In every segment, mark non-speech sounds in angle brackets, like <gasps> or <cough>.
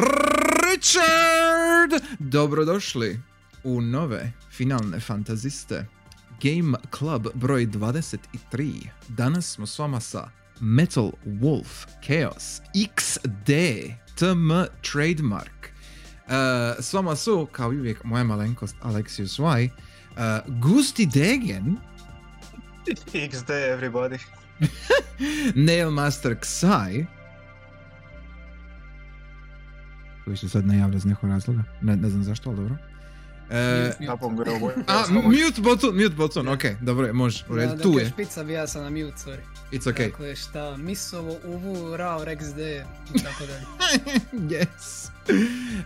Richard! Dobrodošli u nove finalne fantaziste. Game Club broj 23. Danas smo s vama sa Metal Wolf Chaos XD TM Trademark. Uh, s vama su, kao i uvijek, moja malenkost Alexius Y, uh, Gusti Degen, XD everybody. <laughs> Nailmaster Xai, koji se sad ne javlja iz nekog razloga, ne, ne znam zašto, ali dobro. E, a, mute button, mute button, ok, dobro je, može, u redu, tu je, špica bi ja sam na mute, sorry. it's ok. Dakle, šta, misovo, uvu, rao, rex d, i tako dalje. <laughs> yes.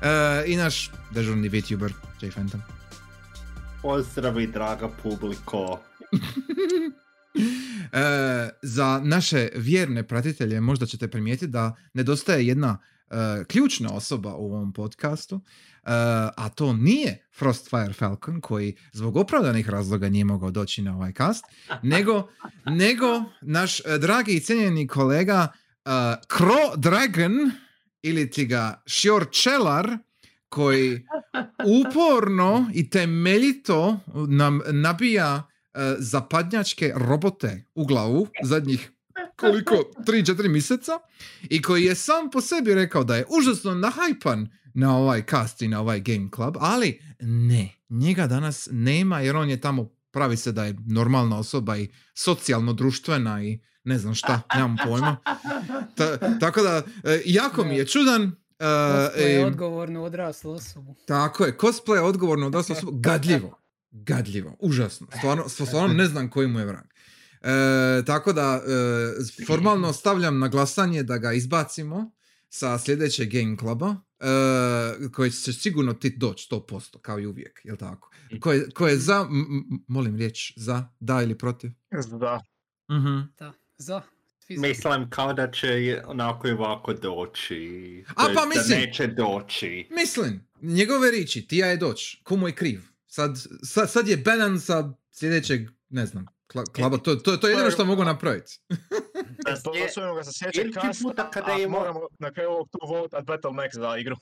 E, I naš dežurni VTuber, J Phantom. Pozdravi draga publiko. <laughs> E, za naše vjerne pratitelje možda ćete primijetiti da nedostaje jedna e, ključna osoba u ovom podcastu, e, a to nije Frostfire Falcon koji zbog opravdanih razloga nije mogao doći na ovaj cast, nego, <laughs> nego naš e, dragi i cijenjeni kolega e, Kro Dragon ili ti ga Šiorčelar koji uporno i temeljito nam nabija zapadnjačke robote u glavu zadnjih koliko, 3-4 mjeseca i koji je sam po sebi rekao da je užasno nahajpan na ovaj cast i na ovaj game club, ali ne, njega danas nema jer on je tamo pravi se da je normalna osoba i socijalno društvena i ne znam šta, nemam pojma. Ta- tako da, e, jako mi je čudan. e, To je odgovornu odraslu osobu. tako je, cosplay je odgovorno da su gadljivo. Gadljivo, užasno. Stvarno, stvarno ne znam koji mu je vrag. E, tako da, e, formalno stavljam na glasanje da ga izbacimo sa sljedećeg Game Cluba, e, koji će sigurno ti doći 100%, kao i uvijek, jel tako? Ko je, ko je za, m- m- molim riječ, za, da ili protiv? Da. Mhm. Da, za. Svi za. Mislim kao da će onako i ovako doći. A, pa mislim- Da neće doći. Mislim, njegove riči, tija je doć, komu je kriv. Sad, sad, sad je banan sa sljedećeg, ne znam, kla- klaba, to, to, to je jedino što mogu napraviti. Posujemo ga sa sljedećeg Idući kasta, puta kada a ima- moramo na kraju ovog tu votat Battle Max za igru.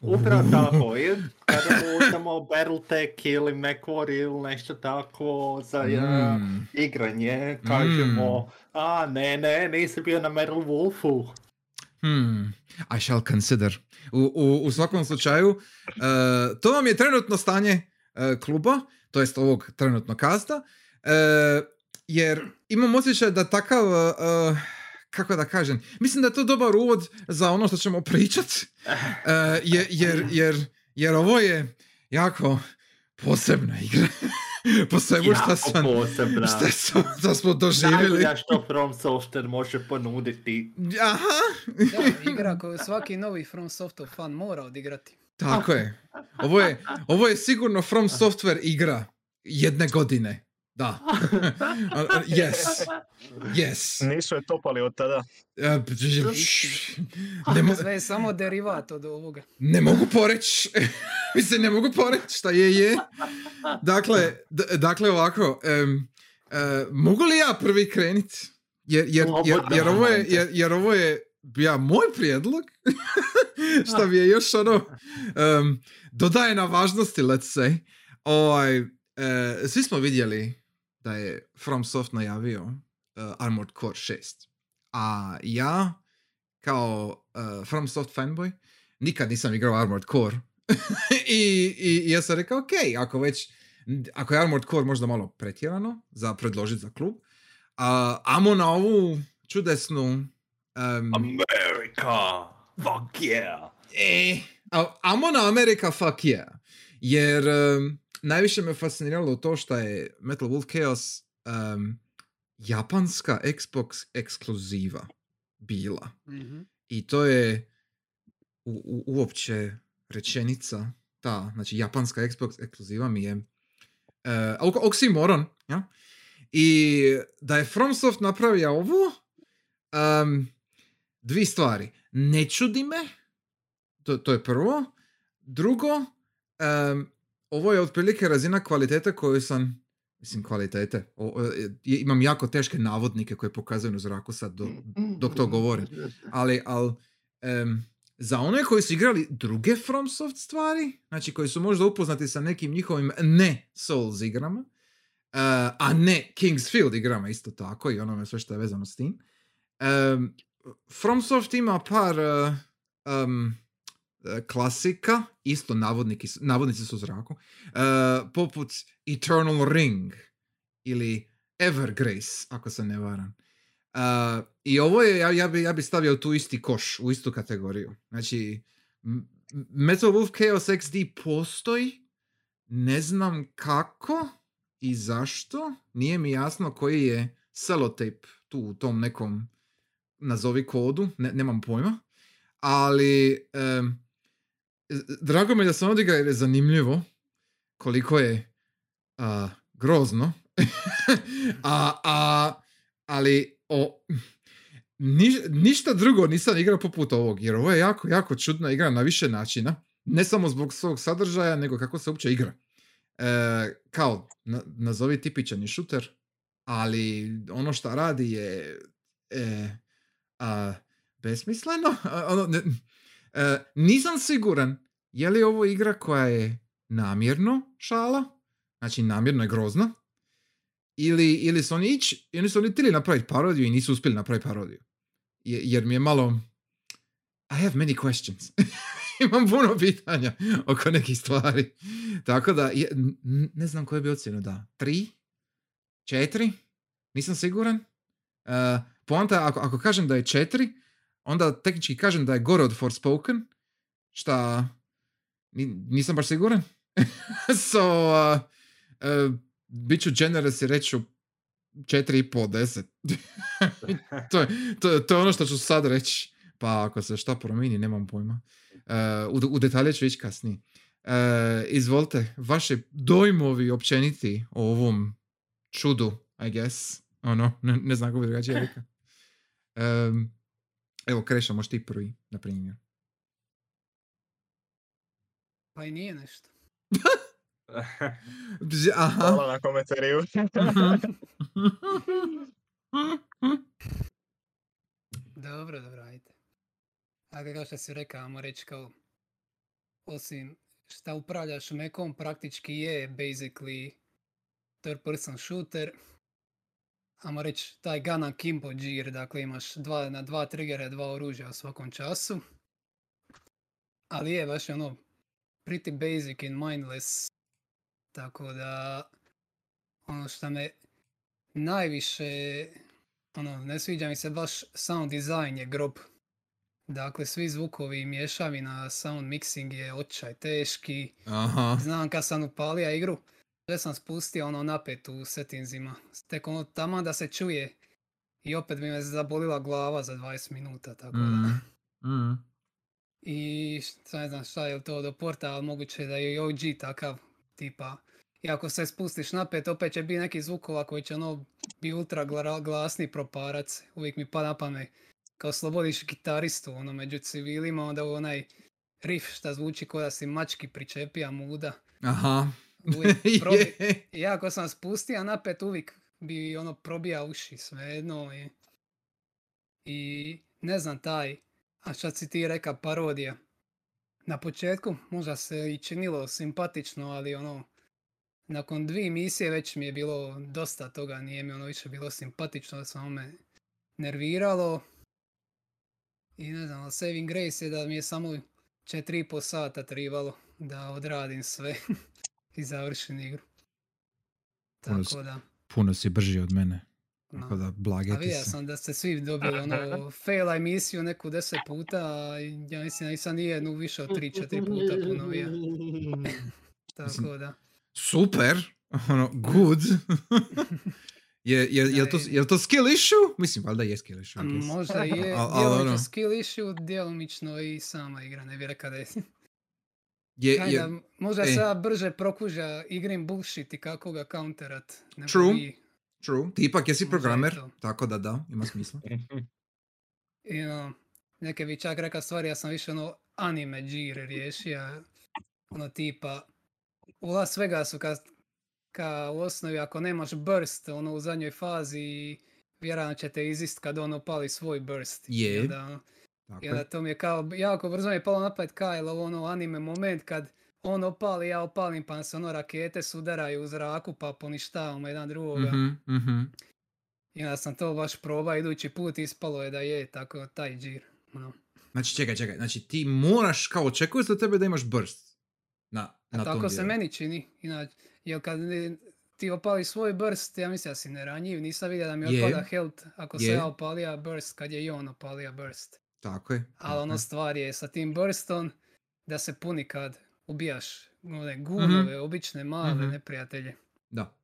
Upravo tako. I kada uzmemo Battletech ili MechWarrior ili nešto tako za Mm. igranje, kažemo a ne, ne, nisi bio na Metal Wolfu. Hmm, I shall consider. U, u, u svakom slučaju, uh, to vam je trenutno stanje uh, kluba, to jest ovog trenutno kasta, uh, jer imam osjećaj da takav, uh, uh, kako da kažem, mislim da je to dobar uvod za ono što ćemo pričat, <laughs> uh, jer, jer, jer, jer ovo je jako posebna igra. <laughs> po svemu šta sam, posebna. šta, sam, šta smo doživjeli. Najbolja što From Software može ponuditi. Aha, Da, <laughs> igra koju svaki novi From Software fan mora odigrati. Tako je. Ovo je, ovo je sigurno From Software igra jedne godine. Da. <laughs> yes. Yes. Nisu je topali od tada. E, Ne, <laughs> mo- Sve je samo derivat od ovoga. ne mogu poreć. <laughs> Mislim, ne mogu poreć šta je je. Dakle, d- dakle ovako. em, e, mogu li ja prvi krenit? Jer, jer, jer, jer, ovo je, jer, jer ovo je ja, moj prijedlog. šta mi je još ono em, dodaje na važnosti, let's say. Ovaj, e, svi smo vidjeli da je FromSoft najavio uh, Armored Core 6. A ja, kao uh, FromSoft fanboy, nikad nisam igrao Armored Core. <laughs> I, I i ja sam rekao, ok, ako već, ako je Armored Core možda malo pretjerano za predložiti za klub, a amo na ovu čudesnu em, America! Fuck yeah! E, a- amo na Amerika fuck yeah. Jer em, najviše me fasciniralo to što je Metal Wolf Chaos em, japanska Xbox ekskluziva bila. Mhm. I to je u, u- uopće rečenica, ta, znači japanska Xbox ekskluziva mi je uh, oksimoron, ja? I da je FromSoft napravio ovo, um, dvi stvari. Ne čudi me, to, to je prvo. Drugo, em, ovo je otprilike razina kvalitete koju sam, mislim kvalitete, o, o, imam jako teške navodnike koje pokazuju na zraku sad do, dok to govorim. ali, ali em, za one koji su igrali druge FromSoft stvari, znači koji su možda upoznati sa nekim njihovim ne Souls igrama, uh, a ne Kingsfield igrama isto tako i onome sve što je vezano s tim. Um, FromSoft ima par uh, um, klasika, isto navodniki, su- navodnici su u zraku, uh, poput Eternal Ring ili Evergrace, ako se ne varam. Uh, I ovo je, ja, ja, bi, ja bi stavio tu isti koš, u istu kategoriju. Znači, Metal Wolf Chaos XD postoji, ne znam kako i zašto, nije mi jasno koji je sellotape tu u tom nekom nazovi kodu, ne, nemam pojma, ali z- drago mi je da sam odigrao jer je zanimljivo koliko je a, grozno, <laughs> a, a, ali o, niš- ništa drugo nisam igrao poput ovog, jer ovo je jako, jako čudna igra na više načina, ne samo zbog svog sadržaja, nego kako se uopće igra. E, kao, na- nazovi tipičan je šuter, ali ono što radi je e, a, besmisleno. A, <laughs> ono, ne- e, nisam siguran je li ovo igra koja je namjerno šala, znači namjerno je grozna, ili, ili su oni ići, ili su oni htjeli napraviti parodiju i nisu uspjeli napraviti parodiju. Je- jer mi je malo... I have many questions. <laughs> Imam puno pitanja oko nekih stvari. Tako da, je, ne znam koje bi ocjenu da. Tri? Četiri? Nisam siguran. Uh, poanta, ako, ako kažem da je četiri, onda tehnički kažem da je gore od Forspoken, šta ni- nisam baš siguran. <laughs> so, uh, uh, bit ću generous i reći ću 4,5 10. <laughs> to, je, to, to je ono što ću sad reći. Pa ako se šta promijeni, nemam pojma. Uh, u, u detalje ću ići kasnije. Uh, izvolite, vaše dojmovi općeniti o ovom čudu, I guess. Ono, ne, ne znam kako bi drugačije rekao. <laughs> Um, evo, Kreša, možeš ti prvi, na primjer. Pa i nije nešto. <laughs> Aha. Hvala na komentariju. <laughs> Dobro, dobro, ajde. A kao što si rekao, ajmo reći kao, osim šta upravljaš mekom, praktički je basically third person shooter. Ajmo reći, taj gun akimbo džir, dakle imaš dva, na dva triggera, dva oružja u svakom času. Ali je baš ono pretty basic and mindless. Tako da, ono što me najviše ono, ne sviđa mi se baš sound design je grob. Dakle, svi zvukovi i mješavina, sound mixing je očaj teški. Aha. Znam kad sam upalio igru, sve sam spustio ono napet u settingsima. Tek ono tamo da se čuje i opet bi me zabolila glava za 20 minuta, tako da. Mm. Mm. I šta ne znam šta je to do porta, ali moguće da je i OG takav tipa. I ako se spustiš napet, opet će biti neki zvukova koji će ono bi ultra gla- glasni proparac. Uvijek mi pada na pamet. Kao slobodiš gitaristu ono među civilima, onda onaj riff šta zvuči kao da si mački pričepija muda. Aha. Uvijek <laughs> probi... Ja ako sam spustio napet uvijek bi ono probija uši svejedno i, i ne znam taj, a šta si ti reka parodija. Na početku možda se i činilo simpatično, ali ono, nakon dvije misije već mi je bilo dosta toga, nije mi ono više bilo simpatično da samo me nerviralo. I ne znam, saving grace je da mi je samo 4,5 sata tribalo da odradim sve <laughs> i završim igru. Puno Tako da, Puno si brži od mene. no. Tako da A blageti vidio sam da ste svi dobili ono <laughs> fail emisiju neku deset puta, a ja mislim da nisam ni jednu više od 3-4 puta ponovio. <laughs> Tako da. Super. Ono, good. <laughs> je, je, je, to, je to skill issue? Mislim, valjda je skill issue. A možda je djelomično skill issue, djelomično i sama igra, ne bi rekao da je. Je, je, možda e. se ja brže prokuža igrim bullshit i kako ga counterat. nego True. vi. true. Ti ipak jesi je programer, tako da da, ima smisla. <laughs> I ono, neke bi čak rekao stvari, ja sam više ono anime džire riješio. Ono tipa, u Las Vegasu ka, ka u osnovi ako nemaš burst ono u zadnjoj fazi, vjerojatno će te izist kad ono pali svoj burst. I Je. ono, Tako I onda to mi je kao, jako brzo mi je palo na pamet Kyle, ono anime moment kad on opali, ja opalim, pa se ono rakete sudaraju u zraku, pa poništavamo jedan drugoga. Mhm, mhm. I onda sam to baš probao idući put, ispalo je da je tako taj džir. Ono. Znači, čekaj, čekaj. Znači, ti moraš, kao očekuje se od tebe da imaš burst. Na, na A tom tako se meni čini. Inače, jer kad ti opali svoj burst, ja mislim da si neranjiv, nisam vidio da mi Je. otpada health ako se Je. ja opalija burst kad je i on opalija burst. Tako je. Ali ono stvar je sa tim burstom da se puni kad ubijaš one Mhm. gunove, obične male Mhm. neprijatelje. Da.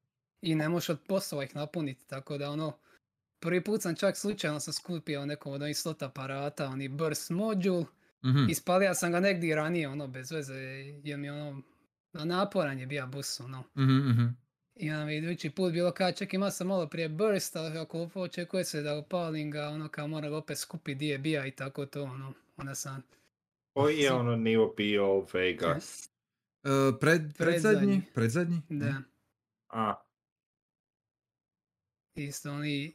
I ne možeš od poslova ih napuniti, tako da ono, prvi put sam čak slučajno sam skupio nekom od onih slot aparata, oni burst module, Mhm. ispalio sam ga negdje ranije, ono, bez veze, jer mi ono, naporan je bio bus, ono. Mhm, mhm. I onda mi idući put bilo kao, ček ima sam malo prije burst, ali ako očekuje se da opalim ga, ono kao moram ga opet skupiti di je bija i tako to, ono. Onda sam, Koji je ono nivo bio Vegas? E, pred, predzadnji? Predzadnji. Predzadnji? da, A, isto oni,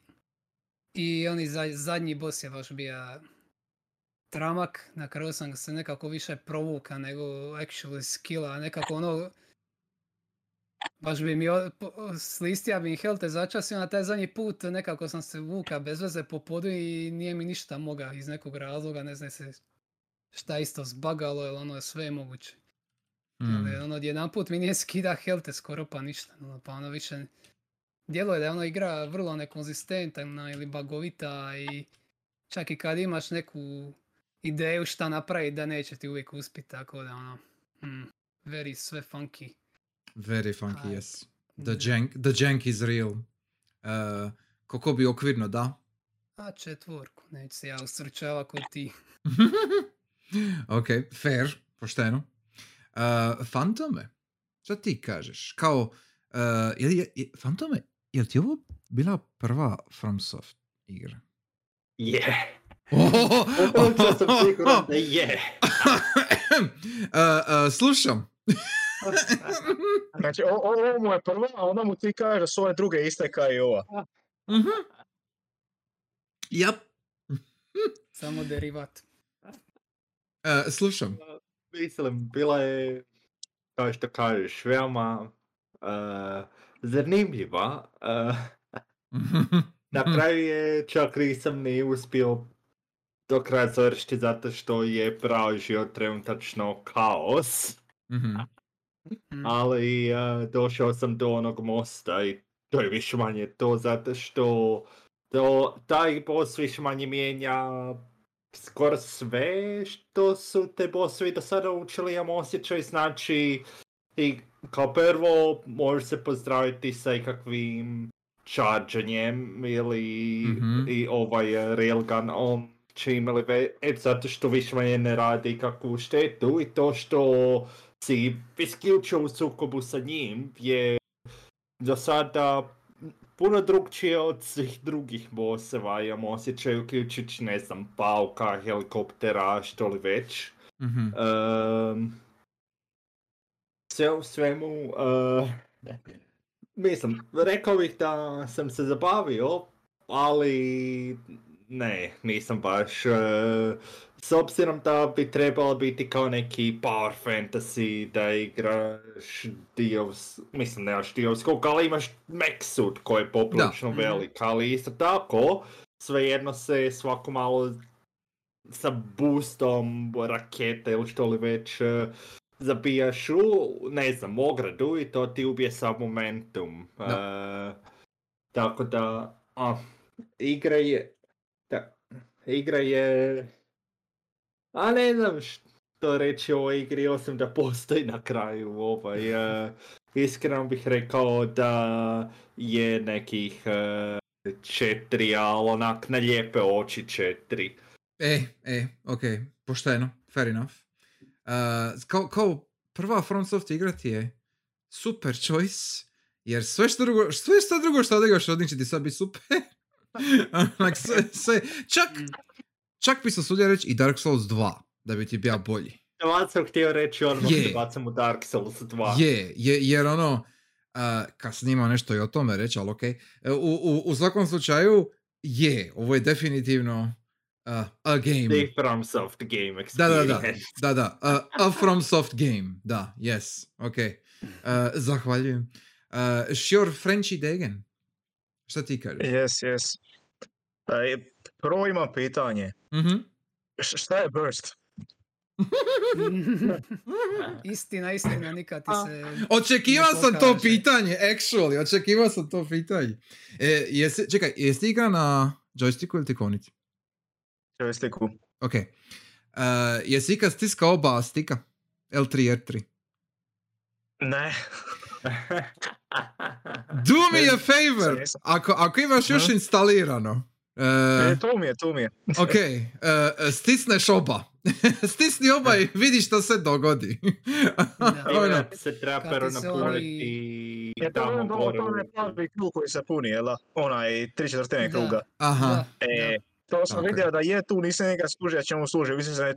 i oni za- zadnji boss je baš bio tramak, na kraju sam se nekako više provuka nego actually skilla, nekako ono, baš bi mi slistija bi mi helte začasio na taj zadnji put, nekako sam se vuka bez veze po podu i nije mi ništa moga iz nekog razloga, ne znam se šta isto zbagalo, jer ono je sve moguće. Mm. Ali ono, jedan put mi nije skida helte skoro pa ništa, ono, pa ono više, djeluje da je ono igra vrlo nekonzistentna ili bagovita i čak i kad imaš neku ideju šta napraviti da neće ti uvijek uspjeti, tako da ono, mm, very sve funky. Very funky, Aj. yes. The jank, the jank is real. Uh, kako bi okvirno, da. A četvorku, neću se ja ustrčava kod ti. <laughs> ok, fair, pošteno. Uh, Fantome, šta ti kažeš? Kao, uh, je, je, je, Fantome, je li ti ovo bila prva FromSoft igra? je. Uopće sam siguran da je. Uh, uh, slušam. <laughs> <laughs> Znači, o- o- ovo mu je prva, a onda mu ti kaže da su ove druge iste kao i ova. Mhm. Yep. <laughs> Samo derivat. Uh, slušam. Mislim, bila je, kao što kažeš, veoma uh, zanimljiva. Uh, <laughs> na kraju je čak nisam ni uspio do kraja završiti zato što je pražio trenutačno kaos. Mhm. Mm. ali uh, došao sam do onog mosta i to je više manje to zato što to, taj boss više manje mijenja skoro sve što su te bossovi do sada učili, imam osjećaj, znači i kao prvo može se pozdraviti sa ikakvim čarđanjem ili Mhm. i ovaj eh, railgun on će imali ve, e, zato što više manje ne radi kakvu štetu i to što si isključio u sukobu sa njim je do sada puno drugčije od svih drugih bosseva, imam osjećaj uključujući, ne znam, pauka, helikoptera, što li već. Mhm. Ehm, sve u svemu, eh, mislim, rekao bih da sam se zabavio, ali ne, nisam baš. eh, s obzirom da bi trebalo biti kao neki power fantasy, da igraš dio, mislim nemaš dio skok, ali imaš mech koji je poprilično Mhm. velik, ali isto tako, svejedno se svako malo sa boostom rakete ili što li već eh, zabijaš u, ne znam, ogradu i to ti ubije sa momentum. Eh, tako da, a, igra je, da, igra je, a ne znam što reći o ovoj igri osim da postoji na kraju ovaj, eh, iskreno bih rekao da je nekih eh, četiri, ali onak na lijepe oči četiri. E, e, ok, pošteno, fair enough. Uh, kao, kao prva FromSoft igra ti je super choice, jer sve što drugo, sve što drugo što odigraš od sad biti super. <laughs> Onak, sve, sve, čak, čak bi se usudio reći i Dark Souls 2, da bi ti bio bolji. Vad sam htio reći odmah Je. se bacam u Dark Souls 2. Je, je, jer ono, uh, kasnije ima nešto i o tome reći, ali ok. U, u, u svakom slučaju, je, ovo je definitivno Uh, a game. The FromSoft game Da, da, da, experience. da, da. Uh, a FromSoft game, da, yes, ok. Uh, zahvaljujem. Uh, sure, Frenchy Degen. Šta ti kažeš? Yes, yes. E, prvo imam pitanje. Mhm. Š- šta je burst? <laughs> istina, istina, nikad ti se... Očekivao sam to pitanje, actually, očekivao sam to pitanje. E, jesi, čekaj, jesi ti igra na joysticku ili tikovnici? Joysticku. Ok. Uh, jesi ikad stiskao oba stika? L3, R3. Ne. <laughs> Do me a favor! Ako, ako imaš još instalirano, E, uh, tu mi je, tu mi je. <laughs> ok, uh, stisneš oba. <laughs> Stisni oba i vidi što se dogodi. Da. Ono, se treba Kad pero ti se napuniti Je to tamo ono gore. to je plavi krug koji se puni, jel? Onaj tri četvrtine kruga. Aha, Da, E, to sam Ok. vidio da je tu, nisam njega skužio čemu služi. Mislim da je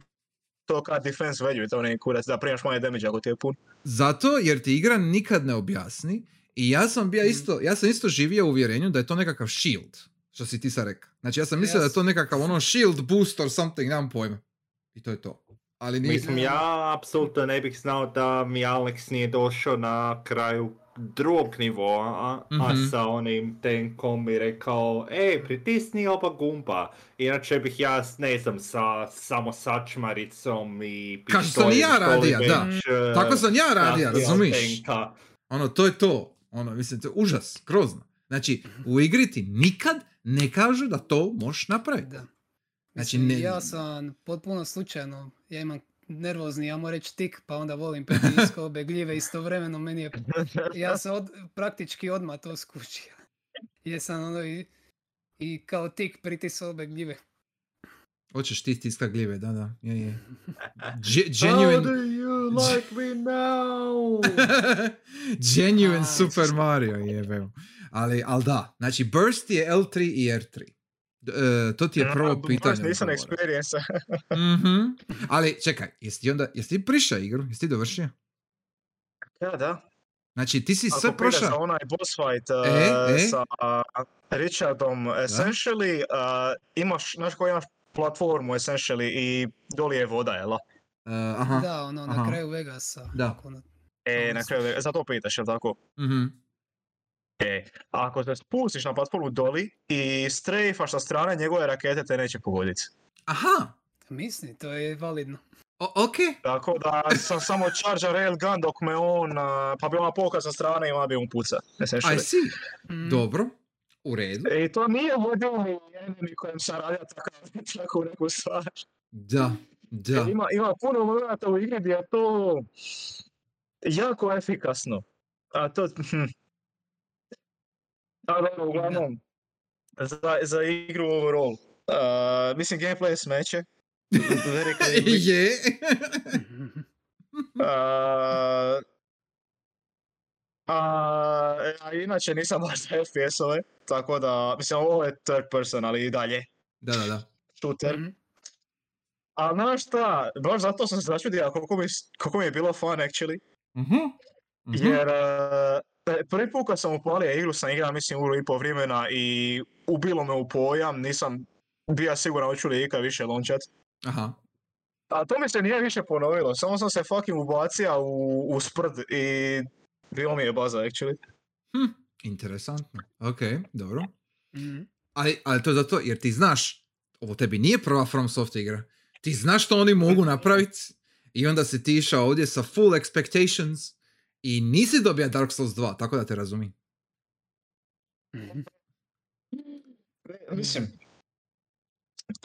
to kad defense value, to neki kurac, da primaš manje damage ako ti je pun. zato jer ti igra nikad ne objasni i ja sam bio Mhm. isto, ja sam isto živio u uvjerenju da je to nekakav shield, što si ti sad rekao. Znači ja sam mislio da je to nekakav ono shield boost or something, nemam pojma. I to je to. Ali nije... Mislim, ja apsolutno ne bih znao da mi Alex nije došao na kraju drugog nivoa, a, a Mhm. sa onim tenkom i rekao, ej, pritisni oba gumba. Inače bih ja, ne znam, sa samo sačmaricom i Kao što sam ja pištoljem, radija, da. e, Tako sam ja razbijao razumiš? tenka. Ono, to je to. Ono, mislim, to je užas, grozno. Znači, u igri ti nikad ne kažu da to možeš napraviti. Da. Znači, ne- Ja sam potpuno slučajno, ja imam nervozni, ja moram reći tik, pa onda volim pritisku obe gljive istovremeno, meni je, ja sam od, praktički odmah to skučio. Jesam ono i, i kao tik pritisao obe gljive. Hoćeš ti stiska gljive, da, da, je, je. <laughs> How genuine, do you like me now? <laughs> genuine Super Mario, jebeo. Ali, ali da, znači Burst je L3 i R3. E, to ti je prvo Baš pitanje. Nisam odgovora. experience. <laughs> Mhm. Ali čekaj, jesi ti onda, jesi ti prišao igru? Jesi ti dovršio? da, da. Znači ti si Ako sve prošao. onaj boss fight uh, E, e. sa uh, Richardom, essentially, uh, imaš, znaš koji imaš platformu, essentially, i doli je voda, jel? da? Uh, aha. Da, ono, aha. na kraju Vegasa. Da. ako ono- E, na kraju, za to pitaš, jel tako? Mhm. E, ako se spustiš na platformu doli i strejfaš sa strane njegove rakete te neće pogoditi. Aha, Mislim, to je validno. o, ok. Tako da sam samo charger railgun dok me on, pa bi ona poka sa strane i ona bi mu puca. I essentially. see. Mm, Dobro, u redu. I to nije mobilni enemy kojem sam radio takav, tako neku stvar. Da, da. Ima, ima puno momenta u igri gdje je to jako efikasno. A to... hm. A dobro, uglavnom, za, za igru overall. Uh, mislim, gameplay je smeće. Very <laughs> clearly. je. Uh, a, a inače nisam baš za FPS-ove, tako da, mislim, ovo je third person, ali i dalje, da, da, da. shooter. mhm. A znaš šta, baš zato sam se začudio koliko mi, koliko mi je bilo fun actually, Mhm. Mhm. jer uh, prvi put kad sam upalio igru sam igrao mislim uru i pol vremena i ubilo me u pojam, nisam bio siguran hoću li ikad više lončat. Aha. A to mi se nije više ponovilo, samo sam se fucking ubacio u, u sprd i bilo mi je baza actually. Hm, interesantno. Ok, dobro. Mhm. Ali, ali to je zato jer ti znaš, ovo tebi nije prva FromSoft igra, ti znaš što oni mogu napraviti i onda si ti išao ovdje sa full expectations i nisi dobio Dark Souls 2, tako da te razumijem. Mhm. Mislim,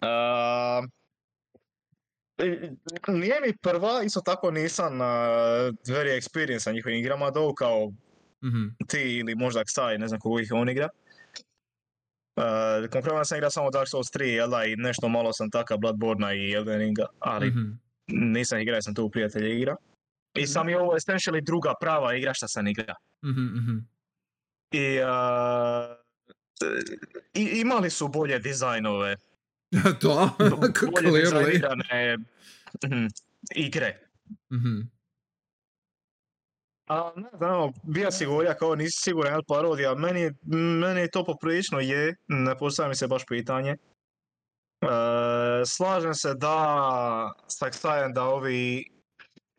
uh, nije mi prva, isto tako nisam uh, very experienced sa njihovim igrama, do kao Mhm. ti ili možda Xai, ne znam koliko ih on igra. Uh, konkretno sam igrao samo Dark Souls 3, jel da, i nešto malo sam taka Bloodborne i Elden Ringa, ali Mhm. nisam igrao, jer sam tu prijatelje igra. I sam i ovo essentially druga prava igra šta sam igra. Mhm, mhm. I, uh, i imali su bolje dizajnove, <laughs> to, bolje <laughs> dizajnirane mhm, igre. Mhm. A ne znam, bija si govorio kao nisi siguran jel parodija, meni, meni to poprilično je, ne postavlja mi se baš pitanje. E, slažem se da s Taksajem da ovi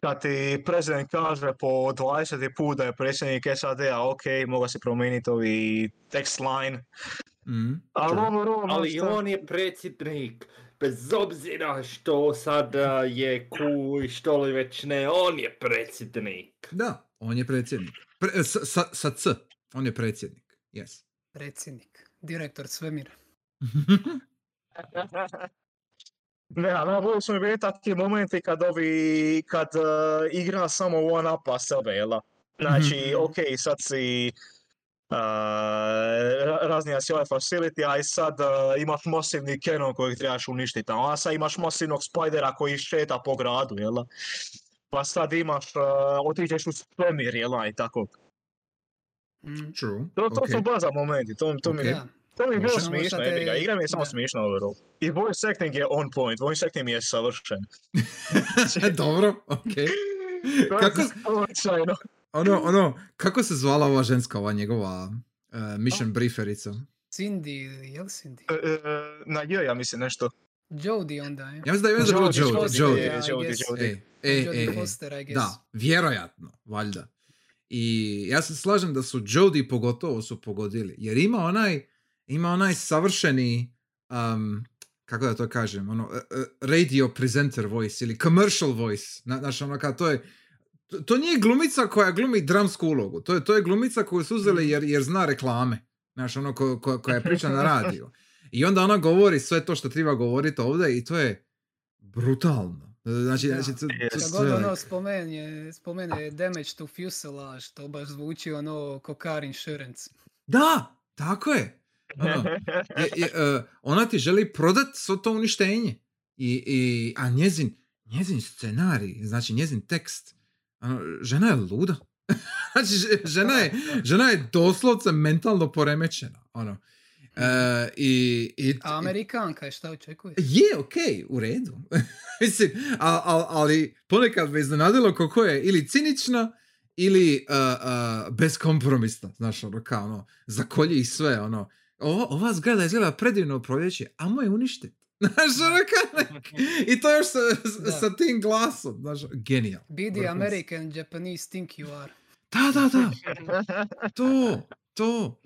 kad ti prezident kaže po 20. put da je predsjednik SAD-a, ok, mogu se promijeniti ovi text line, Mm, ali overall, Ali šta, on je predsjednik, bez obzira što sada je ku i što li već ne, on je predsjednik. Da, on je predsjednik. Pre, sa, sa, sa C, on je predsjednik. Yes. Predsjednik, direktor svemira. <laughs> <laughs> Ne, a najbolji su mi bili takvi momenti kad ovi, kad eh, igra samo one upa sebe, jel da? Znači, Mhm. ok, sad si uh, raznija si ovaj facility, a i sad eh, imaš masivni canon kojeg trebaš uništiti, a sad imaš masivnog spidera koji šeta po gradu, jel da? Pa sad imaš, uh, otiđeš u svemir, jel da, i tako. Mm. True. To, to su ok. baza momenti, to, to mi Ok. Da. To mi je bilo smiješno, ga. te- Igra mi je samo da. smiješna overall. I voice acting je on point, voice acting mi je savršen. <laughs> Dobro, ok. <laughs> To je Kako, ono, ono, kako se zvala ova ženska, ova njegova uh, mission brieferica? Cindy, ili jel Cindy? E, Na J, ja mislim nešto. Jody onda, je. Ja mislim da je da bilo Jodie, Jodie. Jodie, Jodie. je, I Jodie, guess. Jodie. E, e, Jodie e, e. Foster, I guess. Da, vjerojatno, valjda. I ja se slažem da su Jodie pogotovo su pogodili, jer ima onaj, ima onaj savršeni, um, kako da to kažem, ono, uh, uh, radio presenter voice ili commercial voice, na, znaš, ono, kao to je, to, to nije glumica koja glumi dramsku ulogu, to je, to je glumica koju su uzeli jer, jer zna reklame, znaš, ono, ko, ko- koja je priča na <laughs> radiju. I onda ona govori sve to što treba govoriti ovdje i to je brutalno. Znači, Da. znači, to, to. Kad to god je ono spomene, spomene damage to fuselage, to baš zvuči ono ko car insurance. Da, tako je. Ono, je, je, e, ona ti želi prodat svo to uništenje. I, i, a njezin, njezin scenarij, znači njezin tekst, ono, žena je luda. <laughs> znači, žena je, žena je doslovce mentalno poremećena. Ono. E, i, i, A Amerikanka je šta očekuje? je, okej, u redu. <laughs> Mislim, a, a- ali ponekad me iznenadilo koliko je ili cinična ili uh, uh, beskompromisna, znaš, ono, kao ono, zakolji ih sve, ono, ova, ova zgrada izgleda predivno u proljeće, a moj uništit. <laughs> Znaš, ono, kao nek- I to još sa, Da. sa tim glasom, znaš, genijal. Be the. American Japanese think you are. Da, da, da, <laughs> to, to.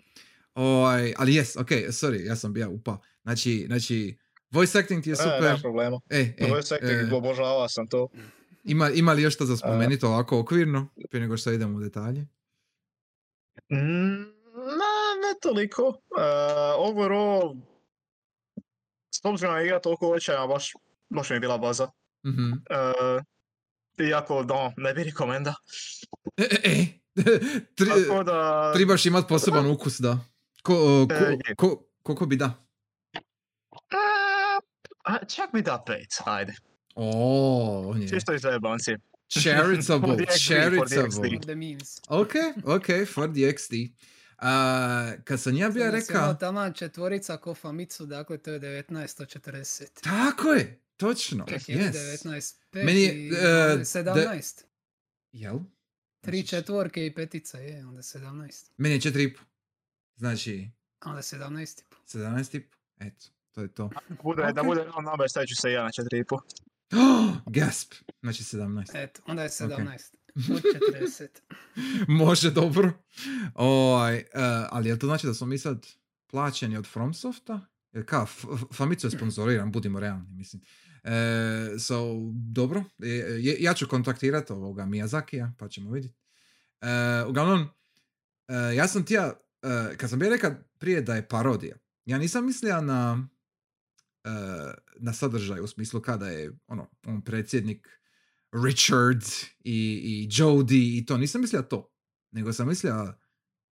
Ovaj, ali jes, ok, sorry, ja sam bio upao. Znači, znači, voice acting ti je E, super. nema problema. E, e, Voice acting, e, obožavao sam to. ima, ima li još što za spomenuti ovako okvirno, prije nego što idemo u detalje? Mm, ne, toliko. Uh, overall, s obzirom na igra toliko očajna, baš, baš mi je bila baza. Mhm. Uh, iako, da, ne bi rekomenda. E, e, e. <laughs> Tri, Tako da... trebaš imat poseban ukus, da. Ko, o, ko, E, ko, koliko bi da? A, čak mi da pet, ajde. O, on je Čisto iz zajebancije. charitable, XD, for the charitable. XD. For the memes. Ok, ok, for the XD. A, kad sam ja bio je ono rekao, taman četvorica ko Famitsu, dakle to je 1940. tako je, točno, Ček, je yes. 19? Pet Meni je, i e, onda 17. Jel? Tri četvorke i petica je, onda 17. Meni je četiri i po. Znači, Onda 17 i po. 17 i po. Eto, to je to. Bude, Da Ok. bude round number, stavit ću se ja na 4,5. Oh, <gasps> gasp! Znači 17. Eto, onda je 17. Ok. Od 40. <laughs> Može, dobro. Oj, ali je to znači da smo mi sad plaćeni od FromSofta? Jer kao, F- F- Famitsu je sponzoriran, budimo realni, mislim. E, so, dobro, e, je- ja ću kontaktirati ovoga Miyazakija, pa ćemo vidjeti. E, uglavnom, e, ja sam tija, e, kad sam bio rekao prije da je parodija, ja nisam mislio na e, na sadržaj u smislu kada je ono, on predsjednik Richard i, i Jody i to, nisam mislio to, nego sam mislio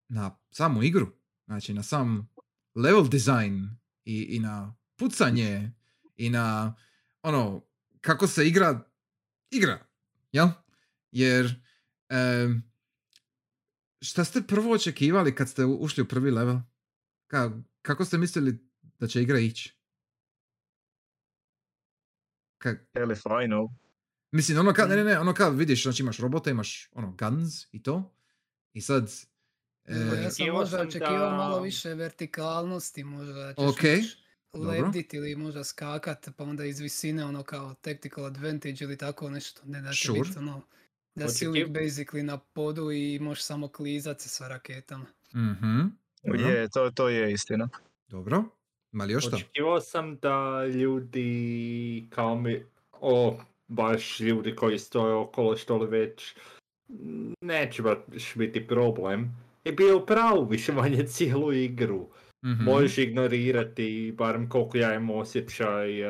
na samu igru, znači na sam level design i, i na pucanje i na ono, kako se igra igra, jel? Jer em, šta ste prvo očekivali kad ste ušli u prvi level? Ka, kako ste mislili da će igra ići? Ka, Ili final. Mislim, ono kao, ne, ne, ne, ono kao vidiš, znači imaš robota, imaš ono guns i to. I sad... E, ja sam možda očekivao da- malo više vertikalnosti, možda ćeš Ok. moć Dobro. lebdit ili možda skakat, pa onda iz visine ono kao tactical advantage ili tako nešto. Ne da će Sure. biti ono, da si uvijek basically na podu i možeš samo klizat se sa raketama. Mhm. Je, to, to je istina. Dobro. Ima li još šta? Očekivao sam da ljudi kao mi, o, baš ljudi koji stoje okolo što li već, m, neće baš biti problem. Je bio pravu više manje <laughs> cijelu igru. Mhm. Možeš ignorirati, barem koliko ja imam osjećaj,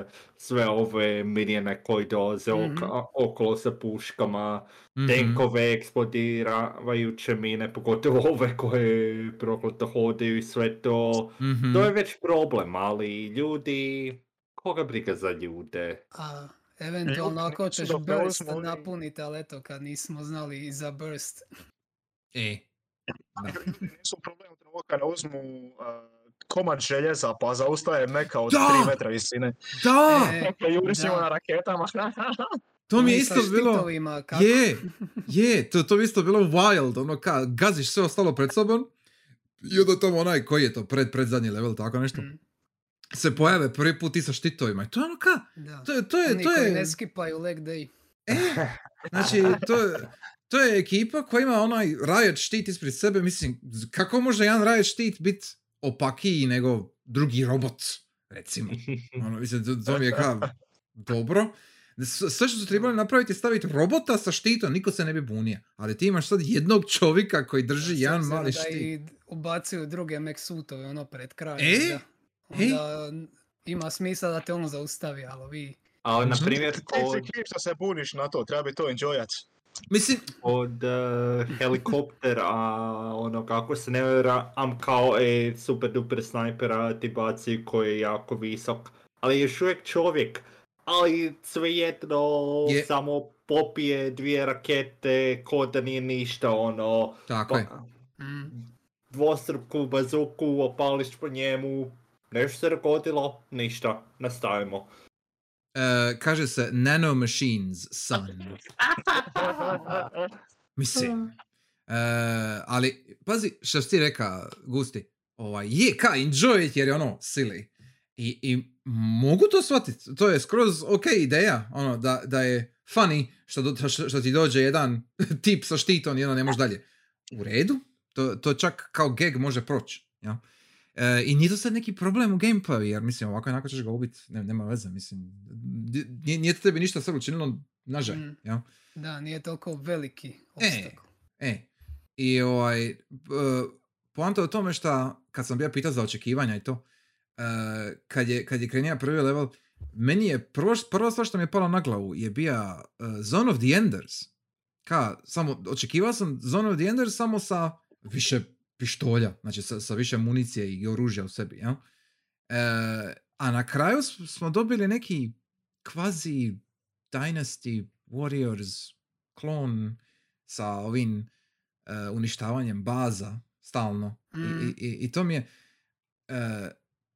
e, sve ove minijene koji dolaze Mhm. oka- okolo sa puškama, Mhm. tenkove eksplodirajuće mine, pogotovo <laughs> ove koje prokleto hodaju i sve to. Mhm. To je već problem, ali ljudi, koga briga za ljude? A eventualno ako nisu ćeš burst napuniti, ali eto kad nismo znali i za burst. E. Da. Ljudi nisu u problemu trenutka kad ne uzmu uh, komad željeza pa zaustaje meka od Da! 3 metra visine. Da! E, juri s njima da. na raketama. <laughs> To mi je isto bilo... Je, <laughs> je, to, to bi isto bilo wild, ono ka, gaziš sve ostalo pred sobom i onda tamo onaj, koji je to, pred, pred zadnji level, tako nešto, Mm, se pojave prvi put i sa štitovima i to je ono ka, Da. to je, to je, to je, ne skipaju leg day. e, znači, to je, to je ekipa koja ima onaj Riot štit ispred sebe, mislim, kako može jedan Riot štit biti opakiji nego drugi robot, recimo. Ono, mislim, to, to mi je kao, dobro. Sve što su trebali napraviti je staviti robota sa štitom, niko se ne bi bunio. Ali ti imaš sad jednog čovjeka koji drži S jedan mali da štit. i ubacuju druge mech suitove ono pred kraj. E? da. Onda ima smisla da te ono zaustavi, ali vi... Na Mhm. primjer, Ti si kod, kriv što se buniš na to, treba bi to enjoyat. Mislim, od eh, helikoptera, ono kako se ne am kao e, super duper snajpera ti baci koji je jako visok, ali još uvijek čovjek, ali svejedno Je. samo popije dvije rakete ko da nije ništa, ono, tako je. pa- Mm. dvostruku bazuku, opališ po njemu, nešto se dogodilo, ništa, nastavimo. E, kaže se nanomachines, son. <laughs> Mislim. E, ali, pazi, što si ti reka, Gusti, ovaj, je, ka, enjoy it jer je ono, silly. I, i mogu to shvatiti, to je skroz ok ideja, ono, da, da je funny što, do- što, što ti dođe jedan <laughs> tip sa štitom i onda ne može dalje. U redu, to, to čak kao gag može proći. Ja? E, I nije to sad neki problem u gameplayu, jer mislim, ovako onako ćeš ga ubiti, ne, nema veze, mislim, nije, nije to tebi ništa sad učinilo nažaj, Mm. ja? Da, nije toliko veliki E, obstakl. E, i ovaj, e, poanta je u tome što, kad sam bio pitao za očekivanja i to, e, kad je, kad je krenija prvi level, meni je prvo, prva stvar što mi je pala na glavu je bija e, Zone of the Enders. Ka, samo, očekivao sam Zone of the Enders samo sa više pištolja, znači sa, sa više municije i oružja u sebi, ja? E, a na kraju smo dobili neki kvazi Dynasty Warriors klon sa ovim e, uništavanjem baza stalno. Mm. i, i, i to mi je e,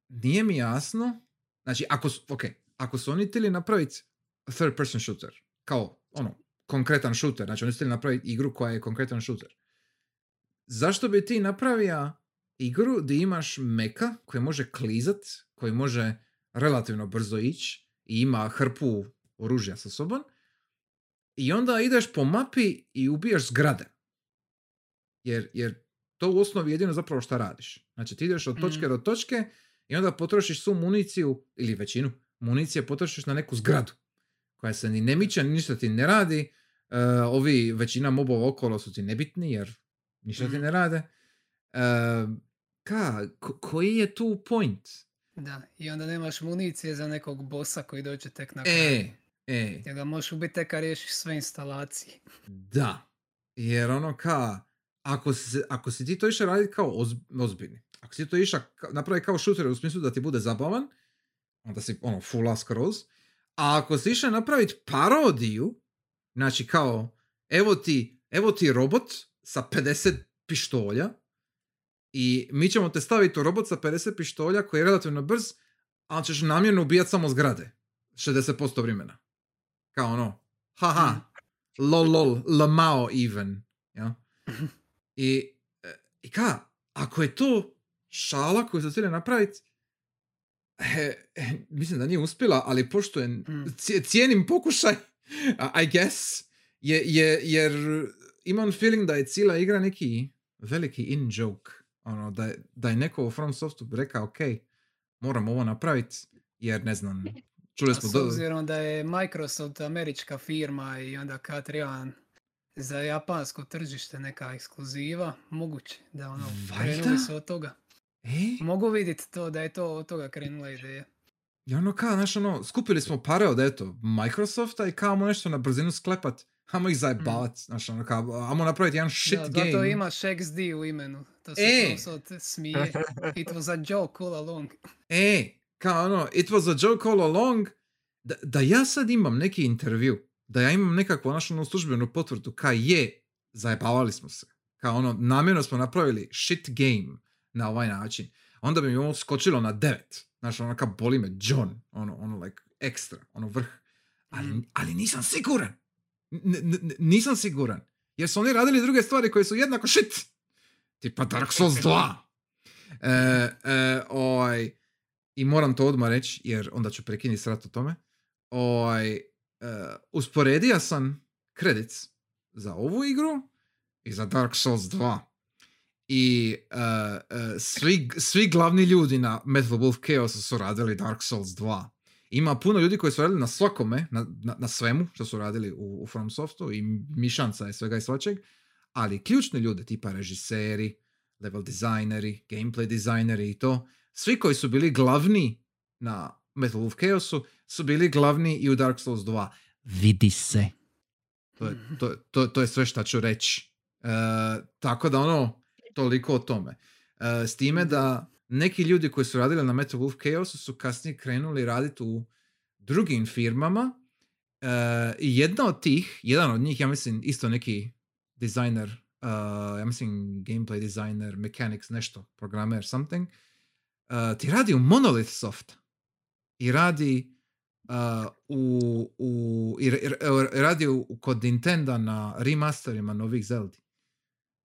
nije mi jasno znači ako su, ok, ako su oni htjeli napraviti third person shooter kao ono konkretan shooter, znači oni su htjeli napraviti igru koja je konkretan shooter zašto bi ti napravio igru gdje imaš meka koji može klizat, koji može relativno brzo ići i ima hrpu oružja sa sobom i onda ideš po mapi i ubijaš zgrade. Jer, jer to u osnovi jedino zapravo šta radiš. Znači ti ideš od točke Mm. do točke i onda potrošiš svu municiju, ili većinu municije potrošiš na neku zgradu koja se ni ne miče, ni ništa ti ne radi. E, ovi većina mobova okolo su ti nebitni jer ništa ti Mhm. ne rade. E, ka, ko- koji je tu point? Da, i onda nemaš municije za nekog bossa koji dođe tek na kraju. E, e, Jer ga možeš ubiti tek kad riješiš sve instalacije. Da. Jer ono ka, ako si, ako si ti to išao raditi kao oz, ozbiljni, ako si to išao napraviti kao šuter u smislu da ti bude zabavan, onda si ono full skroz, a ako si išao napraviti parodiju, znači kao, evo ti, evo ti robot sa 50 pištolja i mi ćemo te staviti u robot sa 50 pištolja koji je relativno brz, ali ćeš namjerno ubijati samo zgrade. 60% vremena. Kao ono, haha, lol lol, lamao even. Ja? I, e, I ka, ako je to šala koju su htjeli napraviti, mislim da nije uspjela, ali poštujem, Mm. cije- cijenim pokušaj, I guess, je, je, jer imam feeling da je cijela igra neki veliki in joke. Ono, da, je, da je neko u From Softu rekao, ok, moram ovo napraviti, jer ne znam, čuli smo s do... obzirom da je Microsoft američka firma i onda kad treba za japansko tržište neka ekskluziva, moguće da ono, krenuli su od toga. E, Mogu vidjeti to da je to od toga krenula ideja. I ono kao, znaš, ono, skupili smo pare od, eto, Microsofta i kao nešto na brzinu sklepat. Hamo ih zajebavat, znaš, ono kao, hamo napraviti jedan shit da, game. zato imaš XD u imenu. To se E! e! smije. It was a joke all along. E, kao ono, it was a joke all along, da, da ja sad imam neki intervju, da ja imam nekakvu našu ono, službenu potvrdu, kao je, zajebavali smo se. Kao ono, namjerno smo napravili shit game na ovaj način. Onda bi mi ovo skočilo na devet. Znaš, ono kao boli me John, ono, ono, like, ekstra, ono, vrh. Ali, Mhm. ali nisam siguran. N- nisam siguran. Jer su oni radili druge stvari koje su jednako shit. Tipa Dark Souls 2. <laughs> E, e, ovaj, I moram to odmah reći, jer onda ću prekinuti srat o tome. Ovaj, e, usporedio sam credits za ovu igru i za Dark Souls 2. I e, e, svi, svi glavni ljudi na Metal Wolf Chaos su radili Dark Souls 2. Ima puno ljudi koji su radili na svakome, na, na, na svemu što su radili u, u FromSoftu i mišanca i svega i svačeg, ali ključni ljudi tipa režiseri, level dizajneri, gameplay dizajneri i to, svi koji su bili glavni na Metal Wolf Chaosu su bili glavni i u Dark Souls 2. Vidi se. To je, to, to, to je sve što ću reći. E, tako da ono, toliko o tome. E, s time da neki ljudi koji su radili na Metal Wolf Chaosu su kasnije krenuli raditi u drugim firmama e, i jedna od tih, jedan od njih, ja mislim, isto neki dizajner, uh, ja mislim gameplay designer, mechanics, nešto, programmer, something, uh, ti radi u Monolith Soft i radi uh, u, u, i, radi u, kod Nintendo na remasterima novih Zeldi.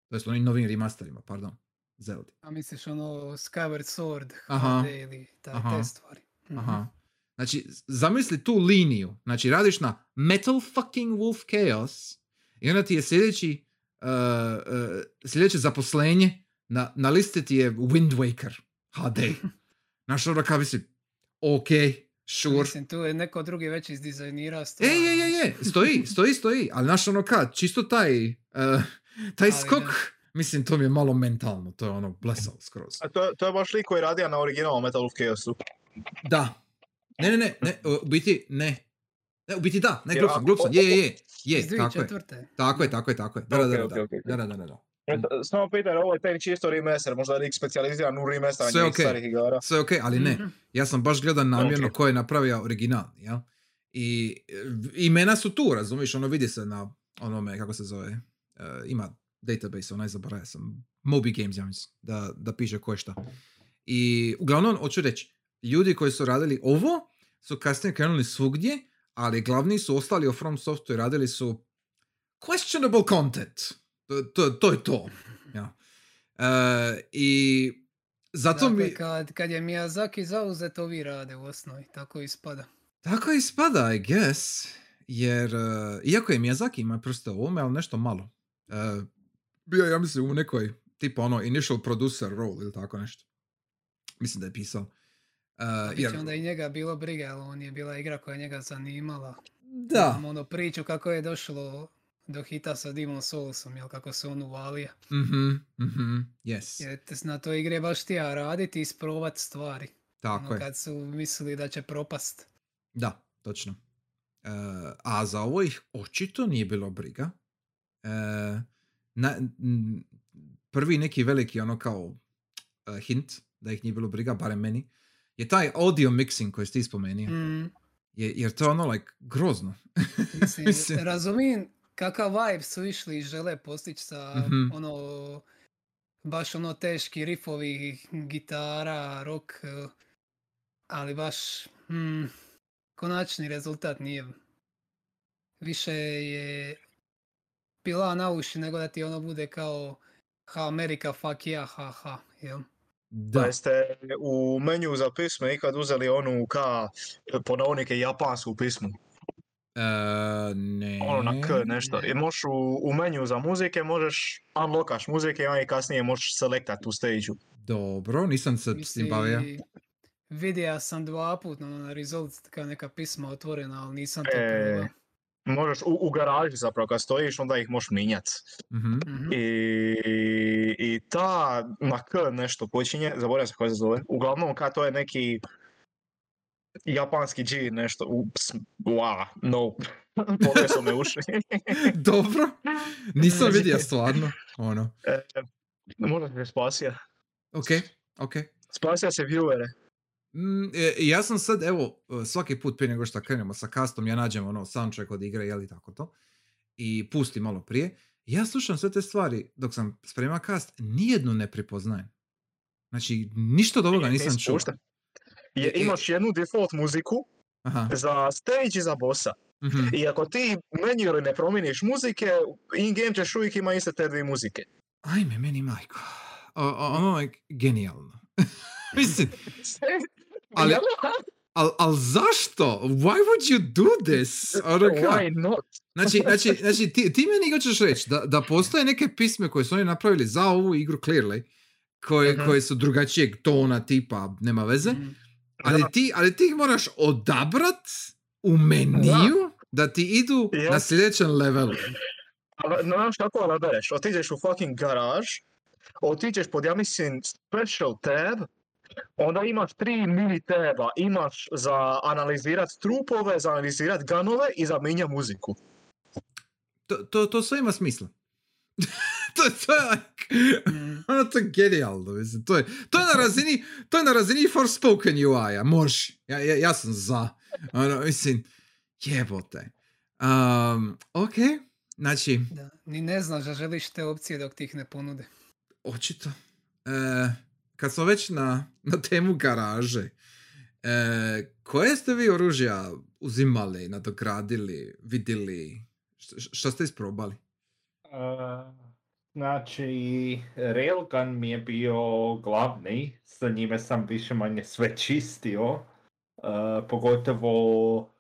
To jest onim novim remasterima, pardon, Zeldi. A misliš ono Skyward Sword, Aha. HD ili taj, Aha. te stvari. Mhm. Aha. Znači, zamisli tu liniju. Znači, radiš na Metal fucking Wolf Chaos i onda ti je sljedeći, uh, uh, sljedeće zaposlenje na, na listi ti je Wind Waker HD. <laughs> Znaš, onda kao bi si, ok, sure. Mislim, tu je neko drugi već izdizajnirao stvar. E, je, je, je, stoji, stoji, stoji. Ali znaš, ono kad, čisto taj, uh, taj Ali skok, da. Mislim, to mi je malo mentalno, to je ono blesao skroz. A to, to je baš lik koji je radio na originalnom Metal of Chaosu. Da. Ne, ne, ne, ne, u biti ne. Ne, u biti da, ne, glup sam, glup sam, je, je, je, je, tako je, 2004. tako je, tako je, tako je, da, da, da, da, da, da, da, da, da. Samo pitaj, ovo je tek čisto remaster, možda je lik specijaliziran u nekih okej. starih igara. Sve ok, ali ne, Mhm. ja sam baš gledao namjerno Ok. ko je napravio original, jel? I e, imena su tu, razumiješ, ono vidi se na onome, kako se zove, e, ima database, onaj zaboravio sam, Moby Games, ja mislim, da, da piše ko je šta. I uglavnom, hoću reći, ljudi koji su radili ovo, su kasnije krenuli svugdje, ali glavni su ostali u From Softu i radili su questionable content. To, to, to je to. Ja. E, I zato dakle, mi... kad, kad je Miyazaki zauzet, ovi rade u osnovi, tako ispada. Tako ispada, I guess. Jer, uh, iako je Miyazaki ima prste u ovome, ali nešto malo. Uh, bio ja mislim, u nekoj, tipa ono, initial producer role ili tako nešto. Mislim da je pisao. Uh, jer, onda i njega bilo briga, ali on je bila igra koja je njega zanimala. da, Znam ono priču kako je došlo do hita sa Demon Soulsom, jel kako se on uvalio. mhm, mhm, yes, Jer te na toj igri je baš htio raditi i stvari. tako ono, je. kad su mislili da će propast. Da, točno. E, a za ovo ih očito nije bilo briga. E, na, prvi neki veliki ono kao e, hint da ih nije bilo briga, barem meni, je taj audio mixing koji si ti spomenuo. Mm, Je, jer to je ono like grozno. <laughs> mislim, Mislim. razumijem kakav vibe su išli i žele postići sa Mhm. ono baš ono teški rifovi gitara, rock, eh, ali baš mm, konačni rezultat nije više je pila na uši nego da ti ono bude kao ha Amerika fuck yeah ha ha jel? Da. Da. jeste u meniju za pisme ikad uzeli onu ka ponovnike japansku pismu? E, ne. Ono na k nešto. I možeš u, u meniju za muzike možeš unlockaš muzike i kasnije možeš selektat u stage Dobro, nisam se s tim bavio. Vidio sam dva put ono, na result kao neka pisma otvorena, ali nisam to E, probao. Možeš u, u garaži zapravo kad stojiš onda ih možeš minjat. Mhm. Mhm. I, I ta na k nešto počinje, zaboravim se kako se zove. Uglavnom kad to je neki japanski G nešto. Ups, wow, no. Pogledaj su me uši. <laughs> Dobro. Nisam <laughs> vidio stvarno. Ono. E, Možda se spasija. Ok, ok. Spasija se viewere. Mm, e, ja sam sad, evo, e, svaki put prije nego što krenemo sa castom, ja nađem ono soundtrack od igre, jeli tako to, i pustim malo prije. Ja slušam sve te stvari dok sam sprema cast, nijednu ne prepoznajem. Znači, ništa od ovoga nisam čuo. Je, imaš jednu default muziku Aha. za stage i za bossa. mhm. I ako ti meniju ne promijeniš muzike, in-game ćeš uvijek ima iste te dvije muzike. Ajme, meni majko. O- o- Ono je genijalno. <laughs> Mislim, <laughs> Ali- Jel? al, al zašto? Why would you do this? <laughs> Ono Why not? Znači, znači, znači ti, ti meni hoćeš reći da, da postoje neke pisme koje su oni napravili za ovu igru Clearly, koje, Mhm. koje su drugačijeg tona, tipa, nema veze, Mhm. ali Da. ti, ali ti ih moraš odabrat u meniju da, ti idu Ja. na sljedećem levelu. Ali, znaš kako odabereš? Otiđeš u fucking garaž, otiđeš pod, ja mislim, special tab, onda imaš tri mini taba. Imaš za analizirat trupove, za analizirat ganove i za minja muziku. To, to, to sve ima smisla. <laughs> to, to je like, Mhm. <laughs> ono to je genijalno, mislim. To je, to je na razini, to je na razini Forspoken UI-a, može. Ja, ja, ja sam za. Ono, mislim, jebote. Um, ok, znači, Da. Ni ne znaš da želiš te opcije dok ti ih ne ponude. očito. E, kad smo već na, na temu garaže, e, koje ste vi oružja uzimali, nadogradili, vidjeli? Šta ste isprobali? Uh, znači, Railgun mi je bio glavni, sa njime sam više manje sve čistio. Uh, pogotovo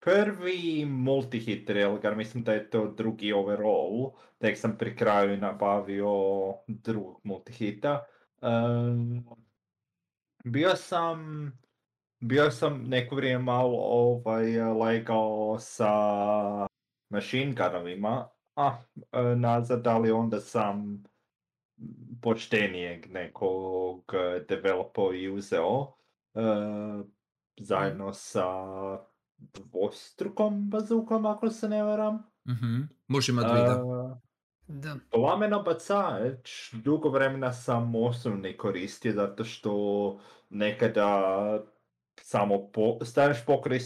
prvi multihit Railgun, mislim da je to drugi overall, tek sam pri kraju nabavio drugog multihita. Um, bio sam bio sam neko vrijeme malo ovaj, legao sa machine gunovima, a e, nazad, ali onda sam počtenijeg nekog e, developo i uzeo e, zajedno sa dvostrukom bazukom, ako se ne varam. Mhm. Može imati dvije, da. Da. Plameno bacač dugo vremena sam osobni koristio zato što nekada samo po, staneš pokraj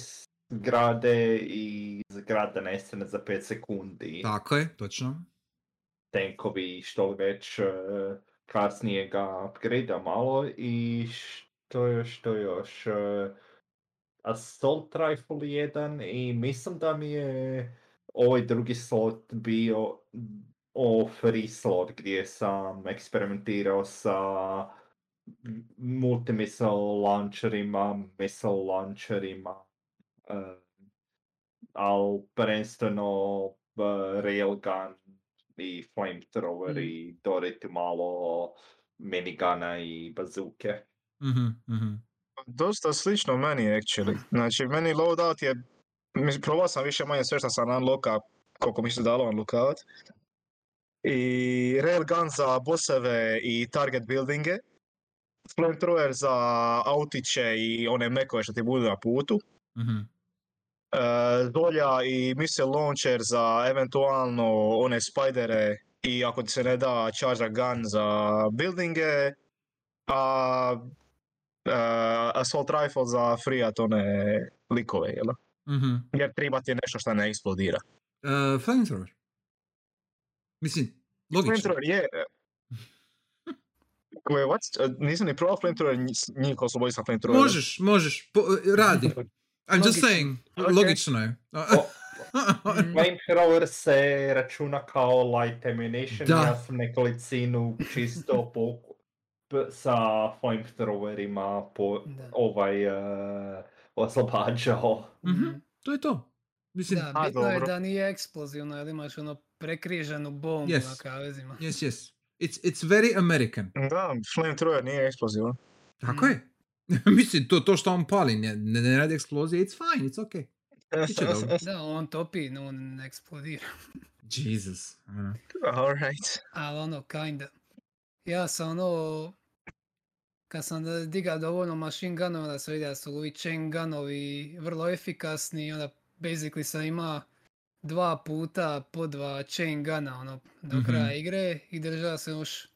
zgrade i zgrada nestane za 5 sekundi. Tako je, točno. Tenkovi što već e, kasnije ga upgrade malo i što još, što još. e, Assault Rifle 1 i mislim da mi je ovaj drugi slot bio o free slot gdje sam eksperimentirao sa multimissile launcherima, missile launcherima, uh, ali prvenstveno uh, railgun i flamethrower Mm. i dodati malo minigana i bazuke. Mhm, mhm. Dosta slično meni, actually. Znači, meni loadout je... Probao sam više manje sve što sam unlocka, koliko mi se dalo unlockavat. I railgun za bosseve i target buildinge. Flamethrower za autiće i one mekove što ti budu na putu. E, Zolja i missile launcher za eventualno one spidere i ako ti se ne da charger gun za buildinge. A e, assault rifle za freeat one likove, jel? Mhm. Jer treba ti je nešto što ne eksplodira. Uh, flamethrower. Mislim, logično. Flamethrower je... e? E, Nisam ni probao flamethrower, nj- njih osloboditi sa flamethrower. Možeš, možeš, po, radi. <laughs> I'm just saying, Ok. logično je. <laughs> Flamethrower se računa kao light ammunition, Da. ja sam nekolicinu čisto <laughs> poku... p- sa flamethrowerima po Da. ovaj uh, oslobađao. Mhm. Mhm. To je to. Mislim, Da, A, bitno je dobro. da nije eksplozivno, jer imaš ono prekriženu bombu Yes. na kavezima. yes, yes. It's, it's very American. Da, flamethrower nije eksplozivan. Tako Mm. je. <laughs> Mislim, to, to što on pali, ne, ne, ne radi eksplozije, it's fine, it's okay. Da, on topi, no on ne eksplodira. <laughs> Jesus. ono. Alright. Ali ono, kinda. Ja sam ono, kad sam diga dovoljno machine gunova da se vidi da su ovi chain gunovi vrlo efikasni, onda basically sam ima dva puta po dva chain guna ono, do Mhm. kraja igre i država se još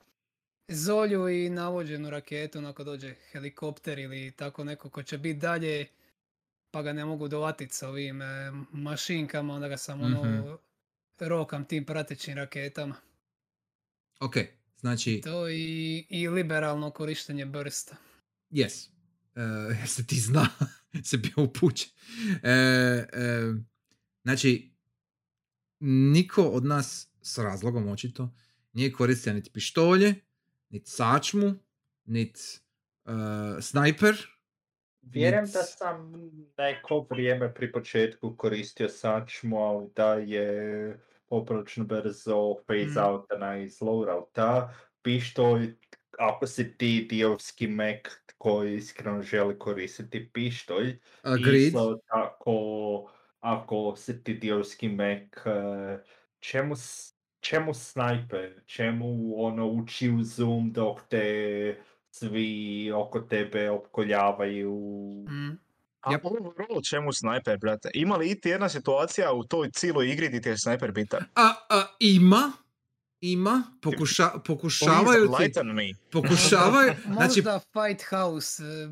zolju i navođenu raketu onako dođe helikopter ili tako neko ko će biti dalje pa ga ne mogu dovatit sa ovim e, mašinkama, onda ga samo ono Mhm. rokam tim pratećim raketama. Ok, znači, To i, i liberalno korištenje bursta. yes. <laughs> Uh, jeste ti zna, <laughs> se bio upućen. E, e, znači, niko od nas s razlogom očito nije koristio niti pištolje, niti sačmu, niti uh, snajper. Vjerujem Nic. da sam neko vrijeme pri početku koristio sačmu, ali da je poprilično brzo phase Mm. outa iz loadouta. Pištolj, ako si ti diovski mek koji iskreno želi koristiti pištolj, Agreed. Isto tako, ako si ti diovski mek, eh, čemu, čemu snajper, čemu ono uči u zoom dok te svi oko tebe opkoljavaju. Mm. A Yep. overall čemu snajper, brate? Ima li iti jedna situacija u toj cijeloj igri gdje ti je snajper bitan? A, a, ima, ima, pokuša, pokušavaju ti, pokušavaju, <laughs> znači, Možda Fight House e,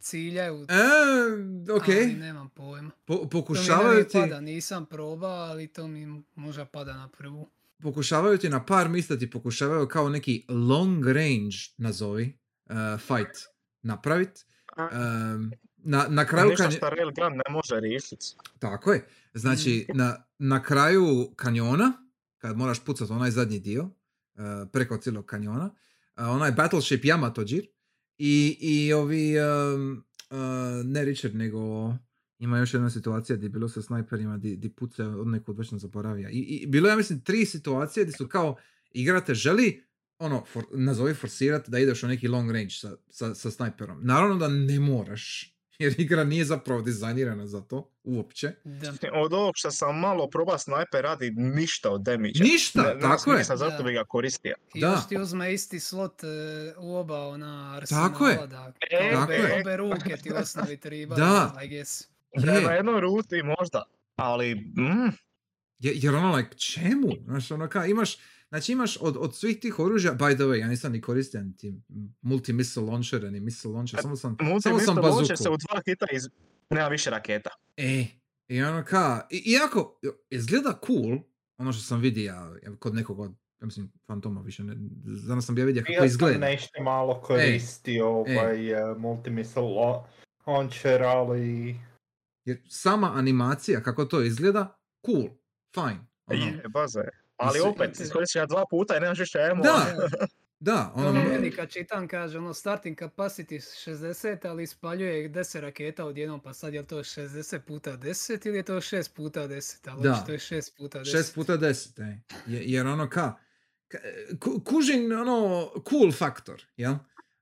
ciljaju, e, ok, ali nemam pojma. po, To mi ne pokušavaju ti, pada, nisam probao, ali to mi možda pada na prvu. pokušavaju ti na par mjesta ti pokušavaju kao neki long range, nazovi, uh, fight napravit. Um, na, na kraju Ništa kad, šta Railgun ne može riješiti. Tako je. Znači, na, na kraju kanjona, kad moraš pucati onaj zadnji dio, uh, preko cijelog kanjona, uh, onaj Battleship Yamatojir i, i ovi, um, uh, ne Richard, nego ima još jedna situacija gdje je bilo sa snajperima di, di puca od nekog već zaboravija. I, I bilo je, ja mislim, tri situacije gdje su kao igrate želi ono, for, nazovi forsirati da ideš u neki long range sa, sa, sa snajperom. Naravno da ne moraš, jer igra nije zapravo dizajnirana za to, uopće. Da. Od ovog što sam malo proba snajper radi ništa od damage. Ništa, ne, tako je. smisla, zato Da. bi ga koristio. I Da. još ti uzme isti slot e, u oba ona arsenala, Tako je. da. E, Tako obe, je. obe ruke ti osnovi treba, Da. I guess. Na Je, jednoj ruti možda, ali mm, je- jer ono, like, čemu? Znaš, ono, ka, imaš, znači imaš od, od svih tih oružja, by the way, ja nisam ni koristio niti multi-missile launcher, ni missile launcher, samo sam, samo sam multi bazuku. se u dva hita iz... Nema više raketa. E, i ono ka, i, iako izgleda cool, ono što sam vidio ja, kod nekog od, ja mislim, Fantoma više, ne, danas sam bio vidio kako Ja izgleda. nešto malo koristio ovaj uh, multimissile la- launcher, ali Jer sama animacija, kako to izgleda, cool, fine. Ono, Je, baza je. Ali opet, iskoristiš ga dva puta i nemaš više emo. Da, <laughs> da, Ono meni kad čitam kaže ono starting capacity 60 ali ispaljuje 10 raketa odjednom pa sad je li to 60 puta 10 ili je to 6 puta 10 ali Da. očito je 6 puta 10. 6 puta 10, ej. Je- Jer ono ka, ka- ku- kužin ono cool faktor, jel?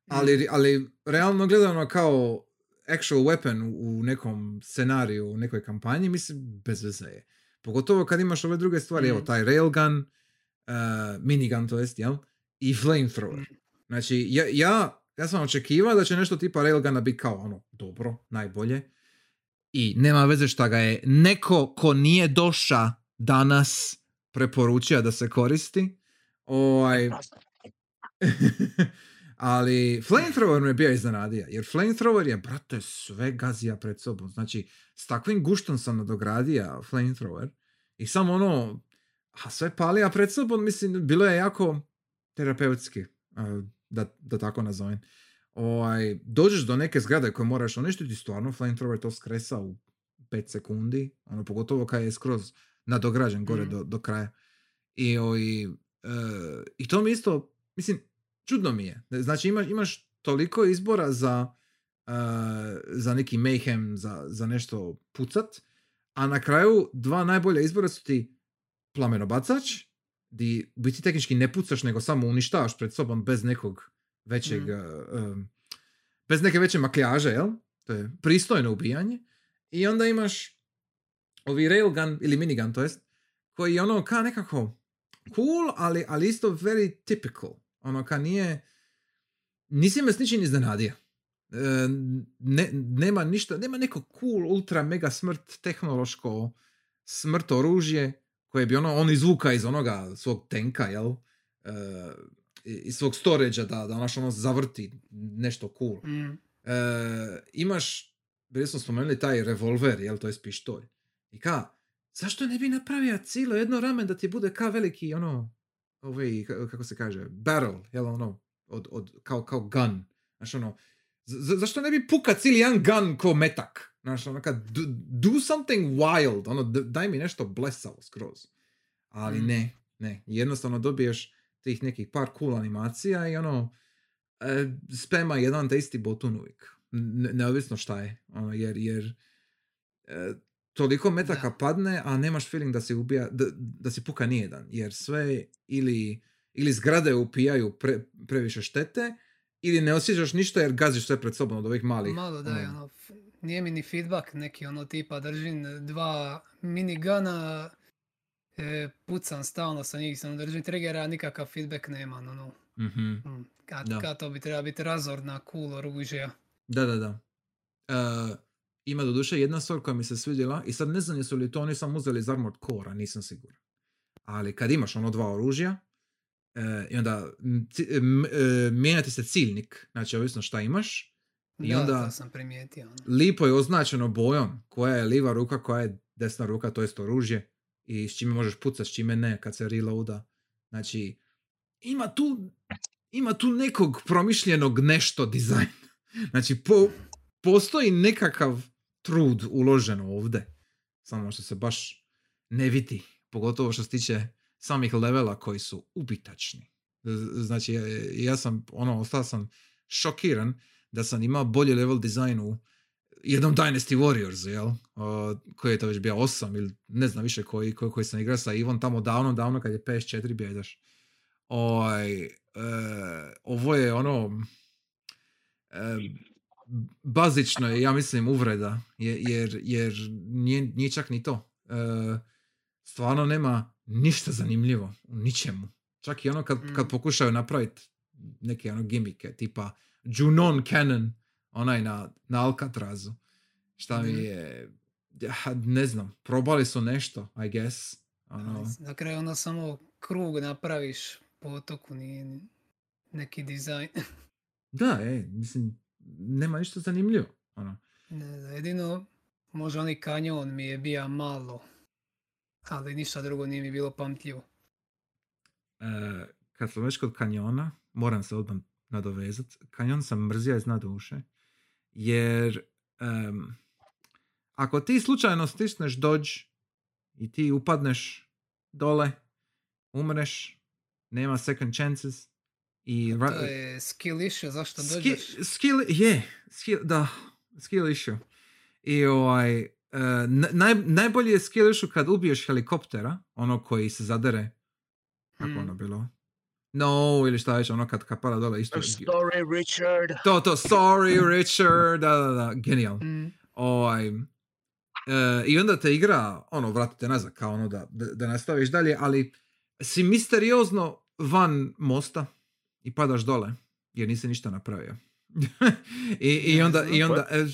Ali, ali realno gledano kao actual weapon u- u nekom scenariju, u nekoj kampanji, mislim, bez veze je. Pogotovo kad imaš ove druge stvari, evo, Mm. taj railgun, uh, minigun to jest, jel? I flamethrower. Mm. Znači, ja, ja, ja sam očekivao da će nešto tipa railguna biti kao ono, dobro, najbolje. I nema veze šta ga je neko ko nije doša danas preporučio da se koristi. Ovaj, <laughs> ali flamethrower me bio iznenadio, jer flamethrower je, brate, sve gazija pred sobom. Znači, s takvim guštom sam nadogradio flamethrower i samo ono, a sve palija pred sobom, mislim, bilo je jako terapeutski, a, da, da tako nazovem. Ovaj, dođeš do neke zgrade koje moraš uništiti, stvarno flamethrower to skresa u 5 sekundi, ono, pogotovo kad je skroz nadograđen gore Mm. do, do kraja. I, ovaj, e, I to mi isto, mislim, čudno mi je. Znači imaš, imaš toliko izbora za, uh, za neki mayhem, za, za nešto pucat, a na kraju dva najbolja izbora su ti plamenobacač, di biti tehnički ne pucaš, nego samo uništavaš pred sobom bez nekog većeg, Mhm. uh, um, bez neke veće makljaže, jel? To je pristojno ubijanje. I onda imaš ovi railgun ili minigun, to jest, koji je ono ka nekako cool, ali, ali isto very typical. Ono ka nije, nisi me s ničim iznenadio. E, ne, nema ništa, nema neko cool, ultra, mega smrt, tehnološko smrt oružje koje bi ono, on izvuka iz onoga svog tenka, jel? E, iz svog storage da, da ono zavrti nešto cool. Mm. E, imaš, bili smo spomenuli taj revolver, jel, to je pištolj. I ka, zašto ne bi napravio cijelo jedno ramen da ti bude ka veliki, ono, ovaj, ka- kako se kaže, barrel, jel, ono, od, od, kao, kao gun. Znaš, ono, za- za- zašto ne bi puka cijeli jedan gun ko metak? Znaš, ono, kad, do, do something wild, ono, daj mi nešto blesavo skroz. Ali Mm. ne, ne, jednostavno dobiješ tih nekih par cool animacija i ono, e, spema jedan te isti botun uvijek. Ne, neovisno šta je. Ono, jer, jer e, toliko metaka Da. padne, a nemaš feeling da se ubija, da, da se puka nijedan. Jer sve ili, ili zgrade upijaju pre, previše štete, ili ne osjećaš ništa jer gaziš sve pred sobom od ovih malih. Malo da je ono, ono, nije mi ni feedback neki ono tipa držim dva minigana, e, pucam stalno sa njih, sam držim triggera, nikakav feedback nema, no, no. mhm. Mm, Kad, kad to bi treba biti razorna cool oružja. Da, da, da. E, ima doduše jedna stvar koja mi se svidjela i sad ne znam jesu li to oni samo uzeli iz Armored Core, nisam siguran. Ali kad imaš ono dva oružja e, i onda m, e, mijenjati se ciljnik, znači ovisno šta imaš, I da, onda- to sam primijetio. Ono. lipo je označeno bojom koja je liva ruka, koja je desna ruka, to jest oružje i s čime možeš pucati, s čime ne kad se reloada. Znači, ima tu, ima tu nekog promišljenog nešto dizajna. Znači, po, postoji nekakav trud uložen ovdje. Samo što se baš ne vidi. Pogotovo što se tiče samih levela koji su ubitačni. Znači, ja, sam, ono, ostao sam šokiran da sam imao bolji level dizajn u jednom Dynasty Warriors, jel? O, koji je to već bio 8 ili ne znam više koji, koji, koji sam igrao sa Ivom tamo davno, davno kad je PS4 bio. Oj, e, ovo je ono e, bazično je, ja mislim, uvreda, je- jer, jer nije, nije čak ni to. E, stvarno nema ništa zanimljivo u ničemu. Čak i ono kad, Mm. kad pokušaju napraviti neke ono gimike, tipa Junon Cannon, onaj na, na Alcatrazu. Šta mi Mhm. je, ja, ne znam, probali su nešto, I guess. Ono, Na kraju ono samo krug napraviš po otoku, nije ni- neki dizajn. <laughs> da, e, mislim, nema ništa zanimljivo. Ono. Ne znam, jedino možda onaj kanjon mi je bija malo, ali ništa drugo nije mi bilo pamtljivo. E, kad smo već kod kanjona, moram se odmah nadovezat. Kanjon sam mrzio iz duše, jer em, ako ti slučajno stisneš dodge i ti upadneš dole, umreš, nema second chances i ra- To je skill issue, zašto Ski- dođeš? skill, je, skill, da, skill issue. I ovaj, na- naj, najbolji je skill issue kad ubiješ helikoptera, ono koji se zadere, kako Mm. ono bilo? No, ili šta već, ono kad kapara dole isto. Sorry, Richard. To, to, sorry Richard, da, da, da, genijal. Mm, Ovaj, e, I onda te igra, ono, vratite nazad, kao ono da, da, da nastaviš dalje, ali si misteriozno van mosta i padaš dole, jer nisi ništa napravio. <laughs> I, i Ne onda, znam. i onda e,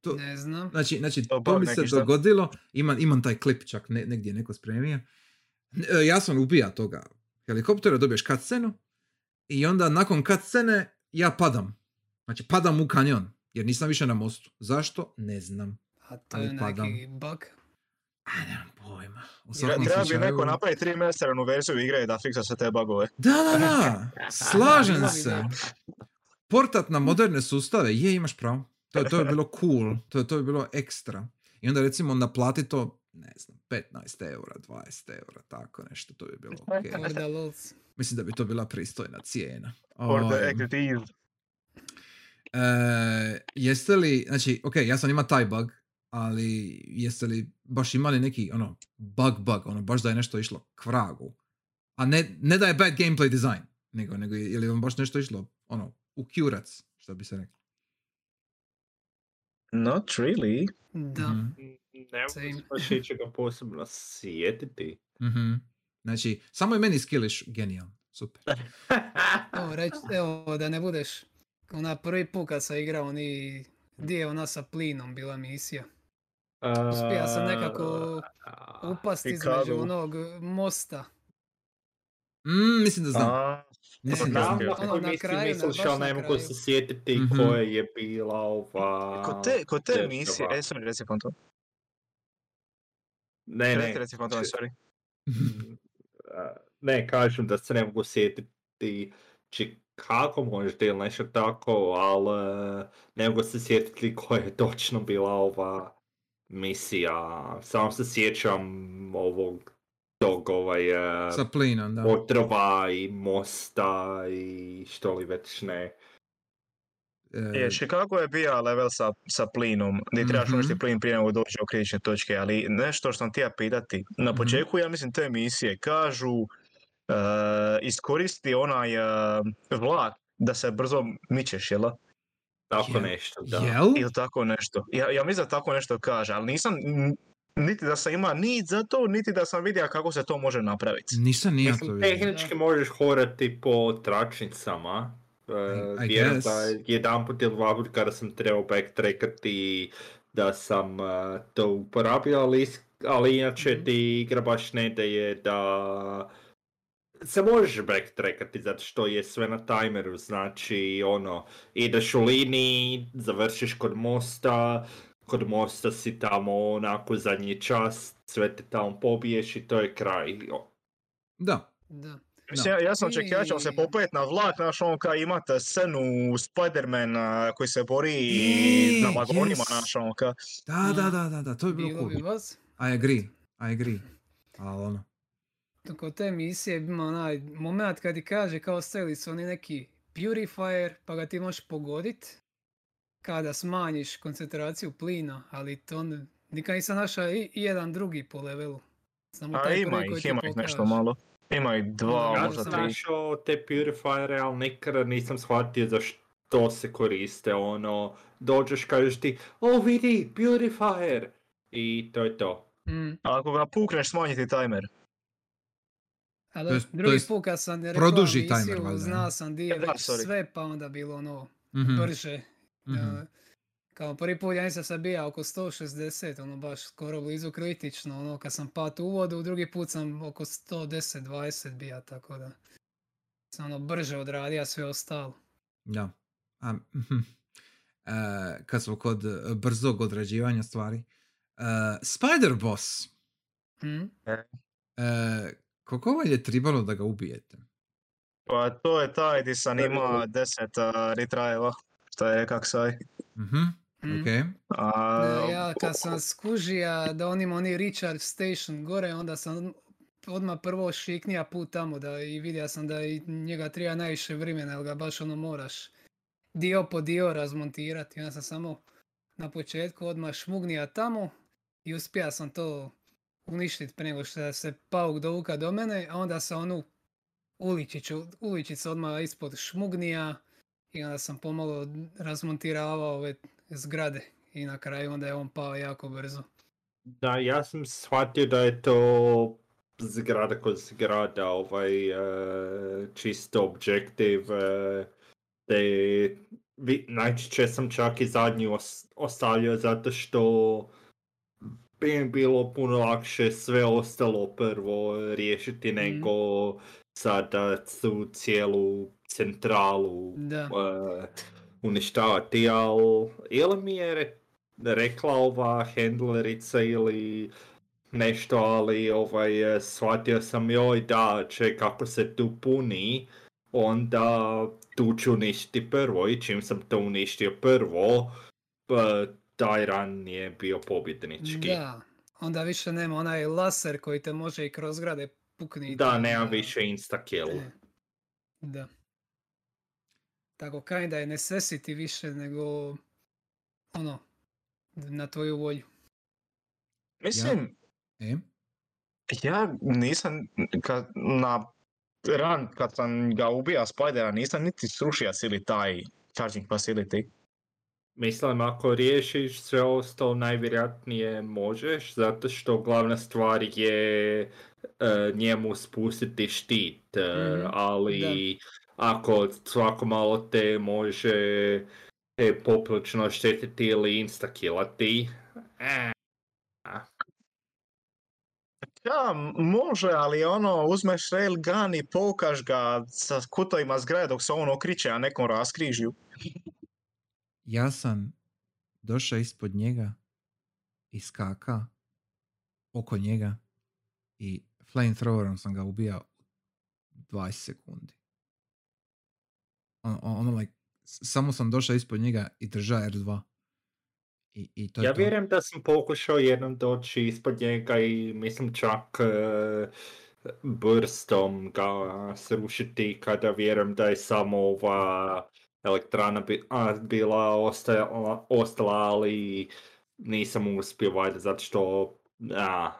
to, ne znam. znači, znači To to mi se dogodilo, imam, imam taj klip čak ne, negdje je neko spremio. E, ja sam ubija toga helikoptera, dobiješ cutscenu i onda nakon cutscene ja padam. Znači padam u kanjon, jer nisam više na mostu. Zašto? Ne znam. A to ali je padam. neki bug. A nemam pojma. U svakom Treba bi neko napraviti remasteranu verziju igre da fiksa sve te bugove. Da, da, da. <laughs> Slažem se. Portat na moderne sustave, je, imaš pravo. To, to je bilo cool. To, to je bilo ekstra. I onda recimo naplati to, ne znam, 15 eura, 20 eura, tako nešto, to bi bilo ok. Mislim da bi to bila pristojna cijena. For the Ovaj, e, jeste li, znači, ok, ja sam ima taj bug, ali jeste li baš imali neki, ono, bug bug, ono, baš da je nešto išlo k vragu? A ne, ne da je bad gameplay design, nego, nego je li vam baš nešto išlo, ono, u kurac, što bi se reklo. Not really. Da. Mhm. Ne mogu se baš ičega posebno sjetiti. Mhm. Znači, samo je meni skillish genijalan. Super. <laughs> Evo, reć, evo, da ne budeš, ona prvi put kad sam igrao, ni, di je ona sa plinom bila misija. Uspija sam nekako Upast Chicago. između onog mosta. Mm, mislim da znam. A, Mislim da ok, znam. na Ono, na kraju, na- misliš, baš ali na ne mogu se sjetiti Mhm. koja je bila ova... Kod te, kod te misije, e, sorry, reci fantom. Ne, ne. Reci, reci či- sorry. a, ne, kažem da se ne mogu sjetiti Chicago možda ili nešto tako, ali ne mogu se sjetiti koja je točno bila ova misija. Samo se sjećam ovog tog ovaj e, Sa plinom, da. otrova i mosta i što li već ne. E, Je, Chicago je bio level sa, sa plinom, gdje trebaš Mhm. uništiti plin prije nego dođe do kritične točke, ali nešto što sam htio pitati. Na Mhm. početku, ja mislim, te misije kažu e, iskoristi onaj e, vlak da se brzo mičeš, jel? Da? Tako Je- nešto, da. Jel? Ili tako nešto. Ja, ja mislim da tako nešto kaže, ali nisam, niti da sam ima nit za to, niti da sam vidio kako se to može napraviti. Nisam ni ja to vidio. tehnički možeš horati po tračnicama. I- I Uh, vjerujem guess. da jedan put ili dva put kada sam trebao backtrackati da sam uh, to uporabio, ali, is- ali inače Mhm. ti igra baš ne daje da se možeš backtrackati zato što je sve na timeru, znači ono, ideš u liniji, završiš kod mosta, kod mosta si tamo onako zadnji čas, sve te tamo pobiješ i to je kraj. Da. Da. Mislim, ja, ja sam očekivao da ćemo se I- popet na vlak, znaš, ono kao imate scenu Spider-Man koji se bori Je, na vagonima, yes. znaš, ono kao. Da, da, da, da, da, to je bilo cool. I agree, I agree. Ali ono, Kod te misije ima onaj moment kad ti kaže kao stavili su oni neki purifier pa ga ti možeš pogodit kada smanjiš koncentraciju plina, ali to ne- nikad nisam našao i, i jedan drugi po levelu. Samo A taj ima ih, ima ih nešto malo. Ima ih dva, Ja Ja možda sam tri. našao te purifiere, ali nikada nisam shvatio za što se koriste, ono, dođeš, kažeš ti, o vidi, purifier, i to je to. Mm. A ako ga pukneš, smanjiti timer. A To jest- to drugi jest put kad sam rekao produži misiju, timer valjda, znao sam di je da, već sorry. sve, pa onda bilo ono mhm, brže. mhm. E, kao prvi put ja nisam sad bija oko 160, ono baš skoro blizu kritično, ono kad sam pat u vodu, drugi put sam oko 110-20 bija, tako da sam ono brže odradio sve ostalo. Da. A, mhm. E, kad smo kod e, brzog odrađivanja stvari. E, Spider Boss. Hm? E, koliko vam je tribalo da ga ubijete? Pa to je taj di sam Da, ima da. 10 uh, retrieva, što je kak saj. Mhm, Hm? ok. A, ja kad sam skužija da on ima oni recharge station gore, onda sam odmah prvo šiknija put tamo da i vidio sam da i njega treba najviše vremena, jer ga baš ono moraš dio po dio razmontirati. Onda sam samo na početku odmah šmugnija tamo i uspija sam to uništiti prije nego što se pauk dovuka do mene, a onda sam onu uličiću, uličicu odmah ispod šmugnija i onda sam pomalo razmontiravao ove zgrade i na kraju onda je on pao jako brzo. Da, ja sam shvatio da je to zgrada kod zgrada, ovaj, e, čisto objektiv, e, te najčešće sam čak i zadnji os- ostavljao zato što bi mi bilo puno lakše sve ostalo prvo riješiti nego sada tu cijelu centralu Da. uh, uništavati, ali ili mi je re- rekla ova handlerica ili nešto, ali ovaj, eh, shvatio sam joj da će kako se tu puni, onda tu ću uništiti prvo i čim sam to uništio prvo, pa taj ran je bio pobjednički. Da, onda više nema onaj laser koji te može i kroz zgrade pukniti. Da, nema onda- više insta kill. E, Da. Tako kinda je necessity više nego ono, na tvoju volju. Mislim, E? ja nisam, kad, na ran, kad sam ga ubija Spidera, nisam niti srušio cijeli taj charging facility. Mislim, ako riješiš sve ostalo, najvjerojatnije možeš, zato što glavna stvar je e, njemu spustiti štit, Mhm, ali ako svako malo te može te poprilično štetiti ili instakillati, e, Ja, m- može, ali ono, uzmeš railgun i pokaš ga sa kutovima zgrade dok se on okriče, a nekom raskrižju. Ja sam došao ispod njega i skaka oko njega i flamethrowerom sam ga ubijao 20 sekundi. Ono, ono like, samo sam došao ispod njega i držao R2. I, i to ja vjerujem da sam pokušao jednom doći ispod njega i mislim čak e, burstom ga srušiti kada vjerujem da je samo ova elektrana bi, a, bila ostala, ostala, ali nisam uspio valjda zato što a,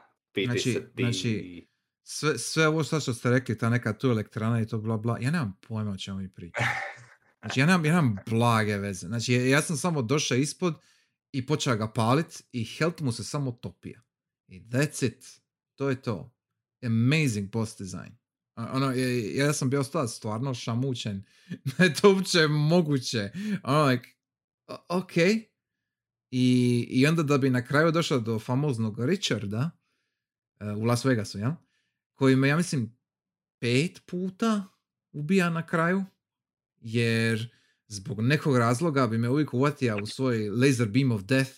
Znači- se ti... znači- Sve, sve ovo sad što ste rekli, ta neka tu elektrana i to bla bla, ja nemam pojma o čemu mi pričamo. <laughs> Znači ja nemam, ja nemam blage veze. Znači ja, ja sam samo došao ispod i počeo ga palit i health mu se samo topija. I that's it. To je to. Amazing boss design. Ono, ja sam bio stvar stvarno šamućen <laughs> da je to uopće moguće. Ono, like, ok. I, I onda da bi na kraju došao do famoznog Richarda e, u Las Vegasu, jel? Koji me, ja mislim, pet puta ubija na kraju, jer zbog nekog razloga bi me uvijek uvatio u svoj laser beam of death.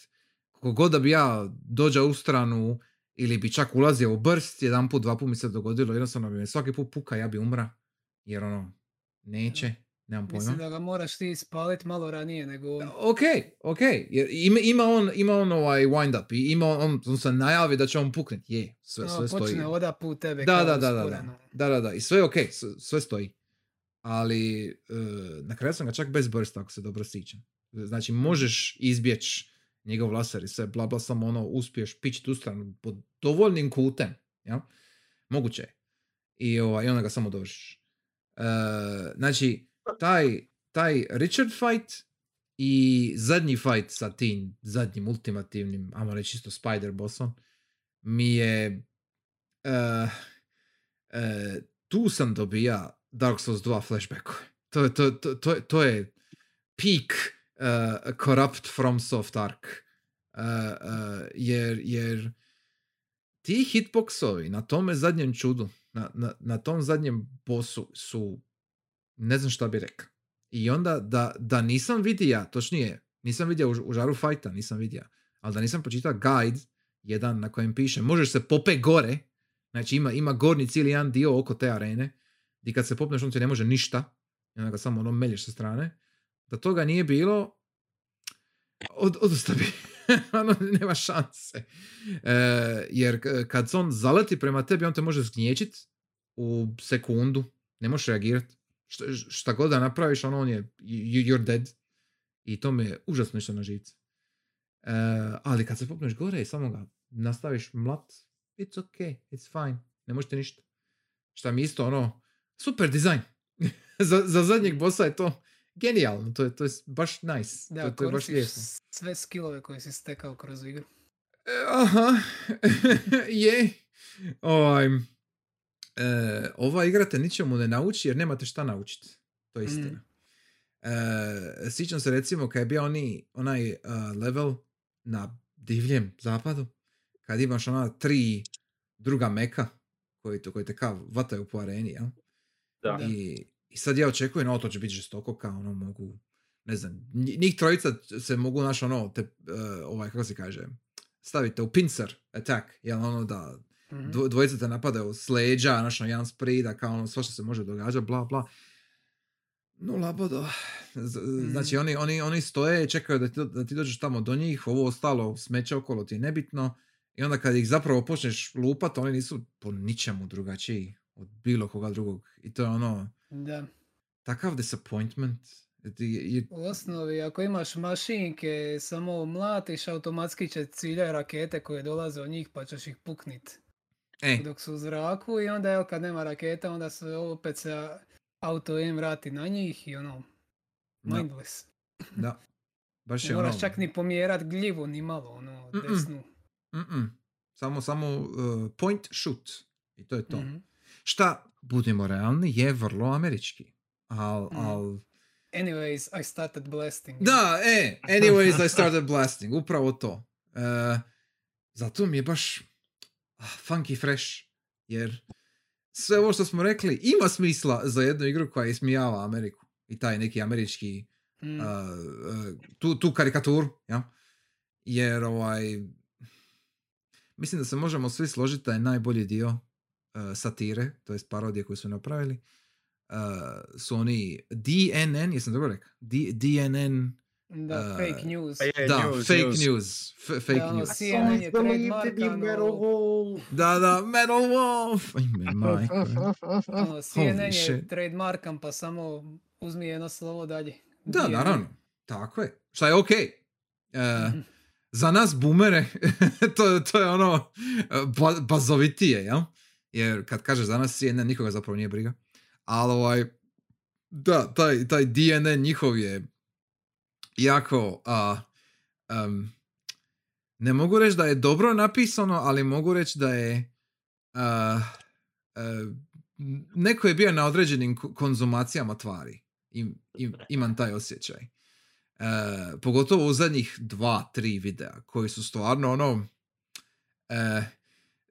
Kako god da bi ja dođao u stranu ili bi čak ulazio u brst, jedan put, dva put mi se dogodilo, jednostavno bi me svaki put puka, ja bi umra, jer ono, neće, nemam pojma. Mislim da ga moraš ti ispalit malo ranije nego on. Ok, ok, jer ima, ima on, ima on ovaj wind up i ima on, on se najavi da će on puknet, je, sve, No, sve stoji. počne oda put tebe Da, da, da, da, da, da, da, da, i sve je ok, sve, sve stoji. Ali e, na kraju sam ga čak bez bursta, ako se dobro sjećam. Znači, možeš izbjeći njegov laser i sve, bla, bla, samo ono, uspiješ pići tu stranu pod dovoljnim kutem, jel? Moguće. I, ovaj, I onda ga samo dovršiš. E, znači, taj, taj Richard fight i zadnji fight sa tim zadnjim ultimativnim, ajmo reći isto Spider bossom, mi je eh, eh, tu sam dobija Dark Souls 2 flashbackove. To, to, to, to, to je peak eh, corrupt from soft arc. Eh, eh, jer, jer ti hitboxovi na tome zadnjem čudu, na, na, na tom zadnjem bosu su, ne znam šta bi rekao. I onda da, da nisam vidio, točnije, nisam vidio u, u žaru fajta, nisam vidio, ali da nisam pročitao guide, jedan na kojem piše, možeš se pope gore, znači ima, ima gornji cijeli jedan dio oko te arene, i kad se popneš on ti ne može ništa, i onda ga samo ono melješ sa strane, da toga nije bilo, od, odustao bi. <laughs> ono, nema šanse. E, jer kad on zaleti prema tebi, on te može zgnječit u sekundu. Ne možeš reagirati. Šta, šta god da napraviš, ono, on je, you- you're dead. I to me je užasno išlo na živce. E, ali kad se popneš gore i samo ga nastaviš mlat, it's okay, it's fine. Ne možete ništa. Šta mi isto ono, super dizajn. <laughs> za, za zadnjeg bossa je to genijalno. To je, to je baš nice. Da, to, to je baš sve skillove koje si stekao kroz igru. E, Aha, <laughs> je. Ovaj, e, ova igra te ničemu ne nauči jer nemate šta naučiti. To je istina. E, sjećam se recimo kad je bio oni, onaj e, level na divljem zapadu, kad imaš ona tri druga meka koji, to, koji te kao vataju po areni, jel? Da. I, I sad ja očekujem, o, to će biti žestoko, kao ono mogu, ne znam, nji- njih trojica se mogu, naš ono, te, e, ovaj, kako se kaže, stavite u pincer attack, jel ono da Mhm. dvo, dvojica te napadaju s leđa, znaš, ono, jedan sprida, kao ono, svašta se može događati, bla, bla. No, labodo. Z- Znači, oni, oni, oni stoje i čekaju da ti, da ti dođeš tamo do njih, ovo ostalo smeće okolo ti je nebitno. I onda kad ih zapravo počneš lupat, oni nisu po ničemu drugačiji od bilo koga drugog. I to je ono, Da. takav disappointment. Je- U osnovi, ako imaš mašinke, samo mlatiš, automatski će ciljati rakete koje dolaze od njih pa ćeš ih puknit E, dok su u zraku i onda evo kad nema raketa onda se opet se auto aim vrati na njih i ono, Da. mindless. da. <laughs> Baš Ne je ono... moraš čak ni pomjerat gljivu ni malo, ono, Mm-mm. desnu. mm-mm. Samo, samo uh, point shoot. I to je to. Mhm. Šta, budimo realni, je vrlo američki. Al, Mhm. al... Anyways, I started blasting. Da, e, anyways, I started blasting. Upravo to. E, zato mi je baš ah, funky fresh. Jer sve ovo što smo rekli ima smisla za jednu igru koja ismijava Ameriku. I taj neki američki Mm. uh, uh, tu, tu karikaturu, ja? Jer ovaj, mislim da se možemo svi složiti da je najbolji dio uh, satire, to jest parodije koju su napravili, uh, su oni DNN, jesam dobro rekao? D- DNN, Da, uh, fake news. Pa je, da, news, fake news. news, f- fake Da, ono, news. CNN je trademarkano. Da, da, Metal Wolf! Ime, <laughs> majko. Ono, CNN je shit. trademarkan pa samo uzmi jedno slovo dalje. Da, DNA. naravno. Tako je. Šta je okej. E, Mhm. za nas boomere, <laughs> to, to je ono ba, bazovitije, jel? Jer kad kažeš za nas CNN, nikoga zapravo nije briga. Ali ovaj, da, taj, taj DNA njihov je jako, a, em, ne mogu reći da je dobro napisano, ali mogu reći da je a, a, neko je bio na određenim ko- konzumacijama tvari. Im, im- imam taj osjećaj. E, pogotovo u zadnjih dva, tri videa koji su stvarno ono e, e,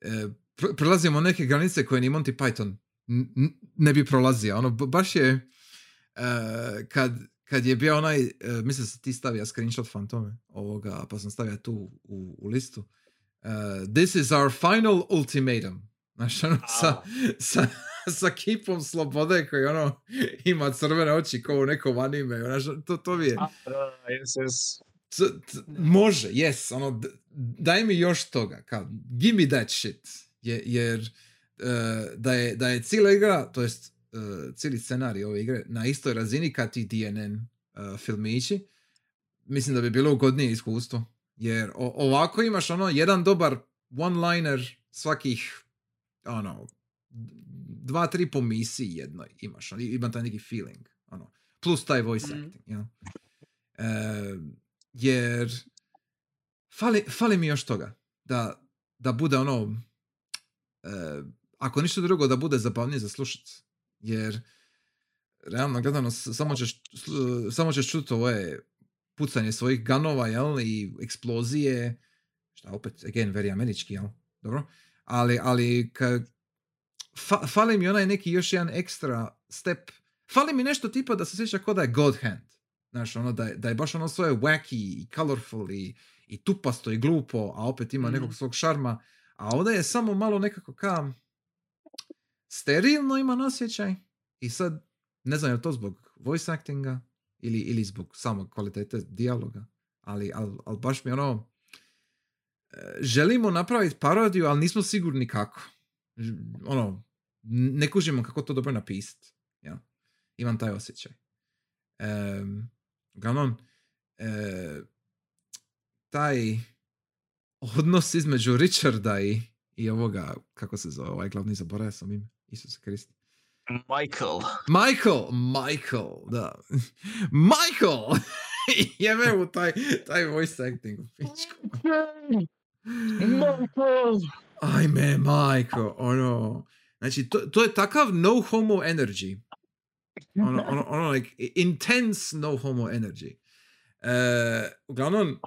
pr- prelazimo neke granice koje ni Monty Python ne bi prolazio. Ono, baš je e, kad, kad je bio onaj, e, mislim si ti stavio screenshot fantome ovoga, pa sam stavio tu u, u listu. E, this is our final ultimatum. Znaš, ono, sa, sa, sa kipom slobode koji ono ima crvene oči kao u nekom anime. Znaš, to, to mi je... Može, yes, ono, daj mi još toga, kao, give me that shit, Je- jer eh, da, je, da je cijela igra, to jest cijeli scenarij ove igre na istoj razini kad ti DNN eh, filmići, mislim da bi bilo ugodnije iskustvo, jer ovako imaš ono jedan dobar one-liner svakih, ono, dva, tri po misiji jednoj imaš, ono, ima taj neki feeling, ono, plus taj voice Mhm. acting, jel? Eh, jer fali, fali mi još toga da, da bude ono ako ništa drugo da bude zabavnije za slušat jer realno gledano samo ćeš, samo ćeš čuti ovo je pucanje svojih ganova jel, i eksplozije šta opet again very američki jel dobro ali, ali ka, fa, fali mi onaj neki još jedan ekstra step fali mi nešto tipa da se sjeća kao da je God Hand Znaš, ono da je, da je baš ono svoje wacky i colorful i, i tupasto i glupo, a opet ima Mhm. nekog svog šarma. A ovdje je samo malo nekako ka sterilno ima osjećaj. I sad, ne znam je to zbog voice actinga ili, ili zbog samog kvalitete dijaloga. Ali, ali, ali baš mi ono, e, želimo napraviti parodiju, ali nismo sigurni kako. Ono, ne kužimo kako to dobro napisati. Ja. Imam taj osjećaj. Um, uglavnom, e, taj odnos između Richarda i, i ovoga, kako se zove, ovaj glavni zaboravio sam ime, Isus Krist. Michael. Michael, Michael, da. <laughs> Michael! <laughs> Jebe mu taj, taj voice acting u pičku. Michael! Ajme, Michael, ono. Znači, to, to je takav no homo energy. Ono, ono, ono like, intense no homo energy. E, uglavnom,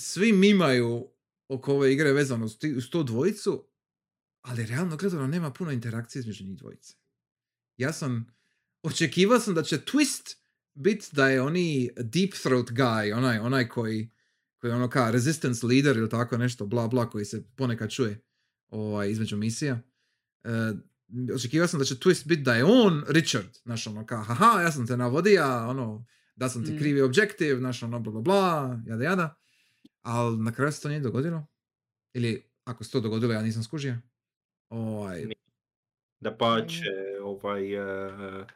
svi mimaju oko ove igre vezano uz, ti- uz tu dvojicu, ali realno gledano nema puno interakcije između njih dvojice. Ja sam, očekivao sam da će twist bit da je oni deep throat guy, onaj, onaj koji, koji je ono kao resistance leader ili tako nešto, bla bla, koji se ponekad čuje ovaj, između misija. E, očekivao sam da će twist bit da je on Richard, znaš ono kao, haha, ja sam te navodio, ono, da sam ti Mm. krivi objektiv, znaš ono, bla bla bla, jada jada. Ali na kraju se to nije dogodilo. Ili, ako se to dogodilo, ja nisam skužio. Ovaj, Da pače, ovaj... eh,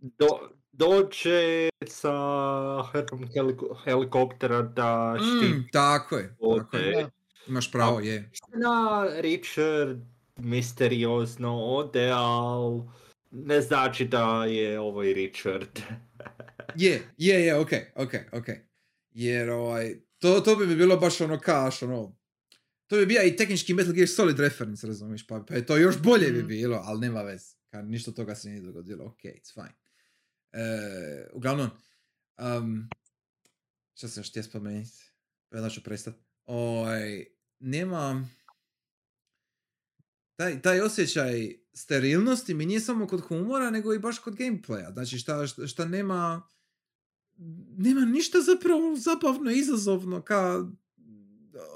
do, dođe sa hrpom heliko- helikoptera da štiti Mm, tako je, tako je. Da. Imaš pravo, je. Na Richard misteriozno ode, ali ne znači da je ovaj Richard. <laughs> Je, je, je, ok, ok, ok. Jer ovaj, to, to bi mi bilo baš ono kaš, ono, to bi bio i tehnički Metal Gear Solid reference, razumiješ, pa, pa je to još bolje bi Mm. bilo, ali nema veze. Kad ništa toga se nije dogodilo, ok, it's fine. E, uglavnom, um, šta sam još htio spomenuti? Da ću prestat. Ovaj, nema, taj, taj osjećaj sterilnosti mi nije samo kod humora, nego i baš kod gameplaya. Znači šta, šta, šta nema, nema ništa zapravo zabavno, izazovno, ka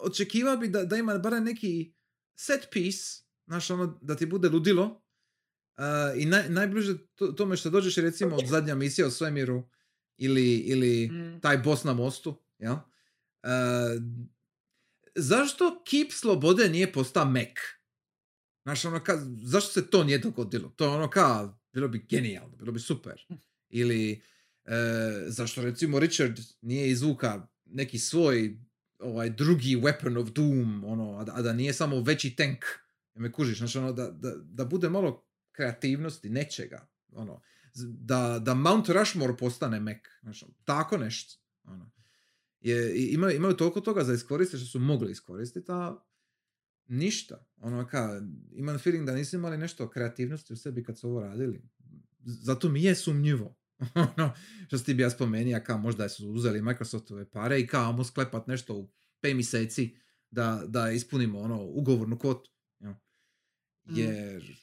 očekiva bi da, da ima barem neki set piece, znaš, ono, da ti bude ludilo. Uh, I naj, najbliže to, tome što dođeš recimo od zadnja misija u svemiru ili, ili Mm. taj boss na mostu, jel? Uh, zašto Keep Slobode nije postao Mac? Znaš, ono ka, zašto se to nije dogodilo? To je ono ka, bilo bi genijalno, bilo bi super. Ili, e, zašto recimo Richard nije izvuka neki svoj ovaj drugi weapon of doom, ono, a da, a da nije samo veći tank. Ja me kužiš, znači ono, da, da, da bude malo kreativnosti, nečega. Ono, da, da Mount Rushmore postane Mac. Znači, tako nešto. Ono. Je, imaju, imaju toliko toga za iskoristiti što su mogli iskoristiti, a ništa. Ono ka, imam feeling da nisu imali nešto kreativnosti u sebi kad su ovo radili. Zato mi je sumnjivo. <laughs> ono, što si ti bi ja spomenija, kao možda su uzeli Microsoftove pare i kao ajmo sklepat nešto u 5 mjeseci da, da ispunimo ono ugovornu kvotu. jel? Mm. Jer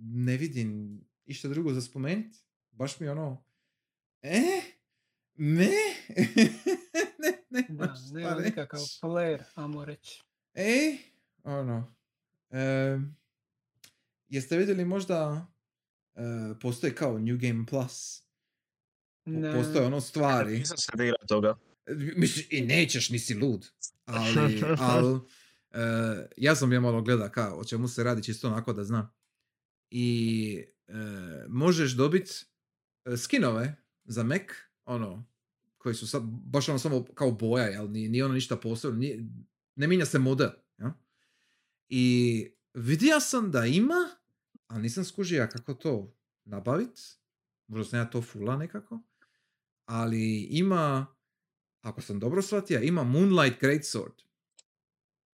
ne vidim išta drugo za spomenuti. Baš mi ono, e, ne, <laughs> ne, ne, Da, nema reći. nikakav flair, amo reći. E, ono, em, jeste vidjeli možda e, postoji kao New Game Plus, Ne. postoje ono stvari, Nisam se igrao toga. Mislim, i nećeš, nisi lud, ali, <laughs> ali e, ja sam je malo gleda kao o čemu se radi čisto onako da znam. I e, možeš dobiti skinove za Mac, ono, koji su sad, baš ono samo kao boja, jel, nije, nije ono ništa posebno, nije, ne mijenja se model, jel? I vidio sam da ima, ali nisam skužio kako to nabavit, možda sam ja to fula nekako, ali ima, ako sam dobro shvatio, ima Moonlight Greatsword.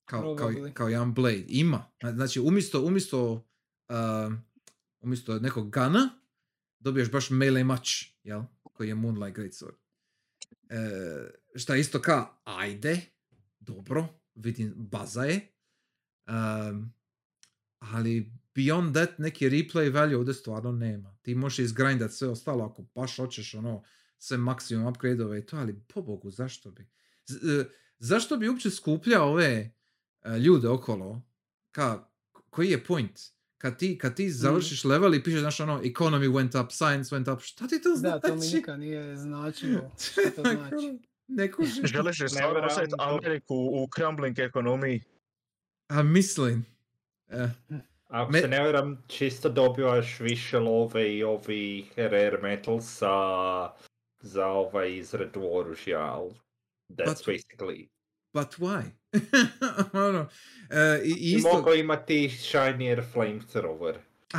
Kao, kao, kao jedan blade. Ima. Znači, umjesto, umjesto, uh, umjesto nekog gana, dobiješ baš melee mač, jel? Koji je Moonlight Greatsword. E, šta je isto ka, ajde, dobro, vidim, baza je. Um, ali beyond that, neki replay value ovdje stvarno nema. Ti možeš izgrindat sve ostalo ako baš hoćeš ono, sve maksimum upgrade-ove i to, ali pobogu, zašto bi? Z- e, zašto bi uopće skupljao ove e, ljude okolo? Ka, koji je point? Kad ti, kad ti završiš level i pišeš, znaš ono, economy went up, science went up, šta ti to znači? Da, to mi nikad nije značilo. <laughs> Šta to znači? Ne kužim. Želiš li stvarno ostaviti am- Ameriku u crumbling ekonomiji? A mislim. E, Ako Me- se ne varam, čisto dobivaš više love i ovih rare metalsa za ovaj izradu oružja, ali that's But- basically. but why? <laughs> ono, e, i, isto, mogu imati shinier flamethrower.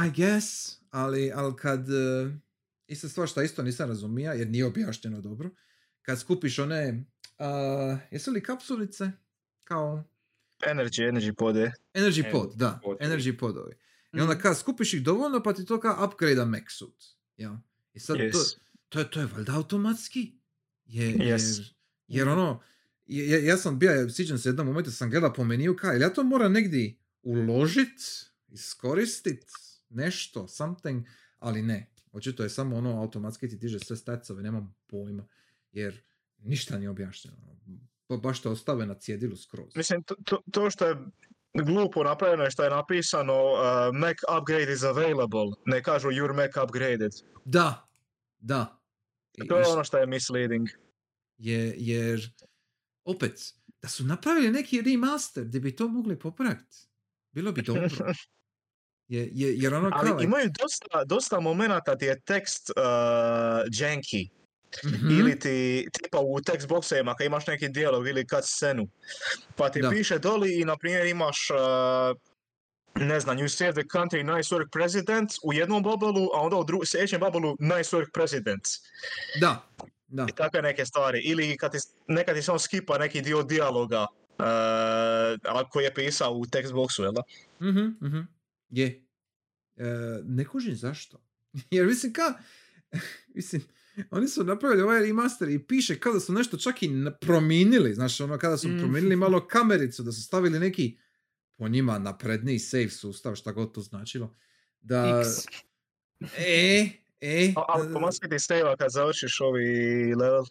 I guess, ali, ali kad, uh, ista stvar šta isto nisam razumija, jer nije objašnjeno dobro, kad skupiš one, uh, jesu li kapsulice? Kao Energy, energy pode. energy pod, Energy da, podovi. energy podovi. I onda Mhm. kad skupiš ih dovoljno, pa ti to kao upgrade Mac suit. Ja. I sad Yes. to, je, to je valjda automatski. Je, Yes. Jer, jer ono, ja, ja sam bio, sjećam se jednom momentu sam gledao po meniju kao, jel ja to moram negdje uložit, iskoristit, nešto, something, ali ne. Očito je samo ono automatski ti diže sve statsove, nemam pojma, jer ništa nije objašnjeno. Ba, baš te ostave na cjedilu skroz. Mislim, to, to, to što je glupo napravljeno je što je napisano uh, Mac upgrade is available. Ne kažu your Mac upgraded. Da, da. I- To je ono što je misleading. je, jer opet, da su napravili neki remaster gdje bi to mogli popraviti, bilo bi dobro. <laughs> Je, je, jer ono kao... Ali imaju dosta, dosta momenata gdje je tekst uh, janky. Mhm. Ili ti, tipa u text boxovima kad imaš neki dijalog ili kad scenu. Pa ti Da. piše doli i na primjer imaš uh, ne znam, you save the country, nice work president u jednom bubbleu, a onda u dru- sljedećem bubbleu nice work president. Da, da. I takve neke stvari. Ili kad ti, nekad ti samo skipa neki dio dijaloga uh, a koji je pisao u text boxu, jel da? Mhm, mhm. Je. E, ne kužim zašto. <laughs> Jer mislim ka... <laughs> mislim, oni su napravili ovaj remaster i piše kada su nešto čak i promijenili. Znaš, ono kada su Mm. promijenili malo kamericu, da su stavili neki po njima napredniji save sustav, šta god to značilo. Da... X. E, e... Automatski ti save kad završiš ovi level.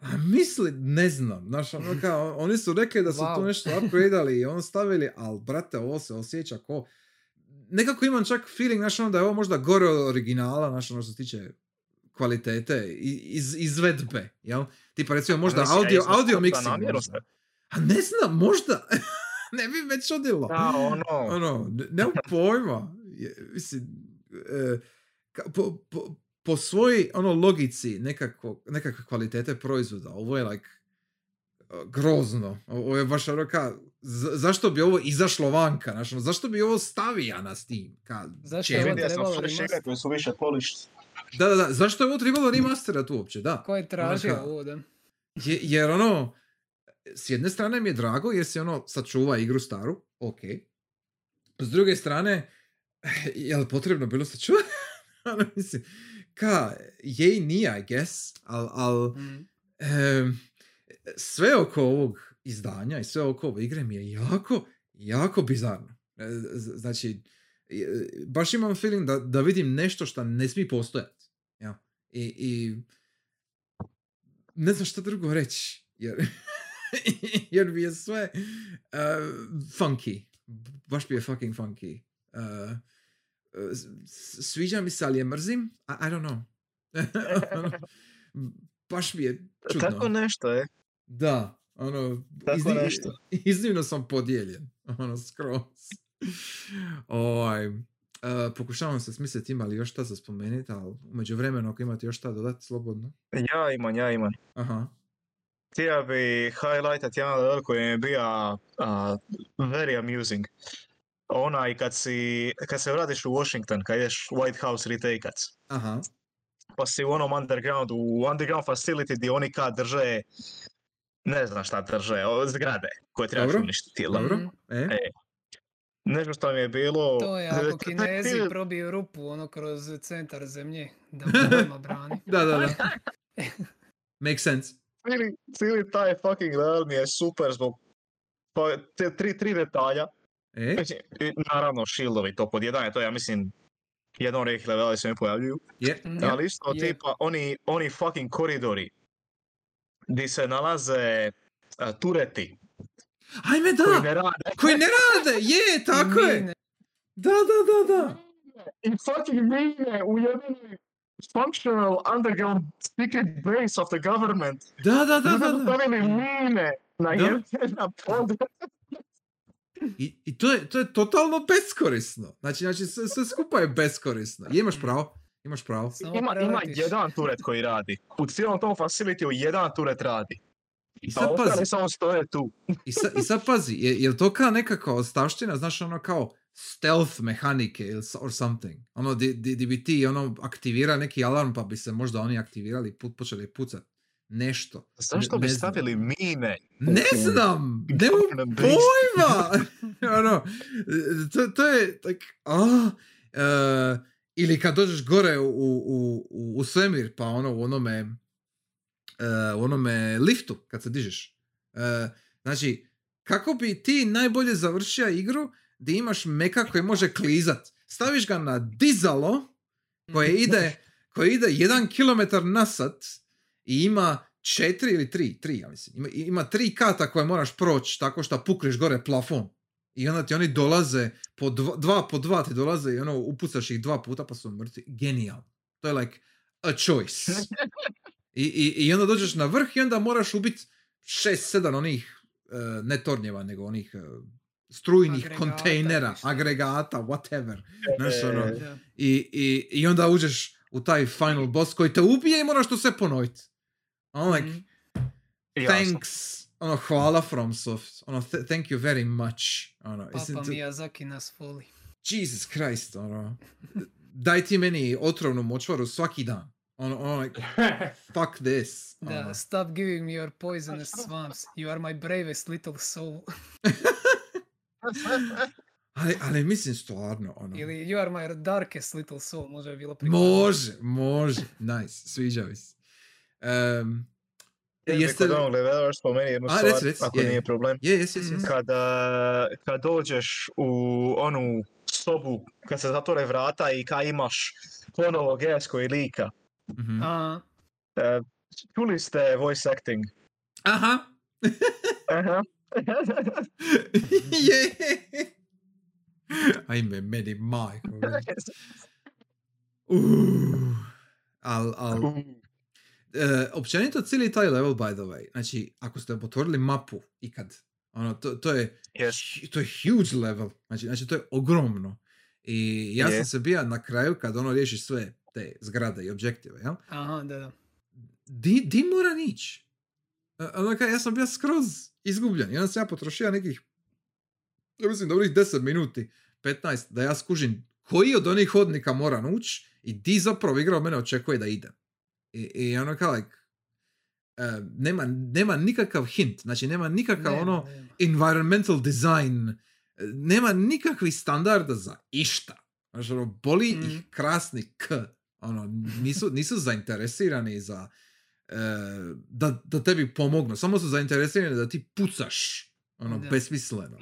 A misli, ne znam, znaš, ono kao, oni su rekli da su to Wow. nešto upgradeali i on stavili, ali brate, ovo se osjeća ko... Nekako imam čak feeling, znaš, ono da je ovo možda gore od originala, znaš, ono što se tiče kvalitete i iz, izvedbe, jel? Tipa recimo možda audio, audio mixing možda. A ne znam, možda. <laughs> ne bi me čudilo. Da, ono, Ono, ne- nemam <laughs> pojma. Je, mislim, e, ka- po, po, po svojoj ono logici nekako, nekakve kvalitete proizvoda, ovo je like uh, grozno. Ovo je baš ono ka, za- zašto bi ovo izašlo vanka, ono, zašto bi ovo stavija na Steam? Ka, Zašto je ovo trebalo fresh remaster? igre koje su više polished. Da, da, da, zašto je ovo trebalo remasterat uopće, da. Ko je tražio Onaka- ovo, da? Je, jer ono, s jedne strane mi je drago jer se ono sačuva igru staru, ok. S druge strane, <laughs> je li potrebno bilo sačuvati? <laughs> ono, mislim, ka, je i nije, I guess, al, al Mm. em, sve oko ovog izdanja i sve oko ove igre mi je jako, jako bizarno. E, Znači, e, baš imam feeling da, da vidim nešto što ne smije postojati. Ja. I, I ne znam šta drugo reći. Jer, <laughs> jer mi je sve uh, funky. Baš mi je fucking funky. Uh, sviđa mi se, ali je mrzim. I, I don't know. <laughs> Baš mi je čudno. Tako nešto je. Da, ono, Tako nešto. <laughs> iznimno sam podijeljen, ono, skroz. ovaj, e, pokušavam se smisliti ima li još šta za spomenuti, ali umeđu vremenu ako imate još šta dodati, slobodno. Ja imam, ja imam. Aha, Htio bi highlightat jedan level koji je bio a, very amusing. Onaj kad si, kad se vratiš u Washington, kad ideš White House retake aha, pa si u onom undergroundu, u underground facility gdje oni kad drže, ne znam šta drže, zgrade koje trebaš Dobro, uništiti. dobro, e, E, Nešto što mi je bilo... To je ako kinezi film- probiju rupu ono kroz centar zemlje, da <laughs> Obama brani. da, da, da. <laughs> Make sense. Cijeli, cijeli taj fucking level mi je super zbog pa, te tri, tri detalja. E, Mislim, i naravno, shieldovi to pod jedan je to, ja mislim, jedan od nekih levela se ne pojavljuju. je, Mhm. Ali isto je. tipa, oni, oni fucking koridori gdje se nalaze uh, tureti ajme koji da, ne rade. koji ne rade, je, tako je. Da, da, da, da. I fucking mine u jedinoj functional underground secret base of the government. Da, da, da, da, da. mine na Da. jedan na pod. I, i to, je, to je totalno beskorisno. Znači, znači sve, sve skupa je beskorisno. I imaš pravo, imaš pravo. Samo Ima, ima jedan turet koji radi. U cijelom tom facilityu jedan turet radi. I A sad ostali pazi, samo stoje tu. i, sa, i sad pazi, je, je to kao nekakva ostavština, znaš, ono kao stealth mehanike ili or something. Ono, di, di, di bi ti ono aktivira neki alarm pa bi se možda oni aktivirali i put, počeli pucat. Nešto. Zašto Ne- bi ne znam. stavili mine? Ne znam! Nemam pojma! <laughs> ono, to, to je tak, a, e, ili kad dođeš gore u, u, u, u svemir, pa ono u onome e, u onome liftu, kad se dižeš. E, znači, kako bi ti najbolje završio igru gdje imaš meka koji može klizat. Staviš ga na dizalo koje ide, koje ide jedan kilometar na sat i ima četiri ili tri, tri ja mislim. Ima, ima tri kata koje moraš proći tako što pukneš gore plafon. I onda ti oni dolaze, po dva, dva po dva ti dolaze i ono upucaš ih dva puta pa su mrtvi. Genijal. To je like a choice. <laughs> I, i, I onda dođeš na vrh i onda moraš ubiti šest, sedam onih, e, ne tornjeva, nego onih, e, strujnih Agregata kontejnera, šta. agregata, whatever. Znaš, ono, E, Da. i, i, I onda uđeš u taj final boss koji te ubije i moraš to sve ponoviti. I'm like, jasno. thanks, ono, hvala FromSoft, ono, th- thank you very much, ono, Papa it- Miyazaki nas voli. Jesus Christ, ono, daj ti meni otrovnu močvaru svaki dan, ono, ono, like, <laughs> fuck this, Da, ono. stop giving me your poisonous swamps. You are my bravest little soul. <laughs> <laughs> ali, ali mislim stvarno, ono, Ili you are my darkest little soul. Možda je bilo prikladno. može, može, nice, sviđa mi se. Um, Jeste kod onog levela spomeni jednu A, stvar, reci, reci, ako je. nije problem. je, jes, jes, jes. Mhm. Kada, kad dođeš u onu sobu, kad se zatvore vrata i kad imaš ponovo Gesko i lika, Mhm. A, e, čuli ste voice acting? Aha, Aha. Je. Ajme, meni majko. Uh, al, al, e, općenito cijeli taj level, by the way, znači, ako ste otvorili mapu ikad, ono, to, to je, Yes. to je huge level, znači, znači, to je ogromno. I ja sam se bija na kraju, kad ono riješi sve te zgrade i objektive, jel? aha, da, da. Di, di mora ići? E, Ono kaj, ja sam bio skroz izgubljen. I onda sam ja potrošio nekih, ja mislim, dobrih 10 minuti, 15, da ja skužim koji od onih hodnika moram ući i di zapravo igra od mene očekuje da idem. I, i ono kao, like, e, nema, nema nikakav hint, znači nema nikakav Nema, ono nema. environmental design, e, nema nikakvih standarda za išta. Znači, ono, boli Mhm. ih krasni k. Ono, nisu, nisu zainteresirani za da, da tebi pomognu. Samo su zainteresirani da ti pucaš. Ono, Da. besmisleno.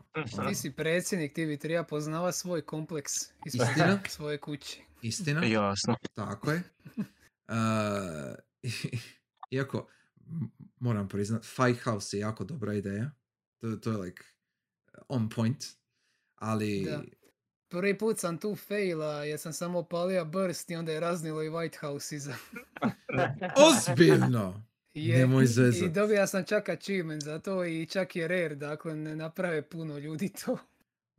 Ti si predsjednik, ti bi treba poznava svoj kompleks ispred Istina? <laughs> svoje kuće. Istina? Jasno. Tako je. E, <laughs> iako, moram priznat, Fight House je jako dobra ideja. To, to je like on point. Ali... Da. Prvi put sam tu faila jer sam samo palio burst i onda je raznilo i White House iza. <laughs> Ozbiljno! Je, Nemoj zezat. I dobija sam čak achievement za to i čak je rare, dakle ne naprave puno ljudi to.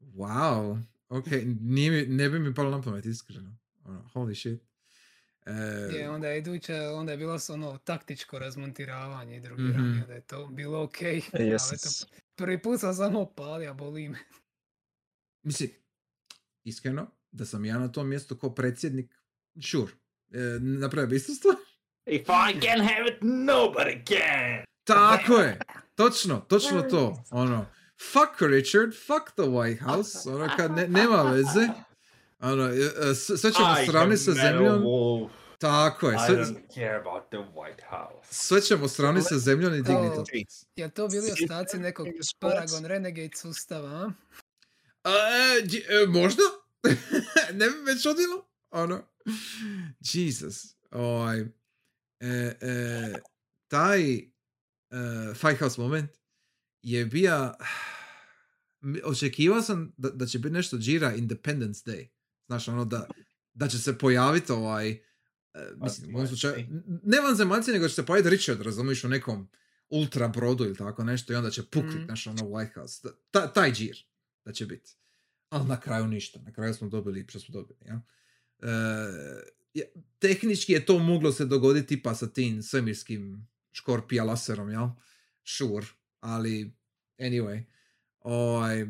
Wow, ok, nije mi, ne bi mi palo na pamet, iskreno. Ono, holy shit. E, Je, onda je iduća, onda je bilo s ono taktičko razmontiravanje i drugi Mhm. rang, onda je to bilo ok. <laughs> ali eto, Yes. prvi put sam samo palio, boli me. Mislim, iskreno, da sam ja na tom mjestu kao predsjednik, sure, e, napravio bi istu stvar. If I can have it, nobody can! Tako je, točno, točno to. Ono, fuck Richard, fuck the White House, ono kad ne, nema veze. Ono, e, e, sve ćemo I sravniti sa zemljom. Wolf. Tako je, I sve, don't care about the White House. sve ćemo sravniti sa zemljom i digniti. Tri. Jel to bili ostaci nekog. Paragon Renegade sustava, a? E, možda? <laughs> ne bi me čudilo? Ono. Jesus. Ovaj, e, e, taj e, Fight House moment je m- Očekivao sam da, da će biti nešto džira Independence Day. Znaš, ono da, da će se pojaviti ovaj... e, mislim, u slučaju, ne vanzemaljci, nego će se pojaviti Richard, razumiješ, u nekom ultra brodu ili tako nešto i onda će puknut, Mhm. znaš, ono White House. Ta, taj džir da će biti. Ali na kraju ništa. Na kraju smo dobili što smo dobili. Ja? E, tehnički je to moglo se dogoditi pa sa tim svemirskim škorpija laserom, jel? Sure. Ali, anyway. Ovaj, e,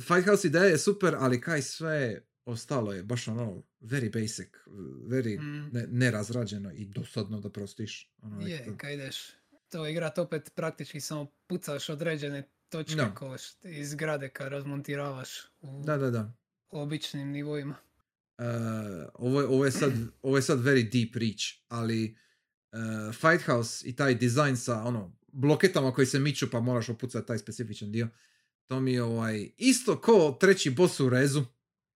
Fight House ideja je super, ali kaj sve ostalo je baš ono very basic, very Mm. ne, nerazrađeno i dosadno da prostiš. Ono, Je, kad ideš to igrat opet praktički samo pucaš određene točke Da. ko št- iz zgrade kad razmontiravaš u da, da, da. običnim nivoima. Uh, ovo, je- ovo, je sad, ovo je sad very deep reach, ali uh, Fight House i taj dizajn sa ono, bloketama koji se miču pa moraš opucati taj specifičan dio, to mi je ovaj, isto ko treći boss u rezu.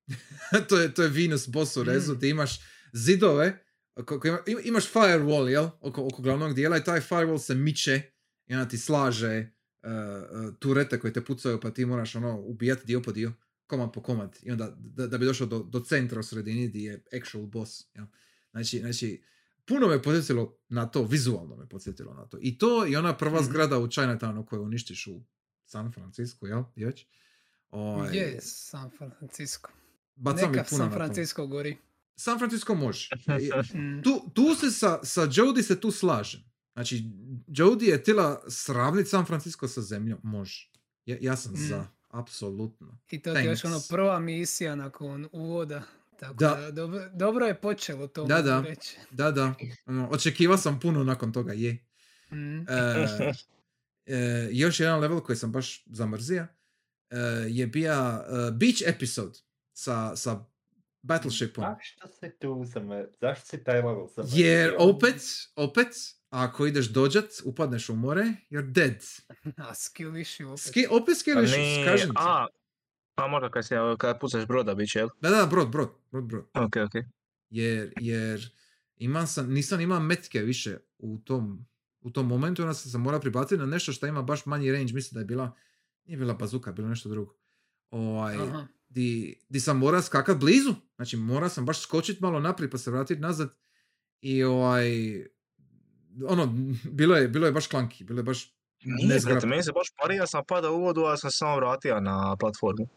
<laughs> to, je, to je Venus boss u rezu, Mm. ti imaš zidove, ko- ko ima- ima- imaš firewall, jel? Oko, oko glavnog dijela i taj firewall se miče i onda ti slaže turete koje te pucaju pa ti moraš ono ubijati dio po dio komad po komad i onda da, da bi došao do, do centra u sredini gdje je actual boss. Ja. Znači, znači, puno me podsjetilo na to, vizualno me podsjetilo na to. I to i ona prva Mhm. zgrada u Chinatownu koju uništiš u San Francisco, jel? Već. Ovaj, Je, San Francisco. bacam Neka puno San. Francisco gori. San Francisco može. <laughs> Mm. tu, tu se sa, sa Jody se tu slažem. Znači, Jody je tila sravniti San Francisco sa zemljom. Može. Ja, ja sam Mm. za. Apsolutno. I to ti je još ono Thanks. prva misija nakon uvoda. Tako Da. da, dobro, dobro je počelo to Da, da. reći. Da, da. Ono, očekivao sam puno nakon toga, je. Mm. E, e, još jedan level koji sam baš zamrzio e, je bio e, Beach episode sa, sa Battleshipom. Zašto si tu zame... Zašto si taj level zame... Jer opet, opet, ako ideš dođat, upadneš u more, you're dead. <laughs> A skill issue opet. Ski, opet skill issues, Nije- kažem ti. A, a možda kad, se, kad pucaš broda bit će, jel? Da, da, brod, brod, brod, brod. Ok, ok. Jer, jer imam sam, nisam imao metke više u tom, u tom momentu, onda sam se morao pribaciti na nešto što ima baš manji range, mislim da je bila, nije bila bazuka, bilo nešto drugo. Ovaj, di, di sam morao skakat blizu, znači morao sam baš skočit malo naprijed pa se vratiti nazad i ovaj, ono, bilo je, bilo je baš klanki, bilo je baš Nije, nezgrapno. brate, meni se baš pari, ja sam padao u vodu, a sam se samo vratio na platformu.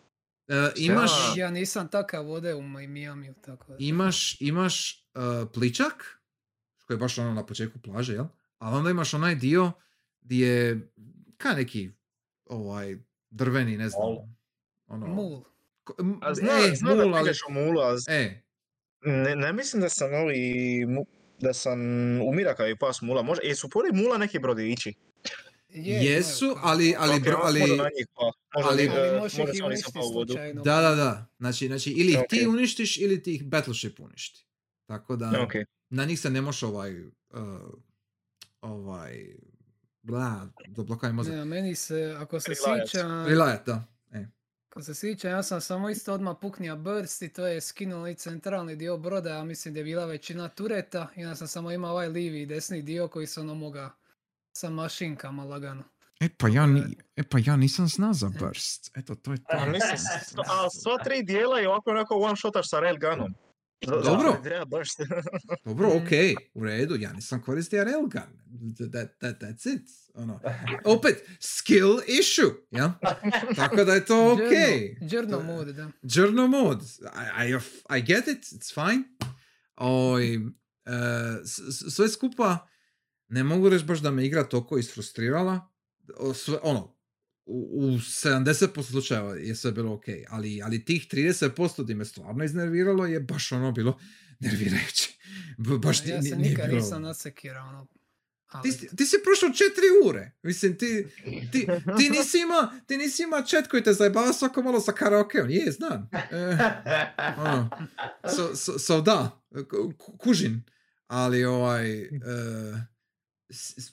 E, imaš, Ja. Ja nisam takav vode u Miami, tako da. imaš, imaš uh, pličak, koji je baš ono na početku plaže, jel? Ali onda imaš onaj dio gdje je ka neki ovaj drveni, ne znam. Mol. Ono, Mul. ko- m- A zna, e, zna mul, da ali- mulu, a z- E, ne, ne mislim da sam ovi, mu- da sam umira kao i pas mula. Može, jesu pored mula neki brodići? Je, jesu, ali, ali, Ok, bro- možda ali, na njih pa. Možda ali- Ali e, možeš ih uništiti slučajno. da, da, da. Znači, znači ili ih ti Ok. uništiš ili ti ih Battleship uništi. Tako da, Ok. na njih se ne može ovaj, uh, ovaj, bla, zablokaj mozak. Ne, meni se, ako se sjećam, Relajat, da. Ako se sjećam, ja sam samo isto odmah puknija burst i to je skinuo i centralni dio broda, ja mislim da je bila većina tureta i onda sam samo imao ovaj livi i desni dio koji se ono moga sa mašinkama lagano. E pa ja, ni, e pa ja nisam zna za burst. Eto, to je to. <laughs> A mislim, sva tri dijela je ovako onako one shotaš sa railgunom. Dobro. zato Treba baš... <laughs> Dobro, Mm. ok, u redu, ja nisam koristio railgun. That, that, that's it. Ono. <laughs> Opet, skill issue, ja? Tako da je to ok. Džerno mod, da. Journal mode, I, I, I get it, it's fine. Oj, s- s- sve skupa, ne mogu reći baš da me igra toliko isfrustrirala. Sve, ono, u, u 70% slučajeva je sve bilo ok, ali, ali tih 30% di me stvarno iznerviralo je baš ono bilo <laughs> nervirajuće. Baš ti- ja se nije nikad bilo- nisam nasekirao, ono. Ti, Ali, si- ti si prošao četiri ure. Mislim, ti, ti, ti nisi ima, ti nisi ima chat koji te zajebava svako malo sa karaokeom. Je, znam. E, ono. so, so, so da, ku- ku- kužin. Ali ovaj, e,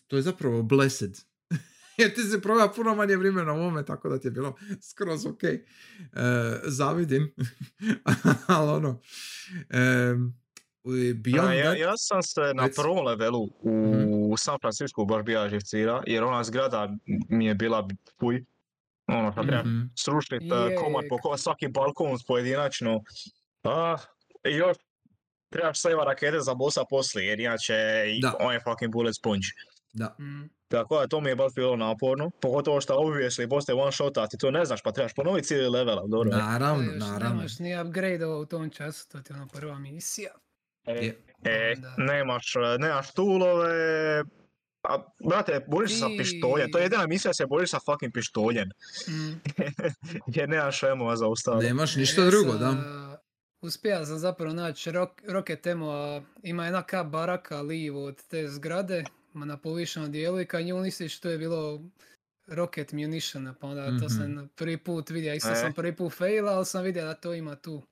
to je zapravo blessed. Jer ti si proveo puno manje vremena u ovome, tako da ti je bilo skroz ok. E, zavidim. <laughs> Ali ono, e, Beyond A, ja, that, ja sam se na prvom levelu u San Francisco baš bija živcira, jer ona zgrada mi je bila fuj. Ono, što treba mhm. srušit Je, eh, komad po komad, svaki balkon pojedinačno. A, i još trebaš sajva rakete za bossa poslije, jer inače Da. on je fucking bullet sponge. Da. mm, Tako da to mi je baš bilo naporno, pogotovo što obviously postoje one shot, a ti to ne znaš, pa trebaš ponoviti cijeli level, dobro. Naravno, još naravno. Nemaš ni upgrade u tom času, to ti je ono prva misija. E, Da. nemaš, eh, nemaš tulove, a, brate, boriš se sa pištoljem, to je jedina misija da se boriš sa fucking pištoljem, Mm. <laughs> jer nemaš emova za ostalo. Nemaš ništa Ja drugo, sam, da. Uspija sam zapravo naći Emo, a ima jedna ka baraka livo od te zgrade, na povišenom dijelu i kad nju uništiš to je bilo rocket munition, pa onda to sam Mhm. prvi put vidio, isto E. sam prvi put faila, ali sam vidio da to ima tu.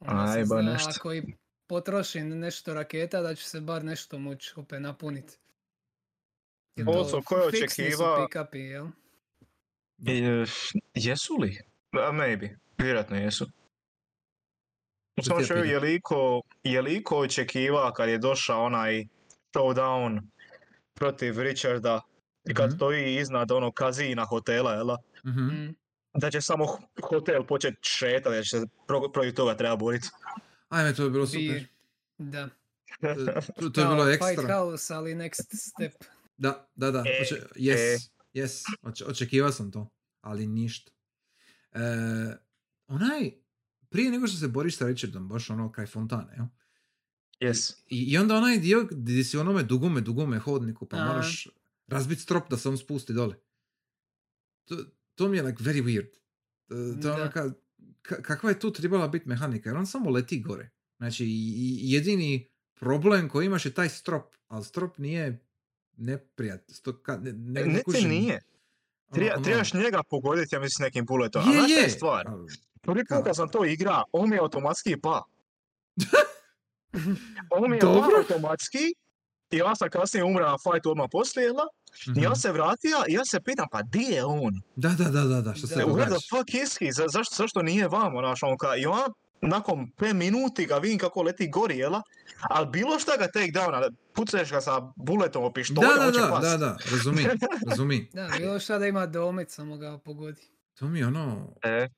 Onda Aj, ba nešto. ako i potrošim nešto raketa, da će se bar nešto moći opet napuniti. Also, ko je očekiva- jel? E, jesu li? A, maybe, vjerojatno jesu. Ja što je liko, je liko očekiva kad je došao onaj showdown protiv Richarda i kad Mhm. stoji iznad onog kazina hotela, jel? da? Mhm. Mm. Da će samo hotel počet šetati, da će se pro- protiv toga treba boriti. Ajme, to je bilo super. Bi- Da. To, to je bilo ekstra. Fight House, ali next step. Da, da, da. E, Oče, yes, yes. Oče, očekivao sam to. ali ništa. E, onaj, prije nego što se boriš sa Richardom, baš ono kraj fontane, jel? Yes. I, I onda onaj dio gdje si onome dugome, dugome hodniku, pa Aha. moraš razbiti strop da se on spusti dole. To, to mi je like very weird. E, To je ono Da. ka- ka- kakva je tu trebala biti mehanika? Jer on samo leti gore. Znači, jedini problem koji imaš je taj strop, ali strop nije neprijat. Sto, ka, ne, ne, Ne ti kužim. nije. Ono- Treba, ono- trebaš njega pogoditi, ja mislim, s nekim bulletom. A Je, šta je je, stvar? Prvi Kako? put kad sam to igra, on mi je automatski pa. <laughs> <laughs> on mi je Dobro. automatski. I ja sam kasnije umra na fightu odmah poslije, jel da? I Mhm. ja se vratio i ja se pitam, pa di je on? Da, da, da, da, da, što se Da. Where the događa. fuck is he? Za, zašto, zašto nije vamo, znaš, on ka, i on nakon 5 minuti ga vidim kako leti gori, jela? Ali bilo šta ga take downa, pucaš ga sa buletom o Da, pištolju, da, on će da, past. da, da, razumi, razumi. <laughs> Da, bilo šta da ima domet, samo ga pogodi. To mi je ono, E,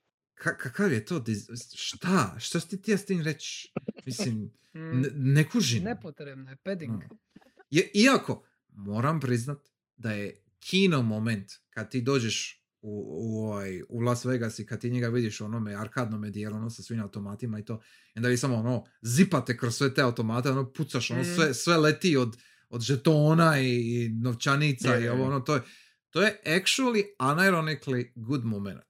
ka- kakav je to, diz- šta, što si ti htio s tim reći? Mislim, <laughs> Mm, ne, ne kužim. Nepotrebno je, padding. Je, iako, moram priznat da je kino moment kad ti dođeš u, u, ovaj, u Las Vegas i kad ti njega vidiš u onome arkadnome dijelu, ono sa svim automatima i to, i onda vi samo ono, zipate kroz sve te automate, ono, pucaš, ono, sve, sve leti od, od žetona i, i novčanica Je, i ovo, ono, to je, to je actually unironically good moment.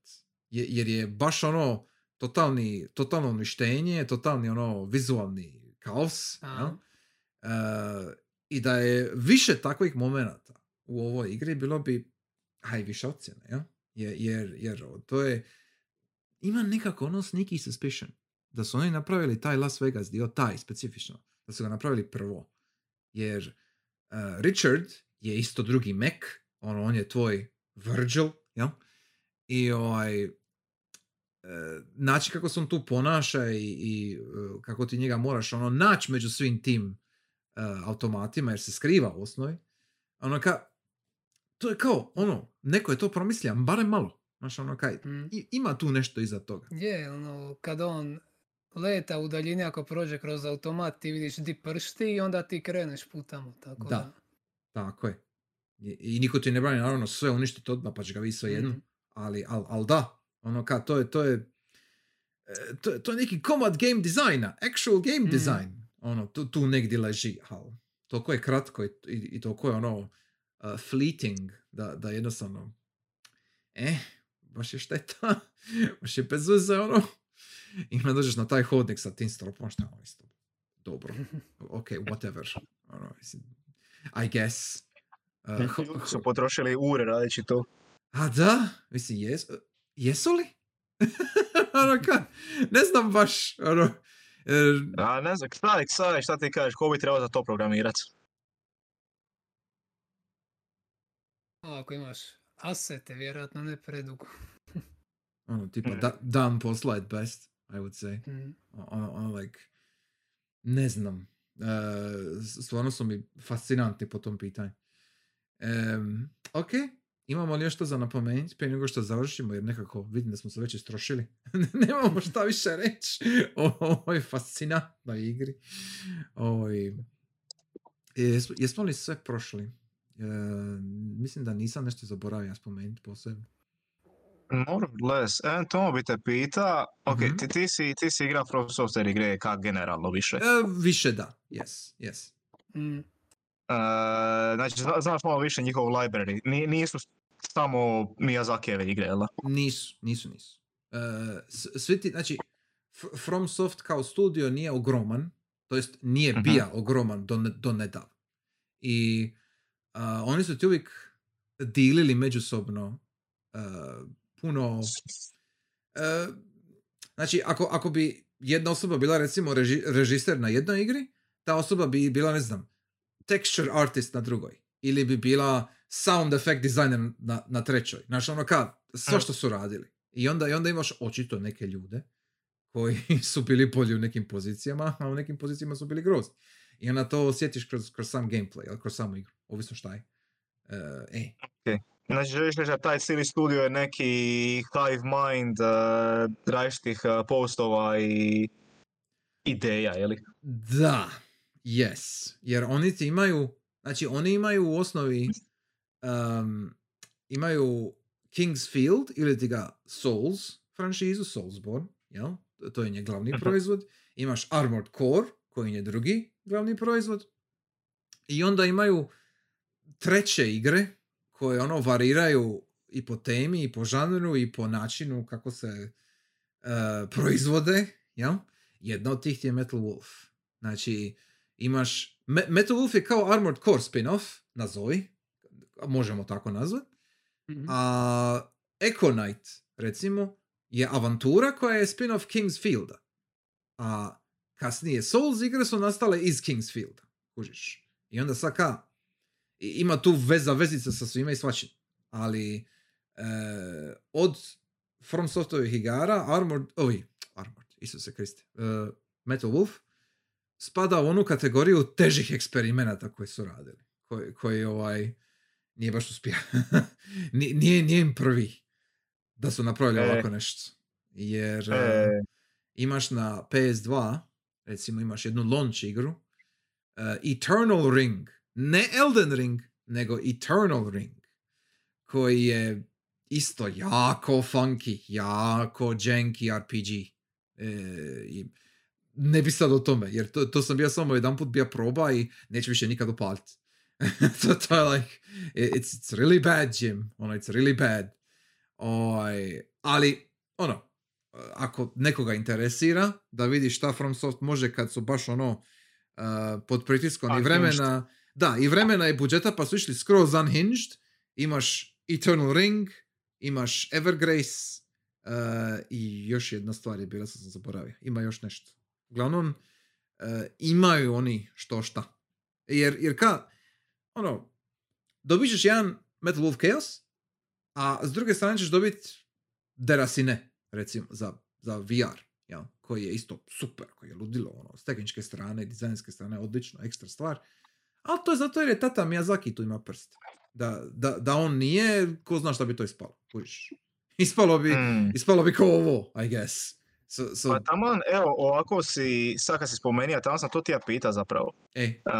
Je, jer je baš ono, totalni, totalno uništenje, totalni ono, vizualni kaos, jel? E, I da je više takvih momenata u ovoj igri bilo bi aj više ocjene, ja? Jer, jer, jer to je ima nekako ono sneaky suspicion da su oni napravili taj Las Vegas dio, taj specifično, da su ga napravili prvo. Jer uh, Richard je isto drugi Mac, ono, on je tvoj Virgil, jel? I ovaj, način kako se on tu ponaša i, i e, kako ti njega moraš ono naći među svim tim e, automatima jer se skriva u osnovi. Ono ka, to je kao, ono, neko je to promislio, barem malo. Znaš, ono kaj, Mm. i- ima tu nešto iza toga. Je, ono, kad on leta u daljini ako prođe kroz automat, ti vidiš di pršti i onda ti kreneš putamo, tako Da. da. Tako je. I, i niko ti ne brani, naravno, sve uništiti odmah, pa će ga vi sve jedno. Mhm. Ali, al, al da, ono ka, to je, to je, e, to, je- to je neki komad game dizajna, actual game Mhm. design. Ono, tu, tu negdje leži, al, toliko je kratko i, i, i toliko je ono uh, fleeting, da, da jednostavno, eh, baš je šteta, <laughs> baš je bez veze, ono. I onda dođeš na taj hodnik sa tim stropom, šta je ono isto, dobro, <laughs> ok, whatever, ono, I guess. Uh, ho- su potrošili ure radeći to. a da, mislim, jes, jesu li? <laughs> ono ka, ne znam baš, ono, e, A ne znam, šta, šta, šta ti kažeš, ko bi trebao za to programirat? A, Ako imaš asete, vjerojatno ne predugo. <laughs> ono, tipa, Mm. da, dan posla at best, I would say. Mm. Ono, ono, like, ne znam, s- stvarno su mi fascinantni po tom pitanju. Em, ok, imamo li još što za napomenuti prije nego što završimo, jer nekako vidim da smo se već istrošili. <laughs> Nemamo šta više reći o <laughs> ovoj fascinantnoj igri. Ovoj, jesmo, jesmo li sve prošli? E, mislim da nisam nešto zaboravio spomenuti posebno. More or less. E, to bi te pita, ok, Mhm. ti, ti, si, ti si igra From Software igre kak generalno više. E, više da, yes, yes. Mm. E, znači, zna- znaš malo više njihov library. Ni- nisu samo Miyazakijeve igre, jel? Nisu, nisu, nisu. E, svi ti, znači, FromSoft kao studio nije ogroman, to jest nije Mhm. bija ogroman do, do nedavno. I a, oni su ti uvijek dilili međusobno a, puno... e, znači, ako, ako bi jedna osoba bila recimo reži, režiser na jednoj igri, ta osoba bi bila, ne znam, texture artist na drugoj. Ili bi bila sound effect designer na, na trećoj. Znaš, ono ka, sve što su radili. I onda, I onda imaš očito neke ljude koji <laughs> su bili bolji u nekim pozicijama, a u nekim pozicijama su bili grozni. I onda to osjetiš kroz, kroz sam gameplay, ili kroz samu igru, ovisno šta je. E, e, Znači, želiš reći da taj cijeli studio je neki hive mind uh, različitih uh, postova i ideja, je li? Da, yes. Jer oni ti imaju, znači oni imaju u osnovi, um, imaju Kingsfield ili ti ga Souls franšizu, Soulsborne, jel? To je nje glavni Mhm. proizvod. Imaš Armored Core, koji je drugi glavni proizvod. I onda imaju treće igre koje ono variraju i po temi, i po žanru, i po načinu kako se e, proizvode, jel? Jedna od tih ti je Metal Wolf. Znači, imaš... Me- Metal Wolf je kao Armored Core spin-off, nazovi, možemo tako nazvat. Mhm. A Echo Knight, recimo, je avantura koja je spin-off Kingsfielda. A kasnije Souls igre su nastale iz Kingsfielda. Kužiš. I onda sad ka, ima tu veza vezica sa svima i svačim. Ali e, od From Softovih igara, Armored, ovi, Armored, Isuse Kriste, e, Metal Wolf, spada u onu kategoriju težih eksperimenata koje su radili. Koji, koji ovaj, nije baš uspio. <laughs> Ni- nije, nije im prvi da su napravili E. ovako nešto. Jer e, E, imaš na PS2, recimo imaš jednu launch igru, e, Eternal Ring. Ne Elden Ring, nego Eternal Ring. Koji je isto jako funky, jako janky RPG. E, i ne bi sad o tome, jer to, to sam bio samo jedan put bio proba i neću više nikad upaliti. <laughs> to, to je like, it- it's, it's really bad, Jim. Ono, it's really bad. Oj, ali, ono, ako nekoga interesira da vidi šta FromSoft može kad su baš ono uh, pod pritiskom i vremena, da, i vremena i budžeta pa su išli skroz unhinged, imaš Eternal Ring, imaš Evergrace uh, i još jedna stvar je bila, sad sam zaboravio, ima još nešto. Uglavnom, uh, imaju oni što šta. Jer, jer ka, ono, dobit ćeš jedan Metal Wolf Chaos, a s druge strane ćeš dobiti Derasine, recimo, za, za VR, jel? koji je isto super, koji je ludilo, ono, s tehničke strane, dizajnske strane, odlično, ekstra stvar. Ali to je zato jer je tata Miyazaki tu ima prst. Da, da, da on nije, ko zna šta bi to ispalo, kužiš. Ispalo bi, mm. ispalo bi kao ovo, I guess. So, so, Pa taman, evo, ovako si, sad kad si spomenija, tamo sam to ti ja pita zapravo. ej, Uh,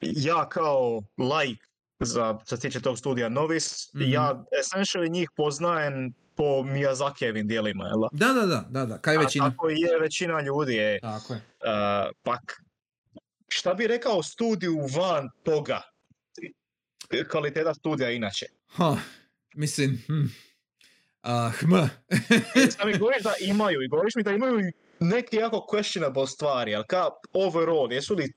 ja kao laik za, što se tiče tog studija Novis, Mhm. ja essentially njih poznajem po Miyazakijevim dijelima, jel? da? da, da, da, da, kaj A većina. Tako i je većina ljudi je. Tako je. Uh, pak, šta bi rekao studiju van toga? Kvaliteta studija inače. Ha, mislim, hm. Uh, hm. Sad mi govoriš da imaju i govoriš mi da imaju i neke jako questionable stvari, ali ka overall, jesu li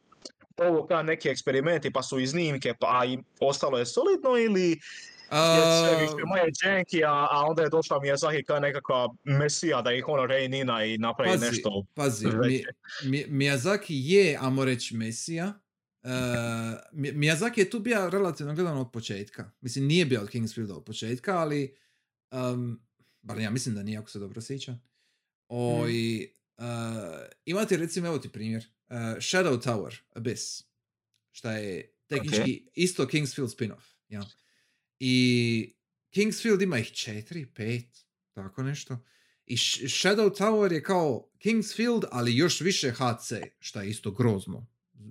ovo ka neki eksperimenti pa su iznimke pa i ostalo je solidno ili je Uh, janky, a, a onda je došla Miyazaki kao nekakva mesija da ih ono reinina i napravi pazi, nešto pazi, Mi. Mi- Miyazaki je, amo reći, Mesija. Uh, Mi- Miyazaki je tu bio relativno gledano od početka. Mislim, nije bio od Kingsfielda od početka, ali um, bar ja mislim da nije, ako se dobro sjećam. Oj, uh, imate recimo, evo ti primjer, uh, Shadow Tower, Abyss, šta je tehnički isto Kingsfield spin-off. Ja. I Kingsfield ima ih četiri, pet, tako nešto. I Sh- Shadow Tower je kao Kingsfield, ali još više HC, šta je isto grozno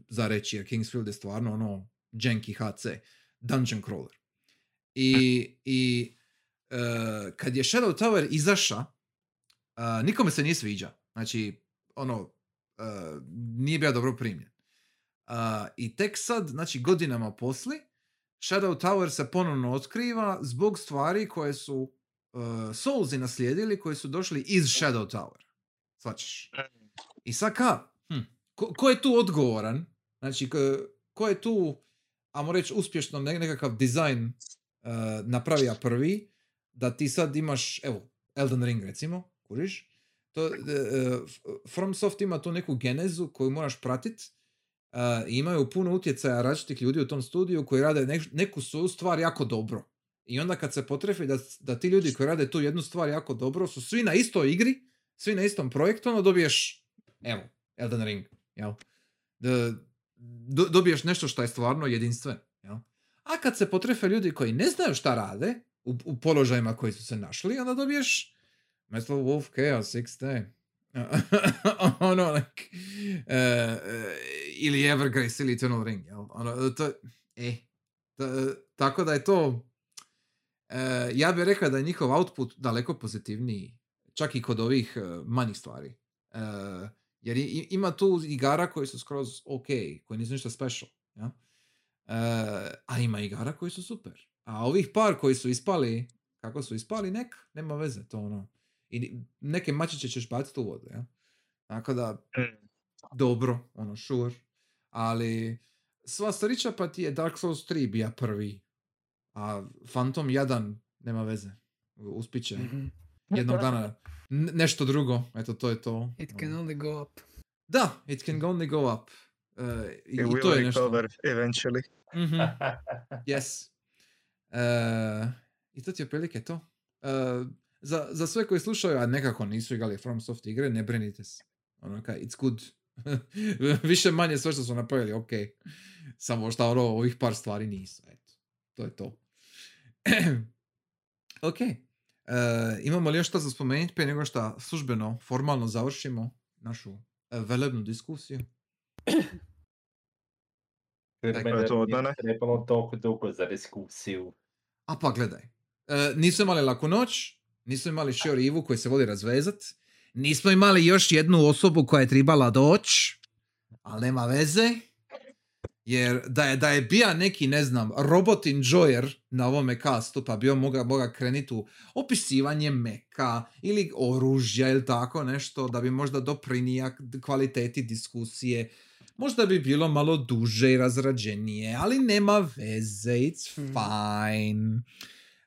za reći, jer Kingsfield je stvarno ono janky HC, dungeon crawler. I, i e, kad je Shadow Tower izaša, a, nikome se nije sviđa. Znači, ono, e, nije bio dobro primljen. I tek sad, znači godinama posli, Shadow Tower se ponovno otkriva zbog stvari koje su uh, Soulsi naslijedili, koji su došli iz Shadow Tower. Svačaš? I sad ka? Hm. Ko, ko je tu odgovoran? Znači, ko, ko je tu, ajmo reći, uspješno ne- nekakav dizajn uh, napravija prvi, da ti sad imaš, evo, Elden Ring recimo, kuriš? To, uh, FromSoft ima tu neku genezu koju moraš pratit uh, imaju puno utjecaja različitih ljudi u tom studiju koji rade nek- neku svoju stvar jako dobro. I onda kad se potrefi da, da ti ljudi koji rade tu jednu stvar jako dobro su svi na istoj igri, svi na istom projektu, onda dobiješ, evo, Elden Ring, jel? Da, do- dobiješ nešto što je stvarno jedinstveno, jel? A kad se potrefe ljudi koji ne znaju šta rade, u, u položajima koji su se našli, onda dobiješ Metal Wolf Chaos XD. <laughs> ono, like, e, ili Evergrace ili Eternal Ring, jel? Ono, to, e, ta- tako da je to E, ja bih rekao da je njihov output daleko pozitivniji, čak i kod ovih e, manjih stvari. E, jer i- ima tu igara koji su skroz ok, koji nisu ništa special. Ja? E, a ima igara koji su super. A ovih par koji su ispali, kako su ispali, nek, nema veze, to ono. I neke mačiće ćeš baciti u vodu, ja? Tako da, Mm. dobro, ono, sure. Ali, sva starića pa ti je Dark Souls 3 bija prvi. A Phantom 1 nema veze. Uspit će Mhm. jednog dana n- nešto drugo. Eto, to je to. It can Ono. only go up. Da, it can only go up. E, i, It I will to je nešto. recover eventually. Mhm, <laughs> Yes. E, I to ti je otprilike to. E, za, za sve koji slušaju, a nekako nisu igrali FromSoft igre, ne brinite se. Ono kaj, it's good. <laughs> Više manje sve što su napravili, ok. Samo što ono, ovih par stvari nisu. Eto, to je to. <clears throat> ok. E, imamo li još što za spomenuti prije nego što službeno, formalno završimo našu velebnu diskusiju? Meni je to od nije mene. Trebalo toliko dugo za diskusiju. A pa gledaj, e, nisu imali laku noć, nisu imali Shiori Ivu koji se voli razvezat, nismo imali još jednu osobu koja je trebala doć, ali nema veze, jer da je, da je bija neki, ne znam, robot enjoyer na ovome kastu, pa bio moga, moga krenuti u opisivanje meka ili oružja ili tako nešto, da bi možda doprinija kvaliteti diskusije, možda bi bilo malo duže i razrađenije, ali nema veze, it's Mhm. fine.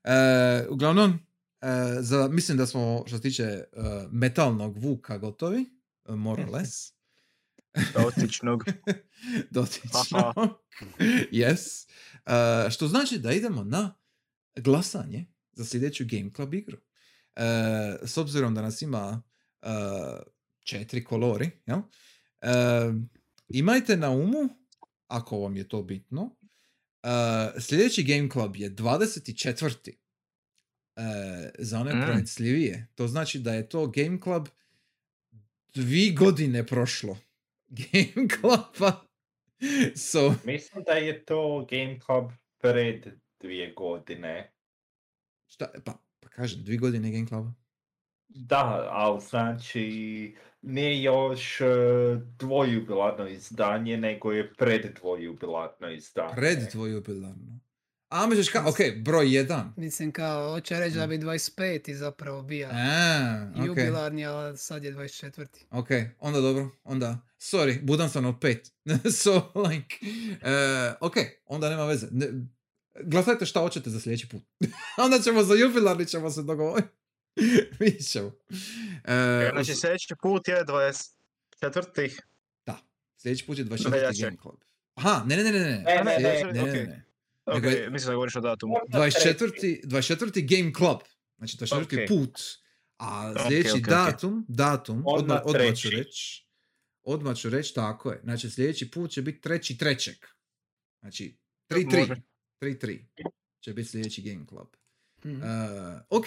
E, uglavnom, e, za, mislim da smo, što se tiče e, metalnog vuka, gotovi, more or less. <laughs> Dotičnog. <laughs> Dotično. yes. E, što znači da idemo na glasanje za sljedeću Game Club igru. E, s obzirom da nas ima e, četiri kolori, jel? Imajte na umu, ako vam je to bitno, e, sljedeći Game Club je 24. E, za one Mm. pronicljivije. To znači da je to Game Club dvi godine prošlo. <laughs> Game Cluba. So, Mislim da je to Game Club pred dvije godine. šta, pa, pa kažem, dvi godine Game Cluba. Da, ali znači nije još e, dvojubilarno izdanje, nego je pred dvojubilarno izdanje. Pred dvojubilarno. A, misliš ka, ok, broj jedan. Mislim kao, hoće reći da bi 25. zapravo bio A, ok. jubilarni, ali sad je 24. Ok, onda dobro, onda, sorry, budan sam od pet. <laughs> so, like, uh, ok, onda nema veze. Ne, glasajte šta hoćete za sljedeći put. <laughs> onda ćemo za jubilarni ćemo se dogovoriti. <laughs> Vidjet ćemo. E, Znači sljedeći put je 24. da, sljedeći put je 24. Veljače. Game Club. Aha, ne, ne, ne, ne, ne. Ne, ne, ne, ne, ne, okej. ne. Nego je- mislim da govoriš o datumu. Možda 24. 24. Game Club. Znači 24. Ok. put. A sljedeći ok, ok. datum, datum, Odmah odmah, ću reći. Odmah ću reći, tako je. Znači sljedeći put će biti treći trećeg. Znači 3-3. Može. 3-3 će biti sljedeći Game Club. Mhm. Uh, ok,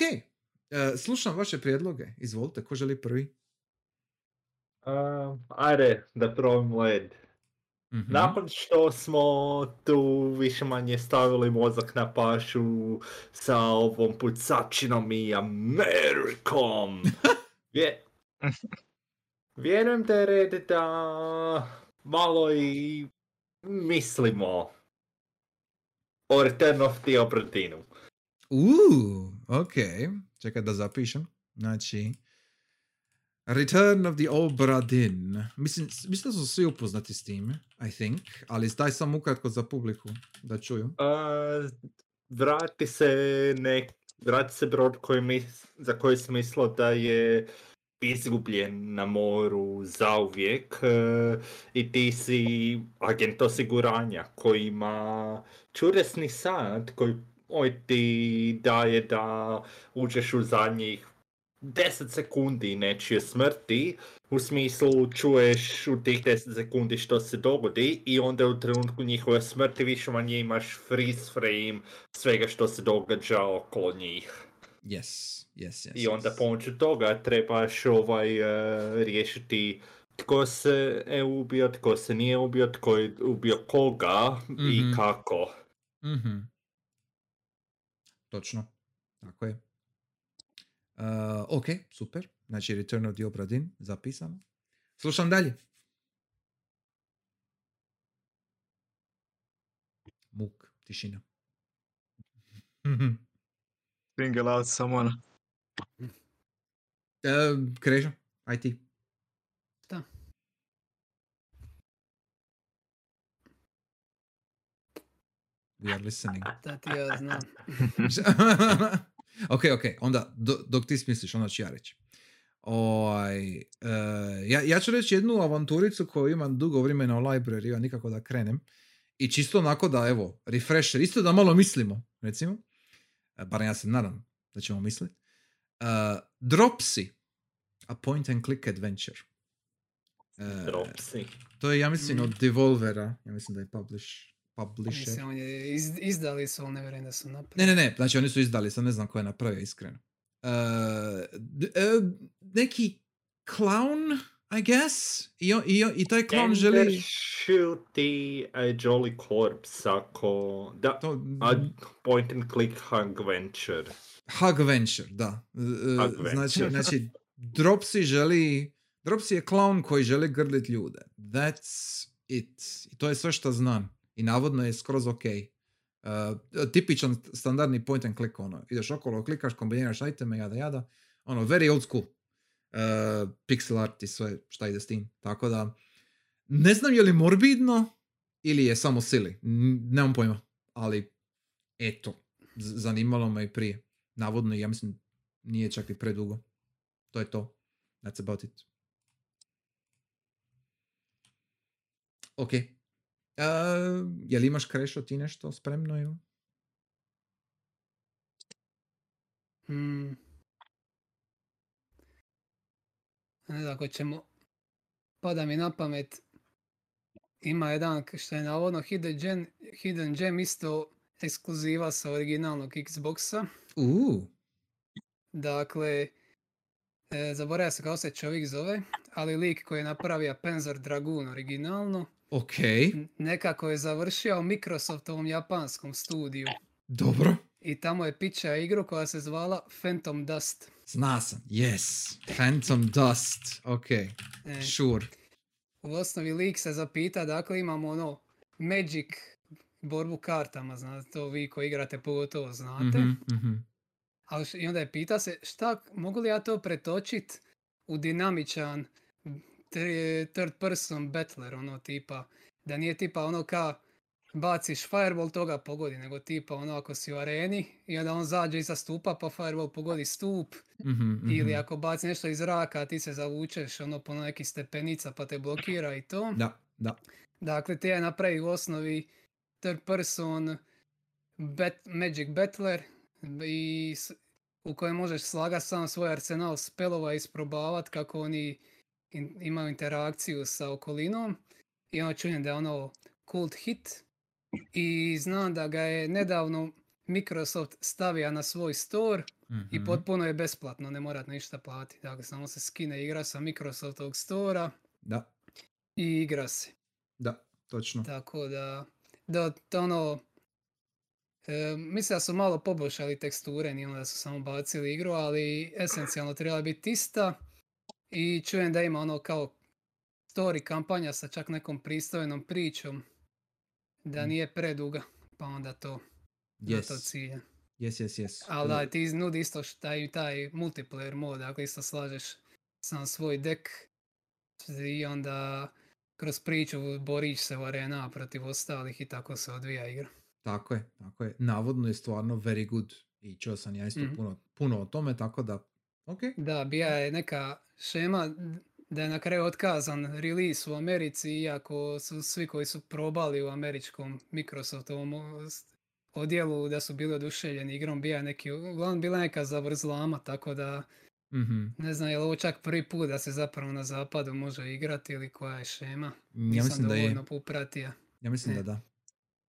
Uh, slušam vaše prijedloge. Izvolite, ko želi prvi? Uh, ajde, da probam led. Mhm. Nakon što smo tu više manje stavili mozak na pašu sa ovom pucačinom i Amerikom, <laughs> vje... vjerujem da je red da malo i mislimo o Return of the Obra Dinu. Uuu, ok. Čekaj da zapišem. Znači, Return of the Obra Dinn. Mislim, mislim da su svi upoznati s time, I think, ali daj sam ukratko za publiku da čuju. Uh, vrati se nek, vrati se brod koji mis, za koji sam mislio da je izgubljen na moru zauvijek uh, i ti si agent osiguranja koji ima čudesni sad koji oj ti daje da uđeš u zadnjih 10 sekundi nečije smrti, u smislu čuješ u tih 10 sekundi što se dogodi i onda u trenutku njihove smrti više manje imaš freeze frame svega što se događa okolo njih. Yes, yes, yes. I onda yes. pomoću toga trebaš ovaj eh, riješiti tko se je ubio, tko se nije ubio, tko je ubio koga Mhm. i kako. Mhm. Točno. Tako je. Uh, ok, super. Znači Return of the Obra Dinn, zapisano. Slušam dalje. Muk, tišina. Single out someone. Uh, Krežo, aj ti. Šta? We are listening. <laughs> Da ti ja znam. <laughs> ok, ok, onda do- dok ti smisliš, onda ću ja reći. Ovaj, e, ja, ja ću reći jednu avanturicu koju imam dugo vremena u library, a nikako da krenem. I čisto onako da, evo, refresher, isto da malo mislimo, recimo. E, barem ja se nadam da ćemo misliti. Uh, Dropsy, a point and click adventure. E, Dropsy. to je, ja mislim, od Devolvera. Ja mislim da je publish, publisher. Mislim, on je iz, izdali su, ali ne vjerujem da su Ne, napravili. ne, ne, znači oni su izdali, sad ne znam ko je napravio iskreno. Uh, d- e, neki clown, I guess, i, on- i, on- i taj clown želi... Shooty a Jolly Corpse ako... Da, To, a point and click adventure. Hug Venture, da. E, e, Hug Znači, Venture. <laughs> znači, Dropsy želi... Dropsy je clown koji želi grdit ljude. That's it. I to je sve što znam. I navodno je skroz ok. Uh, tipičan standardni point and click, ono. Ideš okolo, klikaš, kombiniraš iteme, jada, jada. Ono, very old school. Uh, pixel art i sve šta ide s tim. Tako da, ne znam je li morbidno ili je samo silly. N- Nemam pojma. Ali, eto, z- zanimalo me i prije. Navodno, ja mislim, nije čak i predugo. To je to. That's about it. Ok. Uh, jel imaš krešo ti nešto spremno ili? Mm. Ne znam, ako ćemo... Pada mi na pamet. Ima jedan što je navodno Hidden Gem, Hidden Gem isto ekskluziva sa originalnog Xboxa. Uh, Dakle, e, zaboravio se kako se čovjek zove, ali lik koji je napravio Panzer Dragoon originalno, ok, nekako je završio u Microsoftovom japanskom studiju. dobro. I tamo je pića igru koja se zvala Phantom Dust. Zna sam, yes. Phantom Dust, ok, E, sure. u osnovi lik se zapita, dakle imamo ono Magic borbu kartama, znate, to vi koji igrate pogotovo znate. Mhm, mhm. Ali š- i onda je pita se šta, mogu li ja to pretočit u dinamičan third person battler, ono tipa, da nije tipa ono ka baciš fireball, toga pogodi, nego tipa ono ako si u areni i onda on zađe iza stupa pa fireball pogodi stup, Mhm, ili ako baci nešto iz zraka, a ti se zavučeš ono po nekih stepenica pa te blokira i to. Da, da. Dakle, ti je napravi u osnovi third person bat, Magic Battler i u kojem možeš slagat sam svoj arsenal spelova i isprobavat kako oni in- imaju interakciju sa okolinom. I ono čujem da je ono cult hit. I znam da ga je nedavno Microsoft stavio na svoj store i mhm. potpuno je besplatno, ne morate ništa platiti. Dakle, samo se skine igra sa Microsoftovog stora Da, i igra se. da, točno. Tako da, da to ono, e, mislim da su malo poboljšali teksture, nije ono da su samo bacili igru, ali esencijalno treba biti ista. I čujem da ima ono kao story kampanja sa čak nekom pristojnom pričom, da Mm. nije preduga, pa onda to, na to Yes, cilja. yes, yes, yes. Ali da, ti nudi isto š- taj, taj multiplayer mod, dakle isto slažeš sam svoj dek i onda kroz priču boriš se u arena protiv ostalih i tako se odvija igra. Tako je, tako je. Navodno je stvarno very good. I čuo sam ja isto Mhm. puno, puno o tome, tako da, ok. Da, bija je neka šema da je na kraju otkazan release u Americi, iako su svi koji su probali u američkom Microsoftovom odjelu da su bili oduševljeni igrom, bija je neki, uglavnom bila neka zavrzlama, tako da Mhm. ne znam je li ovo čak prvi put da se zapravo na zapadu može igrati ili koja je šema. Ja Nisam mislim da je. Ja mislim E. da da.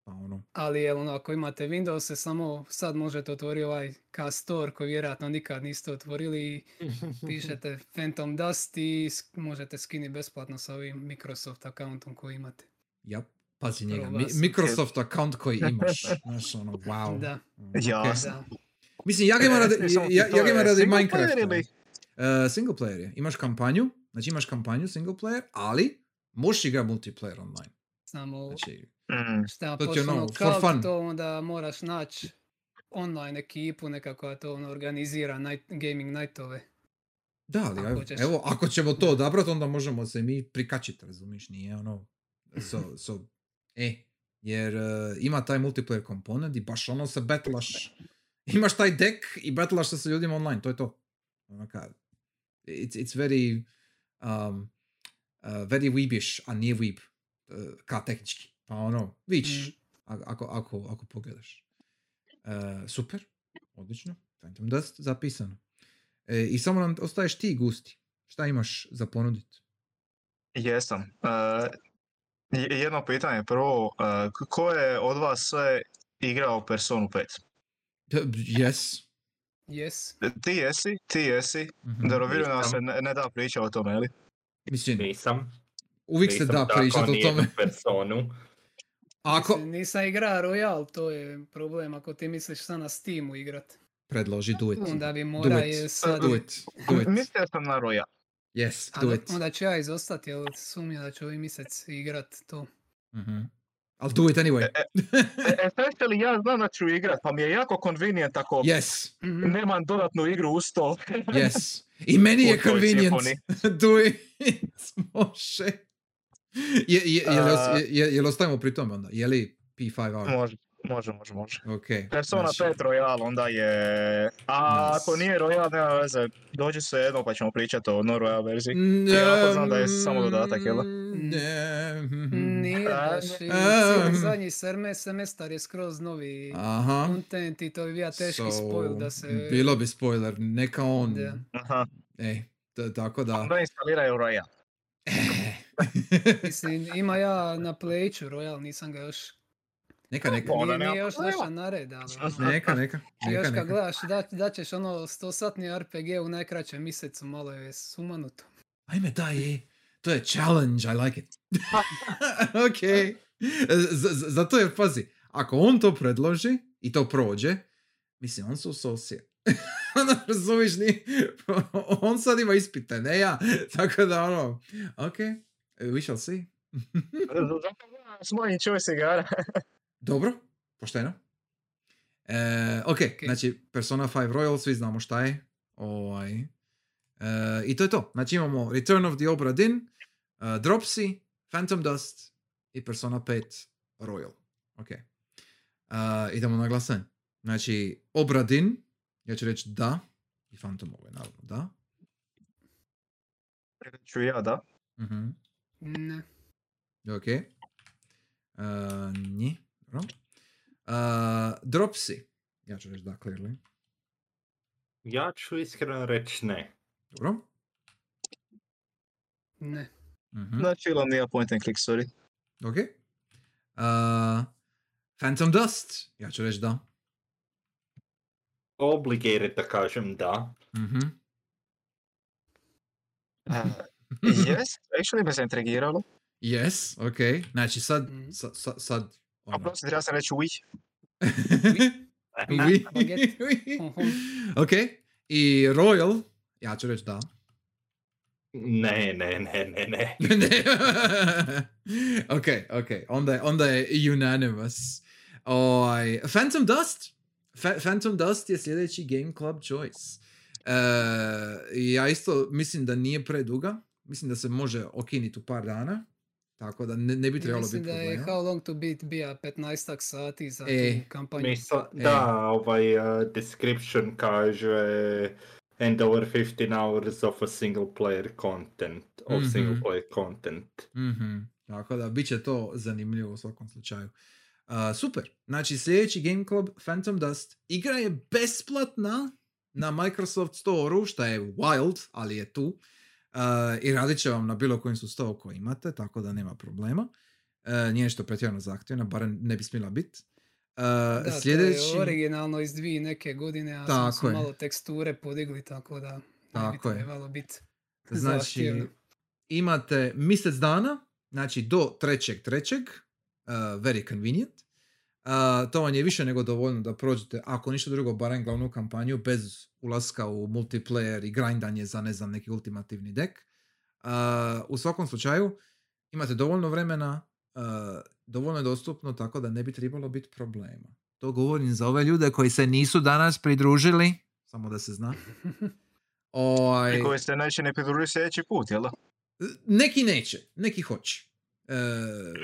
Pa ono, Ali evo, ono, ako imate Windows, samo sad možete otvoriti ovaj K-Store koji vjerojatno nikad niste otvorili i <laughs> pišete Phantom Dust i sk- možete skiniti besplatno sa ovim Microsoft accountom koji imate. ja, pazi njega. Mi-. Microsoft account koji imaš. <laughs> Znaš, ono, wow. Da, Ono, ok. Jasno. da. Mislim, ja ga imam radi, ja, ja ga imam je radi single Minecrafta. player ili- Uh, single player je. Imaš kampanju, znači imaš kampanju single player, ali možeš igra multiplayer online. Samo Znači, Mm. šta to ono, for kao fun. to onda moraš naći online ekipu nekako koja to ono, organizira night, gaming nightove. da, ali Ako evo, hoćeš. evo, ako ćemo to odabrati, onda možemo se mi prikačiti, razumiš, nije ono, so, <laughs> so, e, jer uh, ima taj multiplayer komponent i baš ono se betlaš, imaš taj deck i betlaš se sa ljudima online, to je to. Ono ka, it's, it's very, um, uh, very weebish, a nije weeb, uh, ka tehnički. Pa ono, vidiš, Mm. ako, ako, ako pogledaš. Uh, super, odlično, Phantom Dust zapisano. E, I samo nam ostaješ ti, Gusti. Šta imaš za ponuditi? Jesam. E, je- jedno pitanje prvo, e, ko je od vas sve igrao Personu 5? Yes. Yes. E, Ti jesi, ti jesi. Mhm. Da Nisam. se ne, ne da priča o tome, ili? Mislim, Nisam. uvijek se nisam da tako pričati o tome. personu. Ako Mislim, nisam igra Royal, to je problem ako ti misliš sad na Steamu igrat. predloži, do it. Onda bi Do mora it. je sad... Do it. Do it. Mislio sam na Royal. Yes, A do it. onda ću ja izostati, jer sumnja da ću ovaj mjesec igrat to. Mhm. I'll do it anyway. E, especially ja znam da ću igrat, pa mi je jako convenient ako yes, Mhm. nemam dodatnu igru uz to. yes. I meni je convenient. <laughs> Do it. <laughs> Može. Je, je, je, je, je, je li ostajemo pri tome onda? Je li P5R? može, može, može, može. Ok. Persona znači, 5 Royal onda je... A Nice. ako nije Royal, nema veze. Dođi se jedno pa ćemo pričati o no Royal verziji. Mm, Ja znam da je samo dodatak, jel? Ne. Nije <laughs> baš, zadnji serme- semestar je skroz novi Aha. content i to bi bio teški So, spoil da se... Bilo bi spoiler, neka on... Da. Aha. Ej, tako da... Onda instaliraju Royal. <laughs> Mislim, ima ja na Playću Royal, nisam ga još... neka, neka. Nije, nije još problema. došao na red, ali... Neka, neka. I još Neka, kad neka. gledaš da, da ćeš ono 100-satni RPG u najkraćem mjesecu, malo je sumanuto. Ajme, daj. To je challenge, I like it. <laughs> ok. Z- z- zato jer, pazi, ako on to predloži i to prođe, mislim, on su sosije. <laughs> ono, razumiš, ni, on sad ima ispite, ne ja. Tako da, ono, ok, we shall see. Zato gledam s mojim choice igara. <laughs> Dobro, pošteno. E, ok, znači Persona 5 Royal, svi znamo šta je. Ovaj. E, I to je to. Znači imamo Return of the Obra Dinn, uh, Dropsy, Phantom Dust i Persona 5 Royal. Ok. E, idemo na glasanje. Znači, Obra Dinn, ja ću reći da. I Phantomove, naravno, da. Ću ja, da. Mhm. Ne. Ok. Uh, nje. Dobro. Uh, Dropsy. Ja ću reći da, clearly. Ja ću iskreno reći ne. Dobro. Ne. Mhm. Znači, ili nije point and click, sorry. Ok. Uh, Phantom Dust. Ja ću reći da. Obligated da kažem da. Mhm. <laughs> yes, actually me zaintrigiralo. Yes, ok. Znači sad, Mhm. sa, sa, sad, A ono. prosim, treba sam reći oui. <laughs> Oui. <laughs> Mhm. ok. I Royal. Ja ću reći da. Ne, ne, ne, ne, ne. Ne. ok, ok. Onda je, onda je unanimous. Oj, Phantom Dust. Fa- Phantom Dust je sljedeći Game Club choice. Uh, ja isto mislim da nije preduga. Mislim da se može okiniti u par dana. Tako da ne, ne bi trebalo Mislim biti da je problema. How Long to Beat bija 15 sati za E, tu kampanju. Mislim, E. da, ovaj uh, description kaže and over 15 hours of a single player content, of single Mhm. player content. Mhm. Tako da, bit će to zanimljivo u svakom slučaju. Uh, super. Znači, sljedeći Game Club, Phantom Dust. Igra je besplatna na Microsoft Store-u, što je wild, ali je tu. I radit će vam na bilo kojem sustavu koji imate, tako da nema problema. Uh, nije što pretjerano zahtjevna, barem ne bi smjela biti. Uh, Da, sljedeći... to je originalno iz dvije neke godine, a Tako samo su je. malo teksture podigli, tako da ne bi Tako trebalo biti <laughs> Znači, zahtjevno. imate mjesec dana, znači do trećeg trećeg, uh, very convenient. Uh, to vam je više nego dovoljno da prođete, ako ništa drugo, barem glavnu kampanju, bez ulaska u multiplayer i grindanje za, ne znam, neki ultimativni dek. Uh, u svakom slučaju, imate dovoljno vremena, uh, dovoljno je dostupno, tako da ne bi trebalo biti problema. To govorim za ove ljude koji se nisu danas pridružili, samo da se zna. <laughs> Ovaj, I koji se neće ne pridružiti sljedeći put, jel da? neki neće, neki hoće. E,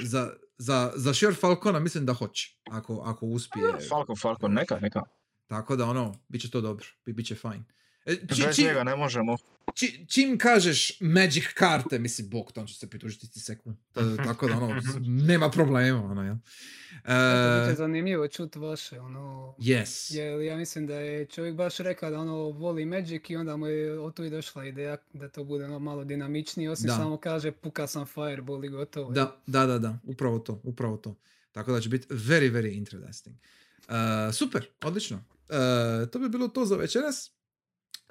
za, za, za Sher Falcona mislim da hoće, ako, ako uspije. Falcon, Falcon, neka, neka. Tako da ono, bit će to dobro, bi, bit će fajn. E, či- Bez či- njega ne možemo. či- čim kažeš Magic karte, mislim, bog, to on će se pridružiti ti sekund. E, <laughs> tako da ono, nema problema, ono, jel? Eto, bit će E, zanimljivo čut vaše, ono... yes. Jer ja mislim da je čovjek baš rekao da ono voli Magic i onda mu je od tu i došla ideja da to bude ono malo dinamičnije, osim Da. samo kaže puka sam fireball i gotovo. Da, da, da, da, upravo to, upravo to. Tako da će biti very, very interesting. Uh, super, odlično. Uh, to bi bilo to za večeras.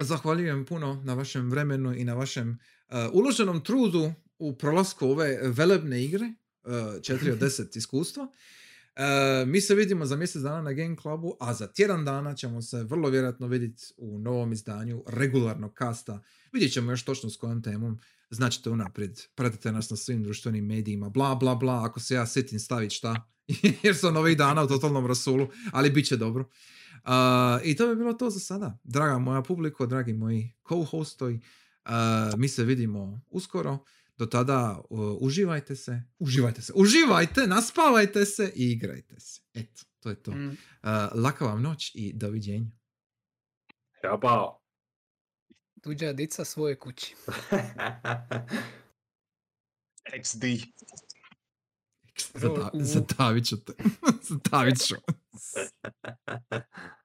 Zahvaljujem puno na vašem vremenu i na vašem uh, uloženom trudu u prolasku ove velebne igre. Uh, 4 od <laughs> 10 iskustva. Uh, mi se vidimo za mjesec dana na Game Clubu, a za tjedan dana ćemo se vrlo vjerojatno vidjeti u novom izdanju regularnog kasta. Vidjet ćemo još točno s kojom temom značite unaprijed, pratite nas na svim društvenim medijima, bla bla bla, ako se ja sjetim staviti šta, <laughs> jer sam ovih dana u totalnom rasulu, ali bit će dobro. Uh, I to bi bilo to za sada. Draga moja publiko, dragi moji co-hostovi, uh, mi se vidimo uskoro. Do tada uh, uživajte se, uživajte se, uživajte, naspavajte se i igrajte se. Eto, to je to. Uh, Mm. laka vam noć i doviđenja. Ćabao. Tuđa dica svoje kući. <laughs> XD. Zada, zadavit ću te. <laughs> zadavit ću. <laughs> <laughs>